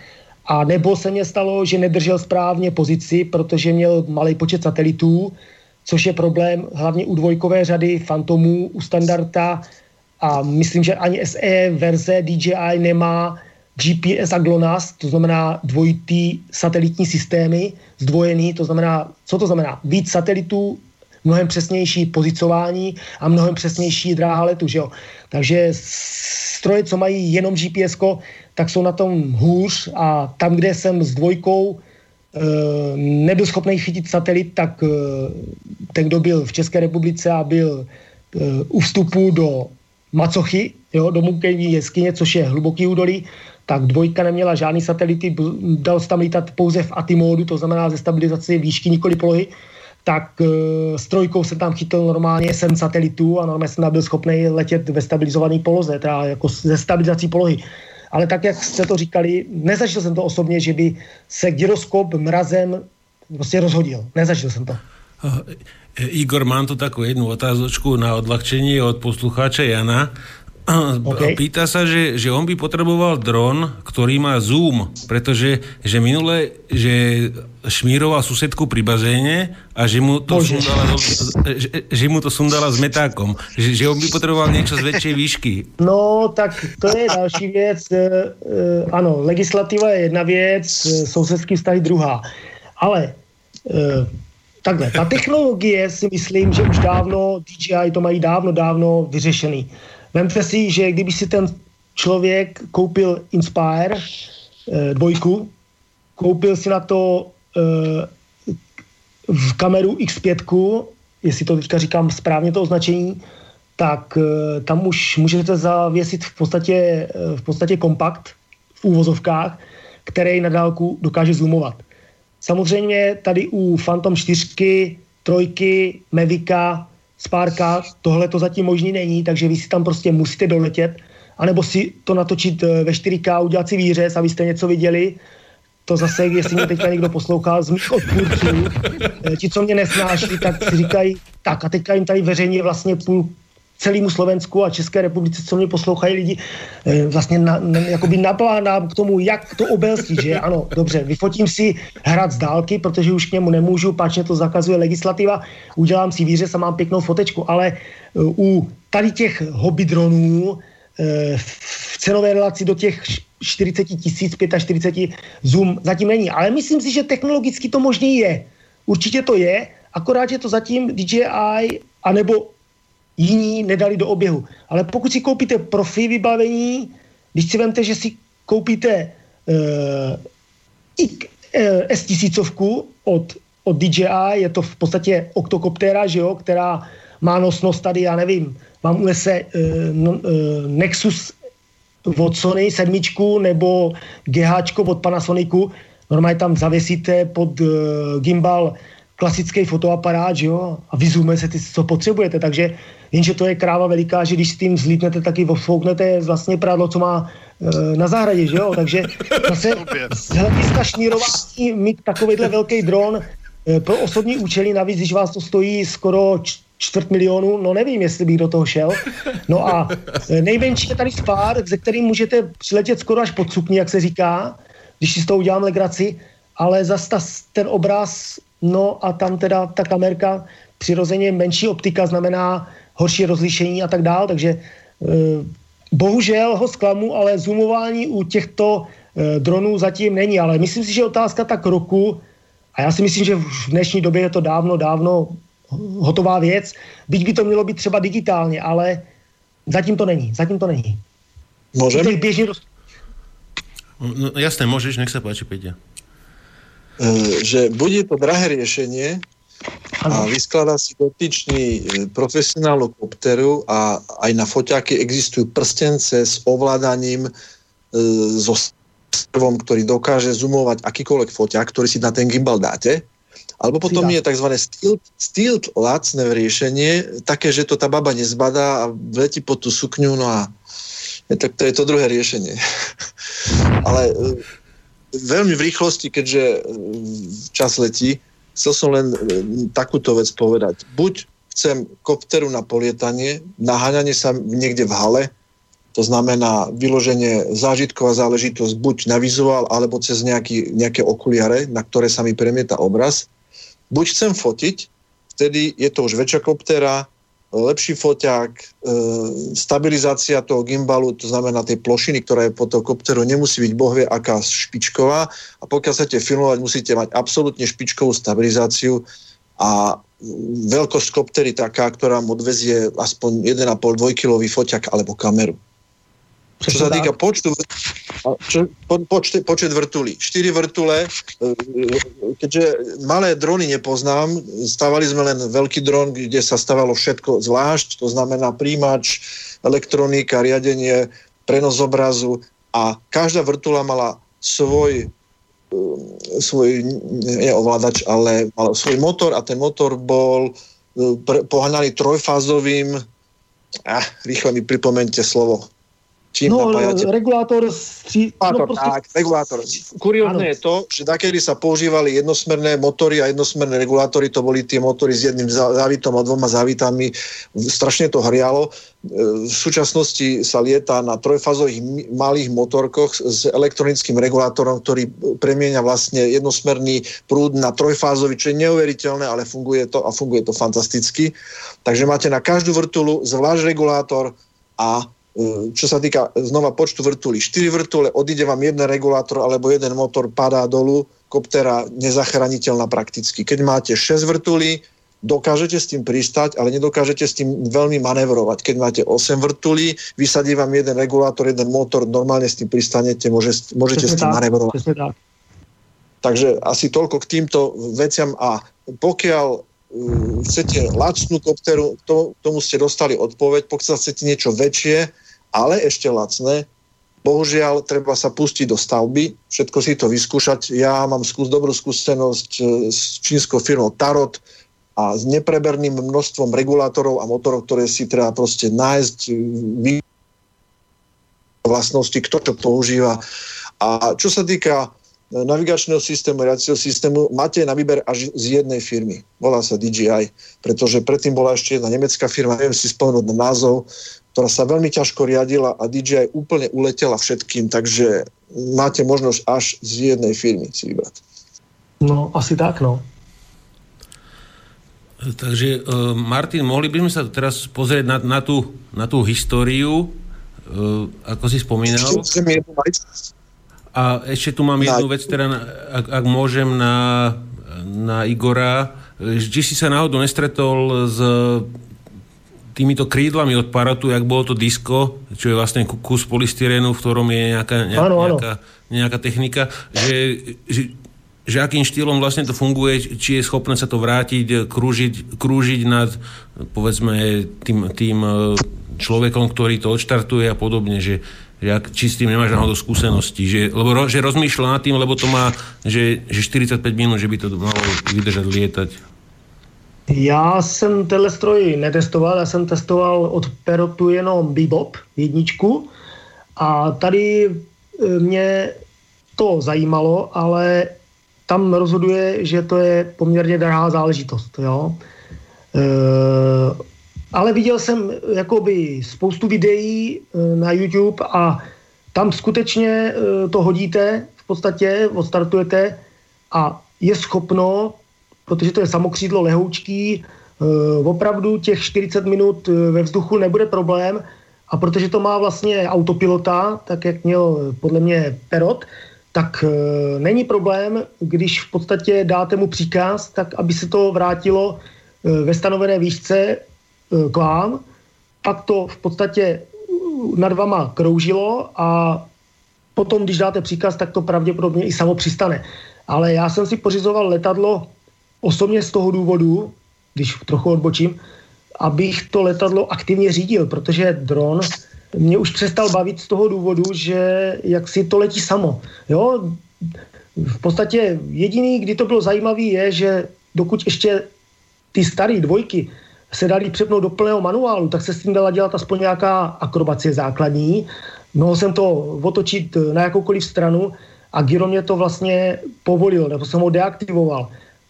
A nebo se mně stalo, že nedržel správně pozici, protože měl malý počet satelitů, což je problém hlavně u dvojkové řady Fantomů, u standarda a myslím, že ani SE verze DJI nemá GPS a GLONASS, to znamená dvojitý satelitní systémy, zdvojený, to znamená, co to znamená? Víc satelitů, mnohem přesnější pozicování a mnohem přesnější dráha letu, že jo? Takže stroje, co mají jenom GPS, tak jsou na tom hůř a tam, kde jsem s dvojkou e, nebyl schopný chytit satelit, tak e, ten, kdo byl v České republice a byl e, u vstupu do Macochy, jo, do Munkejní jeskyně, což je hluboký údolí, tak dvojka neměla žádný satelity, dal se tam lítat pouze v atimódu, to znamená ze stabilizace výšky, nikoli polohy, tak e, s trojkou jsem tam chytil normálně 7 satelitů a normálně jsem byl schopný letět ve stabilizované poloze, teda jako ze stabilizací polohy. Ale tak, jak jste to říkali, nezažil jsem to osobně, že by se gyroskop mrazem prostě rozhodil. Nezažil jsem to. Igor, mám tu takú jednu otázočku na odľahčenie od poslucháča Jana. Okay. Pýta sa, že, že on by potreboval dron, ktorý má zoom, pretože že minule, že šmíroval susedku pri bazéne a že mu to, sundala, že, že mu to sundala s metákom. Že, že on by potreboval niečo z väčšej výšky. No, tak to je další věc. E, ano, legislativa je jedna věc, e, sousedský vztahy druhá. Ale e, takhle, ta technologie si myslím, že už dávno DJI to mají dávno, dávno vyřešený. Vemte si, že kdyby si ten člověk koupil Inspire e, dvojku, koupil si na to e, v kameru X5, jestli to teďka říkám správně to označení, tak e, tam už můžete zavěsit v podstatě, e, v podstatě kompakt v úvozovkách, který na dálku dokáže zoomovat. Samozřejmě tady u Phantom 4, trojky, Mavica, Sparka, tohle to zatím možný není, takže vy si tam prostě musíte doletět, anebo si to natočit eh, ve 4K, udělat si výřez, abyste něco viděli. To zase, jestli mě teďka někdo poslouchal z mých odpůrců, eh, ti, co mě nesnáší, tak si říkají, tak a teďka jim tady veřejně vlastně půl celému Slovensku a České republice, co mě poslouchají lidi, eh, vlastně na, na, jakoby naplánám k tomu, jak to obelstí, že ano, dobře, vyfotím si hrad z dálky, protože už k němu nemůžu, páč to zakazuje legislativa, udělám si výřez a mám pěknou fotečku, ale uh, u tady těch hobby dronů uh, v cenové relaci do těch 40 tisíc, 45 zoom zatím není, ale myslím si, že technologicky to možný je. Určitě to je, akorát je to zatím DJI anebo jiní nedali do oběhu. Ale pokud si koupíte profi vybavení, když si vemte, že si koupíte uh, uh, S1000 od, od DJI, je to v podstatě oktokoptéra, že jo, která má nosnost tady, já nevím, mám unese uh, uh, Nexus od Sony sedmičku nebo GH od Panasonicu, normálně tam zavěsíte pod uh, gimbal klasický fotoaparát, že jo, a vyzumuje se ty, co potřebujete, takže jenže to je kráva veliká, že když s tím zlítnete, taky fouknete vlastně prádlo, co má e, na zahradě, že jo, takže zase z hlediska šnírování mít takovýhle velký dron e, pro osobní účely, navíc, když vás to stojí skoro čtvrt milionu, no nevím, jestli bych do toho šel. No a e, nejmenší je tady Spark, ze kterým můžete přiletět skoro až pod sukni, jak se říká, když si z toho udělám legraci, ale zase ta, ten obraz No a tam teda ta kamerka přirozeně menší optika znamená horší rozlišení a tak dále, takže e, bohužel ho zklamu, ale zoomování u těchto e, dronů zatím není, ale myslím si, že otázka tak roku, a já si myslím, že v dnešní době je to dávno, dávno hotová věc, byť by to mělo být třeba digitálně, ale zatím to není, zatím to není. Můžeme? Běžně dost... no, jasné, můžeš, nech se páči, Peťa. E, že bude to drahé riešenie a vyskladá si dotyčný e, profesionálnu kopteru a aj na foťáky existujú prstence s ovládaním e, so strvom, ktorý dokáže zoomovať akýkoľvek foťák, ktorý si na ten gimbal dáte. Alebo potom je tzv. stilt, stilt lacné riešenie, také, že to tá baba nezbadá a letí pod tú sukňu, no a je, tak to je to druhé riešenie. Ale veľmi v rýchlosti, keďže e, čas letí, chcel som len e, takúto vec povedať. Buď chcem kopteru na polietanie, naháňanie sa niekde v hale, to znamená vyloženie zážitková záležitosť buď na vizuál, alebo cez nejaký, nejaké okuliare, na ktoré sa mi premieta obraz. Buď chcem fotiť, vtedy je to už väčšia koptera, lepší foťák, e, stabilizácia toho gimbalu, to znamená tej plošiny, ktorá je pod toho kopteru, nemusí byť bohvie aká špičková a pokiaľ chcete filmovať, musíte mať absolútne špičkovú stabilizáciu a veľkosť koptery taká, ktorá mu odvezie aspoň 1,5-2 kilový foťak alebo kameru. Čo sa týka počtu, čo, po, počte, počet vrtulí. 4 vrtule, e, keďže malé drony nepoznám, stávali sme len veľký dron, kde sa stávalo všetko zvlášť, to znamená príjimač, elektronika, riadenie, prenos obrazu a každá vrtula mala svoj e, svoj, nie ovládač, ale mal svoj motor a ten motor bol pohľadaný trojfázovým, ah, rýchle mi pripomente slovo, Čím no, regulátor... Stří... No, prostě... Tak, regulátor. Kuriózne je to, že takedy sa používali jednosmerné motory a jednosmerné regulátory, to boli tie motory s jedným závitom a dvoma závitami. Strašne to hrialo. E, v súčasnosti sa lieta na trojfázových malých motorkoch s elektronickým regulátorom, ktorý premieňa vlastne jednosmerný prúd na trojfázový, čo je neuveriteľné, ale funguje to a funguje to fantasticky. Takže máte na každú vrtulu zvlášť regulátor a čo sa týka znova počtu vrtulí. 4 vrtule, odíde vám jeden regulátor alebo jeden motor, padá dolu, koptera nezachrániteľná prakticky. Keď máte 6 vrtulí, dokážete s tým pristať, ale nedokážete s tým veľmi manevrovať. Keď máte 8 vrtulí, vysadí vám jeden regulátor, jeden motor, normálne s tým pristanete, môže, môžete s tým tak. manevrovať. tak. Takže asi toľko k týmto veciam a pokiaľ uh, chcete lacnú kopteru, to, tomu ste dostali odpoveď, pokiaľ chcete niečo väčšie, ale ešte lacné. Bohužiaľ, treba sa pustiť do stavby, všetko si to vyskúšať. Ja mám skús, dobrú skúsenosť e, s čínskou firmou Tarot a s nepreberným množstvom regulátorov a motorov, ktoré si treba proste nájsť, vy... vlastnosti, kto to používa. A čo sa týka navigačného systému, riadceho systému, máte na výber až z jednej firmy. Volá sa DJI, pretože predtým bola ešte jedna nemecká firma, neviem si spomenúť na názov, ktorá sa veľmi ťažko riadila a DJI úplne uletela všetkým, takže máte možnosť až z jednej firmy si vybrať. No, asi tak, no. Takže, uh, Martin, mohli by sme sa teraz pozrieť na, na, tú, na tú históriu, uh, ako si spomínal. A ešte tu mám jednu vec, teda, ak, ak môžem, na, na Igora. Či si sa náhodou nestretol s týmito krídlami od Paratu, jak bolo to disko, čo je vlastne kus polystyrénu, v ktorom je nejaká, nejaká, áno, áno. nejaká, nejaká technika, že, že, že akým štýlom vlastne to funguje, či je schopné sa to vrátiť, krúžiť, krúžiť nad povedzme tým, tým e, človekom, ktorý to odštartuje a podobne, že, že ak, či s tým nemáš náhodou skúsenosti, že, lebo že rozmýšľa nad tým, lebo to má, že, že 45 minút, že by to malo vydržať lietať. Já jsem tenhle stroj netestoval, já jsem testoval od Perotu jenom Bebop jedničku a tady e, mě to zajímalo, ale tam rozhoduje, že to je poměrně drahá záležitost, jo. E, ale viděl jsem jakoby spoustu videí e, na YouTube a tam skutečně e, to hodíte, v podstatě odstartujete a je schopno protože to je samokřídlo lehoučký, eh, opravdu těch 40 minut eh, ve vzduchu nebude problém a protože to má vlastně autopilota, tak jak měl eh, podle mě Perot, tak není problém, když v podstatě dáte mu příkaz, tak aby se to vrátilo ve stanovené výšce k vám, pak to v podstatě nad vama kroužilo a potom, když dáte příkaz, tak to pravděpodobně i samo přistane. Ale já jsem si pořizoval letadlo osobně z toho důvodu, když trochu odbočím, abych to letadlo aktivně řídil, protože dron mě už přestal bavit z toho důvodu, že jak si to letí samo. Jo? V podstatě jediný, kdy to bylo zajímavé, je, že dokud ještě ty staré dvojky se dali přepnout do plného manuálu, tak se s tím dala dělat aspoň nějaká akrobacie základní. Mohl jsem to otočit na jakoukoliv stranu, a Giro mě to vlastně povolil, nebo jsem ho deaktivoval.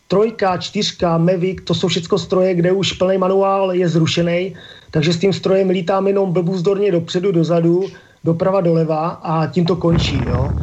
Trojka, čtyřka, Mavic, to jsou všechno stroje, kde už plný manuál je zrušený, takže s tím strojem lítám jenom blbůzdorně dopředu, dozadu, doprava, doleva a tím to končí. Jo?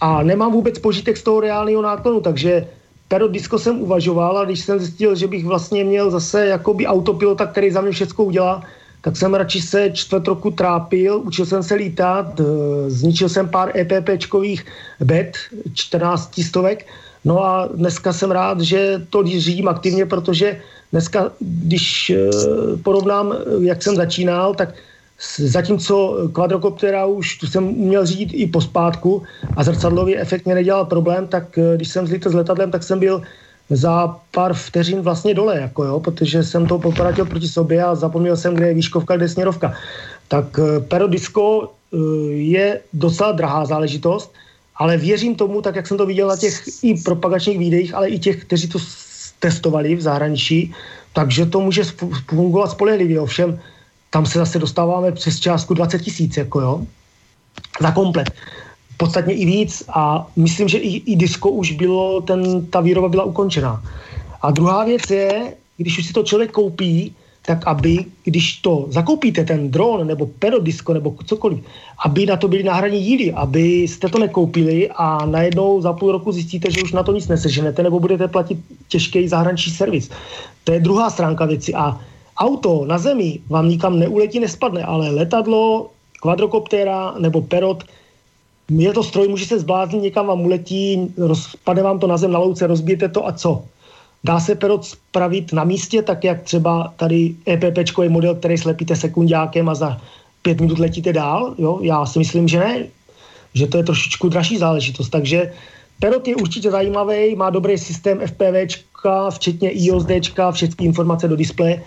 A nemám vůbec požitek z toho reálného náklonu, takže Pero Disco jsem uvažoval a když jsem zjistil, že bych vlastně měl zase jakoby autopilota, který za mě všechno udělá, tak jsem radši se čtvrt roku trápil, učil jsem se lítat, eh, zničil jsem pár EPPčkových bet, 14 stovek, no a dneska jsem rád, že to řídím aktivně, protože dneska, když eh, porovnám, jak jsem začínal, tak Zatímco kvadrokoptera už tu jsem uměl řídit i pospátku a zrcadlový efekt mě nedělal problém, tak eh, když jsem zlítal s letadlem, tak jsem byl za pár vteřin vlastně dole, jako jo, protože jsem to popratil proti sobě a zapomněl jsem, kde je výškovka, kde je směrovka. Tak eh, Perodisco eh, je docela drahá záležitost, ale věřím tomu, tak jak jsem to viděl na těch i propagačních videích, ale i těch, kteří to testovali v zahraničí, takže to může fungovat spolehlivě. Ovšem, tam se zase dostáváme přes částku 20 tisíc, jako jo, za komplet. Podstatně i víc a myslím, že i, i disko už bylo, ten, ta výroba byla ukončená. A druhá věc je, když už si to člověk koupí, tak aby, když to zakoupíte, ten dron nebo perodisko nebo cokoliv, aby na to byly náhradní díly, aby jste to nekoupili a najednou za půl roku zjistíte, že už na to nic neseženete nebo budete platit těžký zahraniční servis. To je druhá stránka věci a auto na zemi vám nikam neuletí, nespadne, ale letadlo, kvadrokoptéra nebo perot, je to stroj, může se zbláznit, někam vám uletí, rozpadne vám to na zem na louce, rozbijete to a co? Dá se perot spravit na místě, tak jak třeba tady EPP je model, který slepíte sekundákem a za pět minut letíte dál? Jo? Já si myslím, že ne, že to je trošičku dražší záležitost. Takže Perot je určitě zajímavý, má dobrý systém FPVčka, včetně IOSDčka, všechny informace do displeje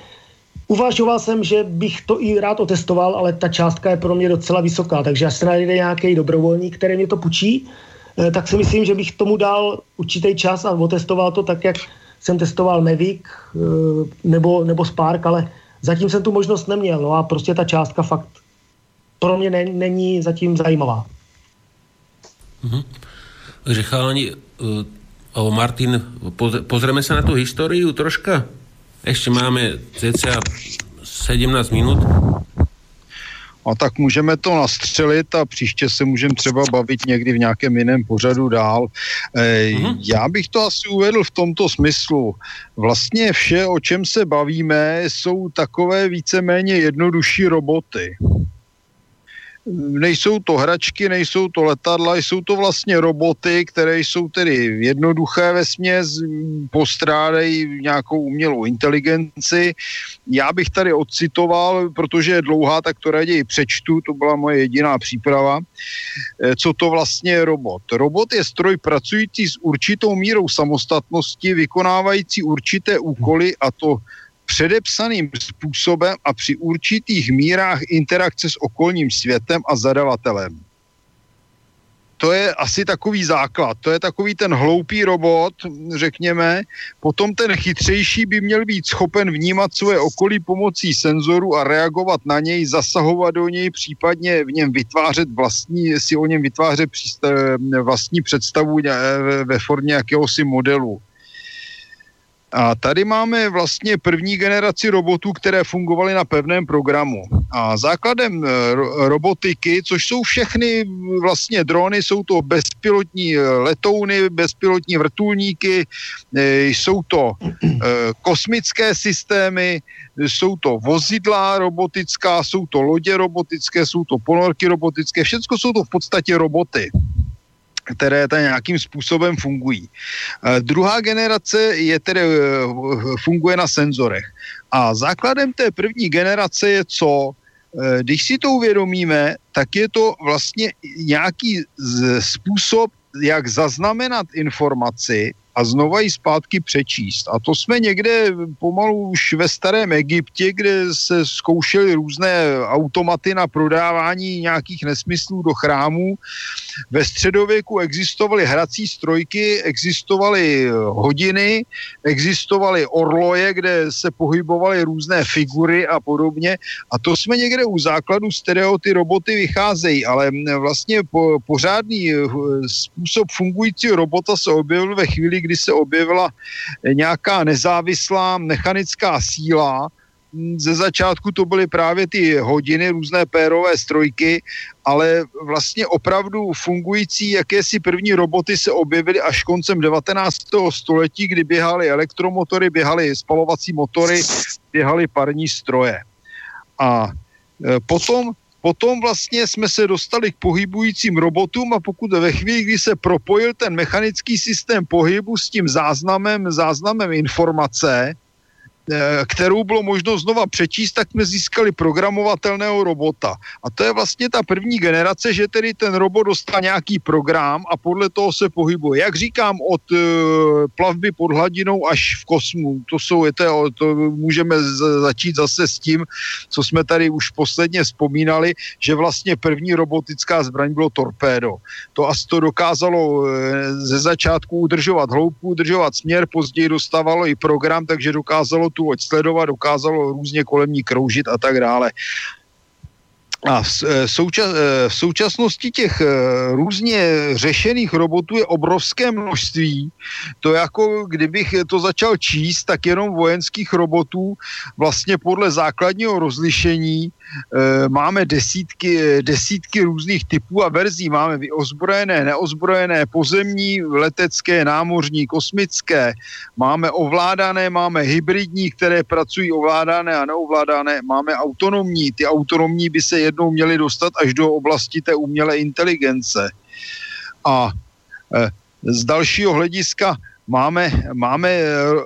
Uvažoval jsem, že bych to i rád otestoval, ale ta částka je pro mě docela vysoká, takže až se najde nějaký dobrovolník, který mě to půjčí, eh, tak si myslím, že bych tomu dal určitý čas a otestoval to tak, jak jsem testoval Mavic eh, nebo, nebo Spark, ale zatím jsem tu možnost neměl. No a prostě ta částka fakt pro mě ne, není zatím zajímavá. Takže chalani, uh, Martin, pozrieme sa na tú históriu troška? Ještě máme cca 17 minut. A tak můžeme to nastřelit a příště se můžeme třeba bavit někdy v nějakém jiném pořadu dál. E, mm-hmm. Já bych to asi uvedl v tomto smyslu. Vlastně vše, o čem se bavíme, jsou takové víceméně jednodušší roboty nejsou to hračky, nejsou to letadla, jsou to vlastně roboty, které jsou tedy jednoduché ve směs, postrádají nějakou umělou inteligenci. Já bych tady odcitoval, protože je dlouhá, tak to raději přečtu, to byla moje jediná příprava. Eh, co to vlastně je robot? Robot je stroj pracující s určitou mírou samostatnosti, vykonávající určité úkoly a to předepsaným způsobem a při určitých mírách interakce s okolním světem a zadavatelem. To je asi takový základ, to je takový ten hloupý robot, řekněme. Potom ten chytřejší by měl být schopen vnímat svoje okolí pomocí senzoru a reagovat na něj, zasahovat do něj, případně v něm vytvářet vlastní, si o něm vytvářet vlastní představu ve formě jakéhosi modelu. A tady máme vlastně první generaci robotů, které fungovaly na pevném programu. A základem eh, robotiky, což jsou všechny vlastně drony, jsou to bezpilotní eh, letouny, bezpilotní vrtulníky, eh, jsou to kosmické systémy, jsou to vozidla robotická, jsou to lodě robotické, jsou to ponorky robotické, všechno jsou to v podstatě roboty které tady nějakým způsobem fungují. E, druhá generace je tedy, e, funguje na senzorech. A základem té první generace je co? E, když si to uvědomíme, tak je to vlastně nějaký způsob, jak zaznamenat informaci a znova ji zpátky přečíst. A to jsme někde pomalu už ve starém Egyptě, kde se zkoušely různé automaty na prodávání nějakých nesmyslů do chrámů. Ve středověku existovaly hrací strojky, existovaly hodiny, existovaly orloje, kde se pohybovaly různé figury a podobně. A to jsme někde u základu, z kterého ty roboty vycházejí, ale vlastně po, pořádný způsob fungujícího robota se objevil ve chvíli, kdy se objevila nějaká nezávislá mechanická síla, ze začátku to byly právě ty hodiny, různé pérové strojky, ale vlastně opravdu fungující jakési první roboty se objevily až koncem 19. století, kdy běhaly elektromotory, běhaly spalovací motory, běhaly parní stroje. A e, potom Potom vlastně jsme se dostali k pohybujícím robotům a pokud ve chvíli, kdy se propojil ten mechanický systém pohybu s tím záznamem, záznamem informace, kterou bylo možno znova přečíst, tak jsme získali programovatelného robota. A to je vlastně ta první generace, že tedy ten robot dostal nějaký program a podle toho se pohybuje. Jak říkám, od uh, plavby pod hladinou až v kosmu. To jsou, to, to můžeme začít zase s tím, co jsme tady už posledně vzpomínali, že vlastně první robotická zbraň bylo torpédo. To asi to dokázalo uh, ze začátku udržovat hloubku, udržovat směr, později dostávalo i program, takže dokázalo tu loď sledovat, dokázalo různě kolem ní kroužit a tak dále. A v, e, součas, e, v současnosti těch e, různě řešených robotů je obrovské množství. To jako kdybych to začal číst, tak jenom vojenských robotů vlastně podle základního rozlišení Eh, máme desítky, desítky různých typů a verzí. Máme ozbrojené, neozbrojené, pozemní, letecké, námořní, kosmické. Máme ovládané, máme hybridní, které pracují ovládané a neovládané. Máme autonomní. Ty autonomní by se jednou měly dostat až do oblasti té umělé inteligence. A eh, z dalšího hlediska máme, máme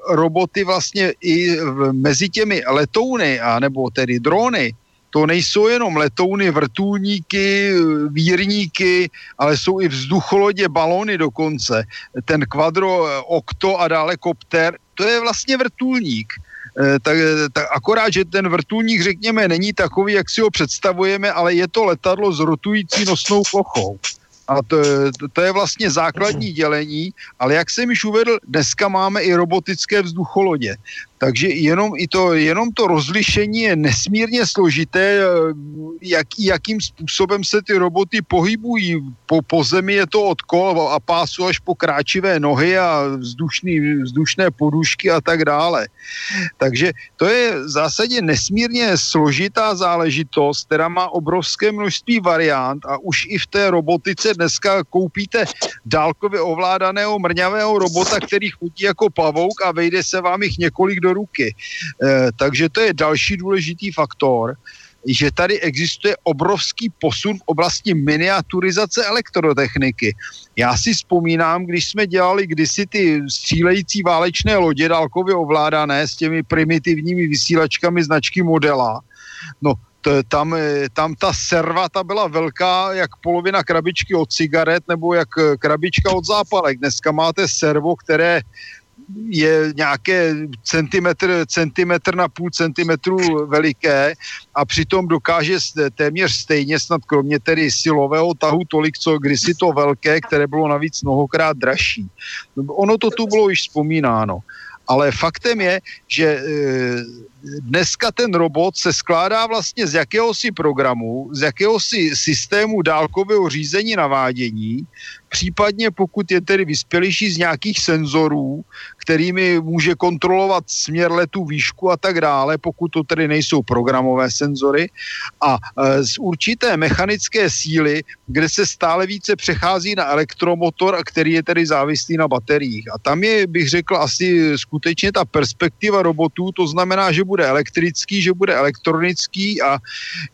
roboty vlastně i mezi těmi letouny, a nebo tedy drony, to nejsou jenom letouny, vrtulníky, vírníky, ale jsou i vzducholodě, balony dokonce. Ten kvadro, okto a dále kopter, to je vlastně vrtulník. Eh, tak, tak akorát, že ten vrtulník, řekněme, není takový, jak si ho představujeme, ale je to letadlo s rotující nosnou plochou. A to, to je vlastně základní dělení, ale jak jsem již uvedl, dneska máme i robotické vzducholodě. Takže jenom, i to, jenom to rozlišení je nesmírně složité, eh, jak, jakým způsobem se ty roboty pohybují. Po, po zemi je to od kol a pásu až po kráčivé nohy a vzdušný, vzdušné podušky a tak dále. Takže to je v zásadě nesmírně složitá záležitost, která má obrovské množství variant a už i v té robotice dneska koupíte dálkově ovládaného mrňavého robota, který chodí jako pavouk a vejde se vám jich několik do ruky. E, takže to je další důležitý faktor, že tady existuje obrovský posun v oblasti miniaturizace elektrotechniky. Já si vzpomínám, když jsme dělali kdysi ty střílející válečné lodě dálkově ovládané s těmi primitivními vysílačkami značky Modela, no tam, eh, tam ta serva ta byla velká jak polovina krabičky od cigaret nebo jak eh, krabička od zápalek. Dneska máte servo, které je nějaké centimetr, centimetr na půl centimetru veliké a přitom dokáže téměř stejně, snad kromě tedy silového tahu tolik, co kdysi to velké, které bylo navíc mnohokrát dražší. Ono to tu bylo již vzpomínáno. Ale faktem je, že e, dneska ten robot se skládá vlastně z jakéhosi programu, z jakéhosi systému dálkového řízení navádění, případně pokud je tedy vyspělejší z nějakých senzorů, kterými může kontrolovat směr letu, výšku a tak dále, pokud to tedy nejsou programové senzory a e, z určité mechanické síly, kde se stále více přechází na elektromotor, který je tedy závislý na bateriích. A tam je, bych řekl, asi skutečně ta perspektiva robotů, to znamená, že bude elektrický, že bude elektronický a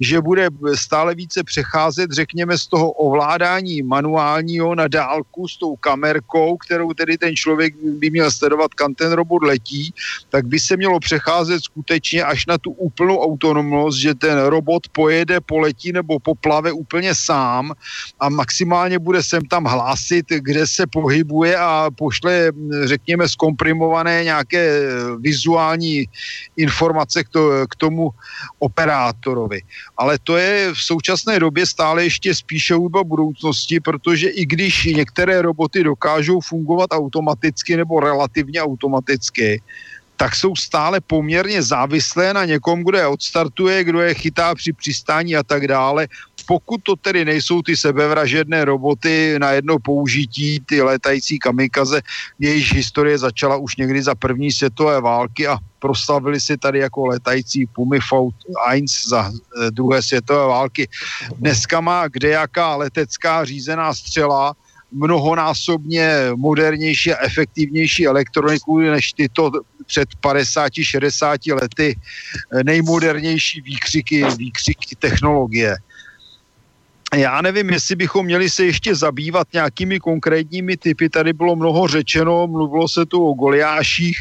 že bude stále více přecházet, řekněme, z toho ovládání manuálního na dálku s tou kamerkou, kterou tedy ten člověk by měl sledovat, kam ten robot letí, tak by se mělo přecházet skutečně až na tu úplnou autonomnost, že ten robot pojede, poletí nebo poplave úplně sám a maximálně bude sem tam hlásit, kde se pohybuje a pošle, řekněme, zkomprimované nějaké vizuální informace k, to, k tomu operátorovi. Ale to je v současné době stále ještě spíše hudba budoucnosti, protože i když některé roboty dokážou fungovat automaticky nebo relativně automaticky, tak jsou stále poměrně závislé na někom, kdo je odstartuje, kdo je chytá při přistání a tak dále. Pokud to tedy nejsou ty sebevražedné roboty na jedno použití, ty létající kamikaze, jejíž historie začala už někdy za první světové války a proslavili si tady jako letající Pumy Fout 1 za eh, druhé světové války. Dneska má kdejaká letecká řízená střela mnohonásobně modernější a efektivnější elektroniku než tyto před 50-60 lety eh, nejmodernější výkřiky, výkřiky technologie. Já nevím, jestli bychom měli se ještě zabývat nějakými konkrétními typy. Tady bylo mnoho řečeno, mluvilo se tu o goliáších,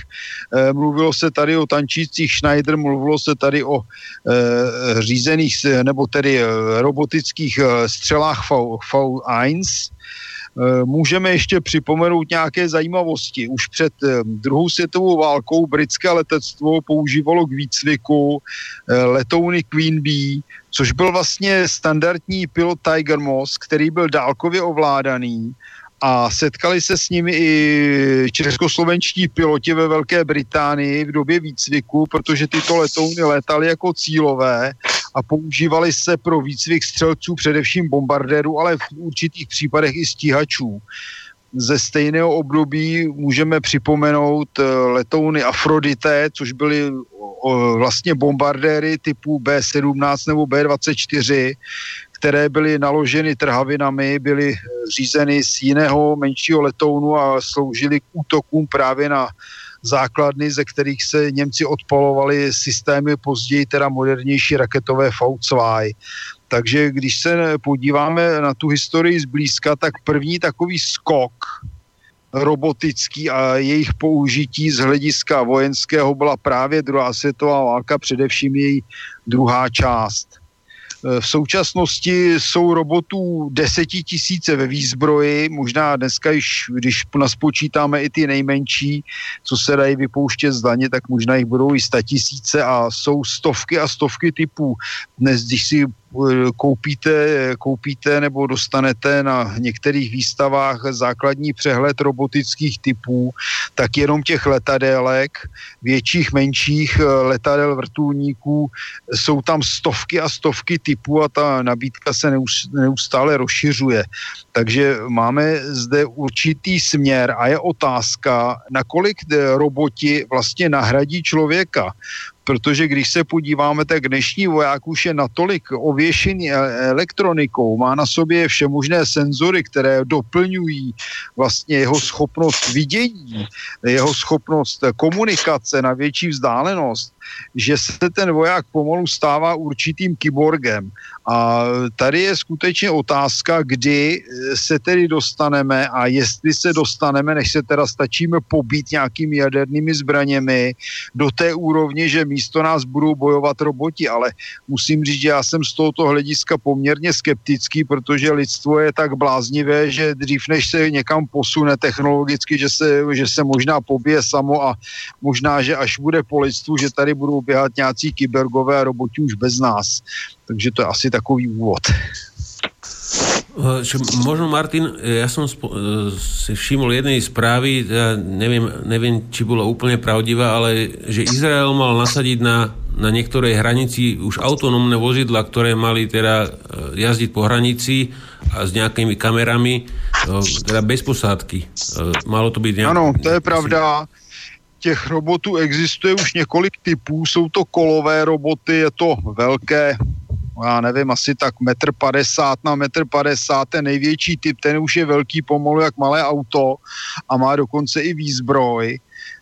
eh, mluvilo se tady o tančících Schneider, mluvilo se tady o eh, řízených nebo tedy robotických střelách V1. Eh, můžeme ještě připomenout nějaké zajímavosti. Už před eh, druhou světovou válkou britské letectvo používalo k výcviku eh, letouny Queen Bee, což byl vlastně standardní pilot Tiger Moss, který byl dálkově ovládaný a setkali se s nimi i českoslovenští piloti ve Velké Británii v době výcviku, protože tyto letouny létaly jako cílové a používaly se pro výcvik střelců především bombardérů, ale v určitých případech i stíhačů. Ze stejného období můžeme připomenout eh, letouny Afrodité, což byly vlastně bombardéry typu B-17 nebo B-24, které byly naloženy trhavinami, byly řízeny z jiného menšího letounu a sloužily k útokům právě na základny, ze kterých se Němci odpolovali systémy později teda modernější raketové V2. Takže když se podíváme na tu historii zblízka, tak první takový skok robotický a jejich použití z hlediska vojenského byla právě druhá světová válka, především její druhá část. V současnosti jsou robotů desetitisíce ve výzbroji, možná dneska, již, když naspočítáme i ty nejmenší, co se dají vypouštět z daně, tak možná jich budou i tisíce a jsou stovky a stovky typů. Dnes, když si koupíte, koupíte nebo dostanete na některých výstavách základní přehled robotických typů, tak jenom těch letadélek, větších, menších letadel vrtulníků, jsou tam stovky a stovky typů a ta nabídka se neustále rozšiřuje. Takže máme zde určitý směr a je otázka, nakolik roboti vlastně nahradí člověka protože když se podíváme, tak dnešní voják už je natolik ověšený e- elektronikou, má na sobě všemožné senzory, které doplňují vlastně jeho schopnost vidění, jeho schopnost komunikace na větší vzdálenost, že se ten voják pomalu stává určitým kyborgem. A tady je skutečně otázka, kdy se tedy dostaneme a jestli se dostaneme, než se teda stačíme pobít nějakými jadernými zbraněmi do té úrovně, že místo nás budou bojovat roboti, ale musím říct, že já jsem z tohoto hlediska poměrně skeptický, protože lidstvo je tak bláznivé, že dřív než se někam posune technologicky, že se, že se možná pobije samo a možná, že až bude po lidstvu, že tady budou běhat nějací kybergové roboti už bez nás. Takže to je asi takový úvod. Čo, možno Martin, ja som spo, si všimol jednej správy, ja neviem, neviem, či bola úplne pravdivá, ale že Izrael mal nasadiť na, na niektorej hranici už autonómne vozidla, ktoré mali teda jazdiť po hranici a s nejakými kamerami, teda bez posádky. Malo to byť nejak... Ano, to je pravda těch robotů existuje už několik typů, jsou to kolové roboty, je to velké, já nevím, asi tak metr padesát na metr padesát, ten největší typ, ten už je velký pomalu jak malé auto a má dokonce i výzbroj.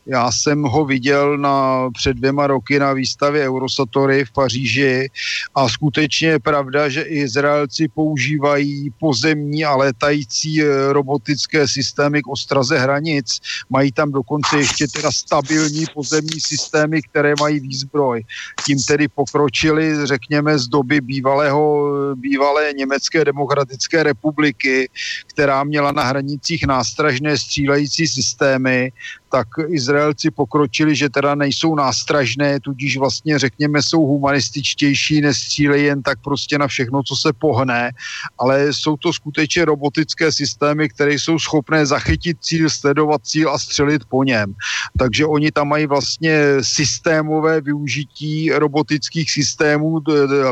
Já jsem ho viděl na, před dvěma roky na výstavě Eurosatory v Paříži a skutečně je pravda, že Izraelci používají pozemní a létající eh, robotické systémy k ostraze hranic. Mají tam dokonce ještě teda stabilní pozemní systémy, které mají výzbroj. Tím tedy pokročili, řekněme, z doby bývalého, bývalé Německé demokratické republiky, která měla na hranicích nástražné střílející systémy tak Izraelci pokročili, že teda nejsou nástražné, tudíž vlastně řekněme jsou humanističtější, nestřílejí jen tak prostě na všechno, co se pohne, ale jsou to skutečně robotické systémy, které jsou schopné zachytit cíl, sledovat cíl a střelit po něm. Takže oni tam mají vlastně systémové využití robotických systémů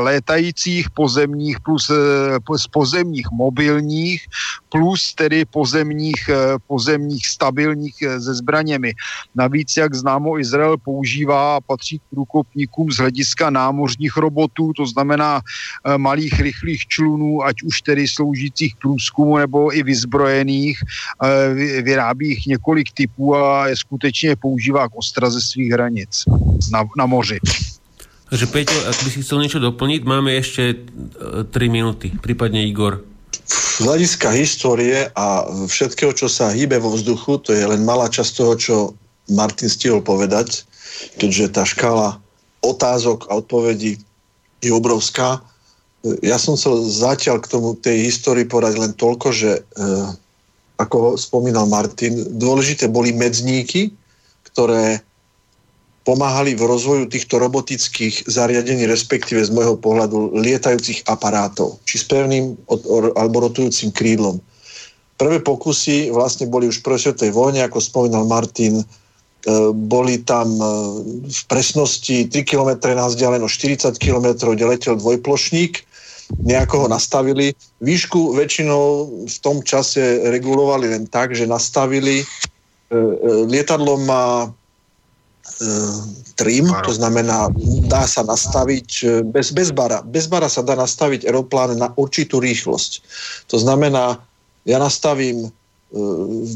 létajících, pozemních plus z e, pozemních mobilních, plus tedy pozemních, e, pozemních stabilních e, ze zbraní zbraněmi. Navíc, jak známo, Izrael používá a patří k průkopníkům z hlediska námořních robotů, to znamená e, malých rychlých člunů, ať už tedy sloužících průzkumu nebo i vyzbrojených. E, vyrábí jich několik typů a je skutečně používá k ostraze svých hranic na, na moři. Takže Peťo, ak by si chcel niečo doplniť, máme ešte 3 minúty, prípadne Igor z hľadiska histórie a všetkého, čo sa hýbe vo vzduchu, to je len malá časť toho, čo Martin stihol povedať, keďže tá škála otázok a odpovedí je obrovská. Ja som chcel zatiaľ k tomu tej histórii povedať len toľko, že e, ako spomínal Martin, dôležité boli medzníky, ktoré pomáhali v rozvoju týchto robotických zariadení, respektíve z môjho pohľadu lietajúcich aparátov, či s pevným alebo rotujúcim krídlom. Prvé pokusy vlastne boli už v prvej svetovej vojne, ako spomínal Martin, e, boli tam e, v presnosti 3 km na vzdialenosť 40 km, kde letel dvojplošník, nejako ho nastavili. Výšku väčšinou v tom čase regulovali len tak, že nastavili, e, lietadlo má trim, to znamená, dá sa nastaviť eh, bez, bez bara. Bez bara sa dá nastaviť aeroplán na určitú rýchlosť. To znamená, ja nastavím, eh,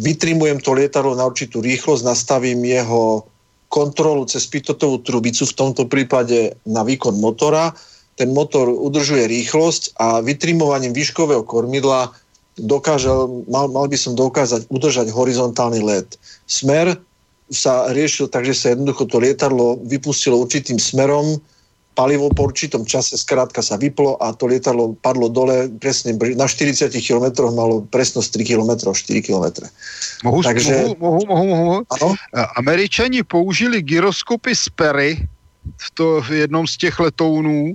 vytrimujem to lietadlo na určitú rýchlosť, nastavím jeho kontrolu cez pitotovú trubicu, v tomto prípade na výkon motora. Ten motor udržuje rýchlosť a vytrimovaním výškového kormidla dokážel, mal, mal by som dokázať udržať horizontálny let. Smer sa riešil tak, že sa jednoducho to lietadlo vypustilo určitým smerom, palivo po určitom čase skrátka sa vyplo a to lietadlo padlo dole presne na 40 km malo presnosť 3 km, 4 km. Mohu, Takže... mohu, mohu, mohu, mohu. Ano? Američani použili gyroskopy z Perry, v, to, v jednom z těch letounů, e,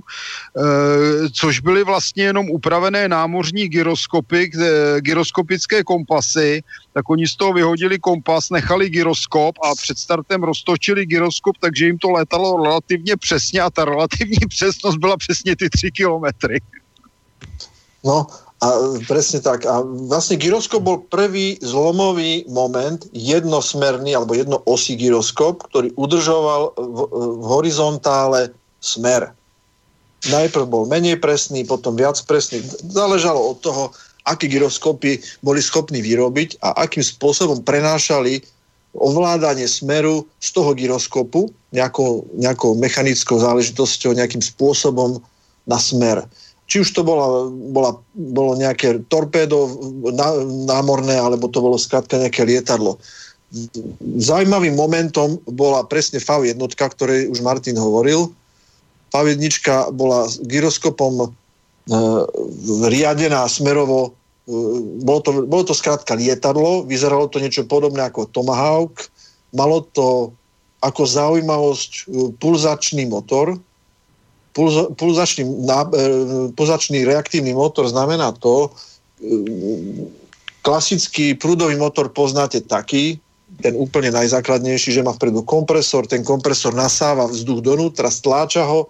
což byly vlastně jenom upravené námořní gyroskopy, gyroskopické kompasy, tak oni z toho vyhodili kompas, nechali gyroskop a před startem roztočili gyroskop, takže jim to letalo relativně přesně a ta relativní přesnost byla přesně ty 3 kilometry. No, a presne tak. A vlastne gyroskop bol prvý zlomový moment, jednosmerný alebo jednoosý gyroskop, ktorý udržoval v, v horizontále smer. Najprv bol menej presný, potom viac presný. Záležalo od toho, aké gyroskopy boli schopní vyrobiť a akým spôsobom prenášali ovládanie smeru z toho gyroskopu nejakou, nejakou mechanickou záležitosťou, nejakým spôsobom na smer či už to bola, bola, bolo nejaké torpédo námorné, alebo to bolo skrátka nejaké lietadlo. Zaujímavým momentom bola presne FAV jednotka, ktorej už Martin hovoril. FAV jednotka bola gyroskopom e, riadená smerovo, e, bolo, to, bolo to skrátka lietadlo, vyzeralo to niečo podobné ako Tomahawk, malo to ako zaujímavosť e, pulzačný motor, pulzačný, e, pulzačný reaktívny motor znamená to, e, klasický prúdový motor poznáte taký, ten úplne najzákladnejší, že má vpredu kompresor, ten kompresor nasáva vzduch donútra, stláča ho,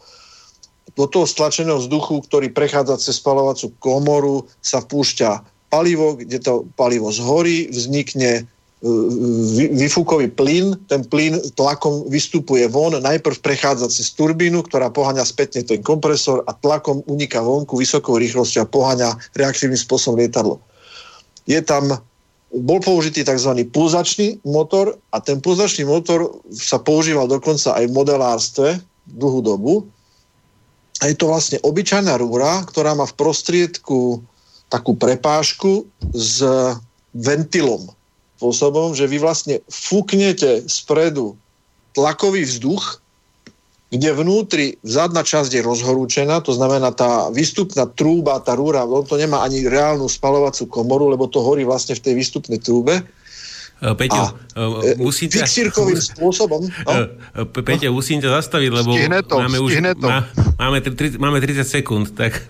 do toho stlačeného vzduchu, ktorý prechádza cez spalovacú komoru, sa vpúšťa palivo, kde to palivo zhorí, vznikne vyfúkový plyn, ten plyn tlakom vystupuje von, najprv prechádza cez turbínu, ktorá poháňa spätne ten kompresor a tlakom uniká vonku vysokou rýchlosťou a poháňa reaktívnym spôsobom lietadlo. Je tam bol použitý tzv. pulzačný motor a ten pulzačný motor sa používal dokonca aj v modelárstve dlhú dobu. A je to vlastne obyčajná rúra, ktorá má v prostriedku takú prepážku s ventilom. Spôsobom, že vy vlastne fúknete spredu tlakový vzduch kde vnútri zadná časť je rozhorúčená, to znamená tá výstupná trúba, tá rúra, on to nemá ani reálnu spalovacú komoru, lebo to horí vlastne v tej výstupnej trúbe. E, Peťo, a, e, musím ťa... Fixírkovým spôsobom. No? E, Peťo, musím ťa zastaviť, lebo to, máme už to. Má, máme, tri, máme 30 sekúnd, tak...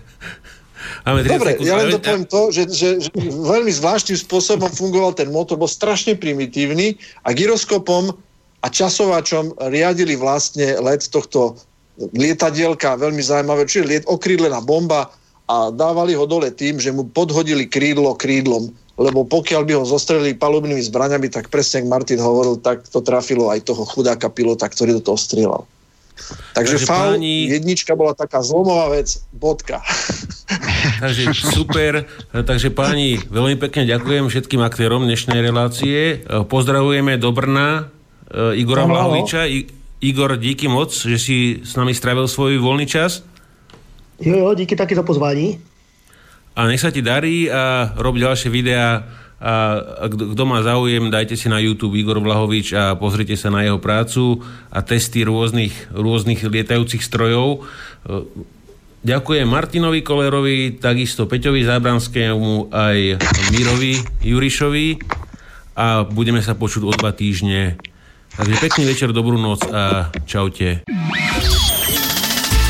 Máme 30 Dobre, sekúnd. ja len to poviem to, že, že, že veľmi zvláštnym spôsobom fungoval ten motor, bol strašne primitívny a gyroskopom a časovačom riadili vlastne let tohto lietadielka, veľmi zaujímavé, čiže liet, okrídlená bomba a dávali ho dole tým, že mu podhodili krídlo krídlom, lebo pokiaľ by ho zostrelili palubnými zbraňami, tak presne, ako Martin hovoril, tak to trafilo aj toho chudáka pilota, ktorý do toho strieľal. Takže, Takže páni... jednička bola taká zlomová vec, bodka. Takže super. Takže páni, veľmi pekne ďakujem všetkým aktérom dnešnej relácie. Pozdravujeme do Brna uh, Igora no, Vlahoviča. I, Igor, díky moc, že si s nami strávil svoj voľný čas. Jo, jo, díky taky za pozvání. A nech sa ti darí a rob ďalšie videá a kto má záujem, dajte si na YouTube Igor Vlahovič a pozrite sa na jeho prácu a testy rôznych, rôznych lietajúcich strojov. Ďakujem Martinovi Kolerovi, takisto Peťovi Zábranskému aj Mirovi Jurišovi a budeme sa počuť o dva týždne Takže pekný večer, dobrú noc a čaute.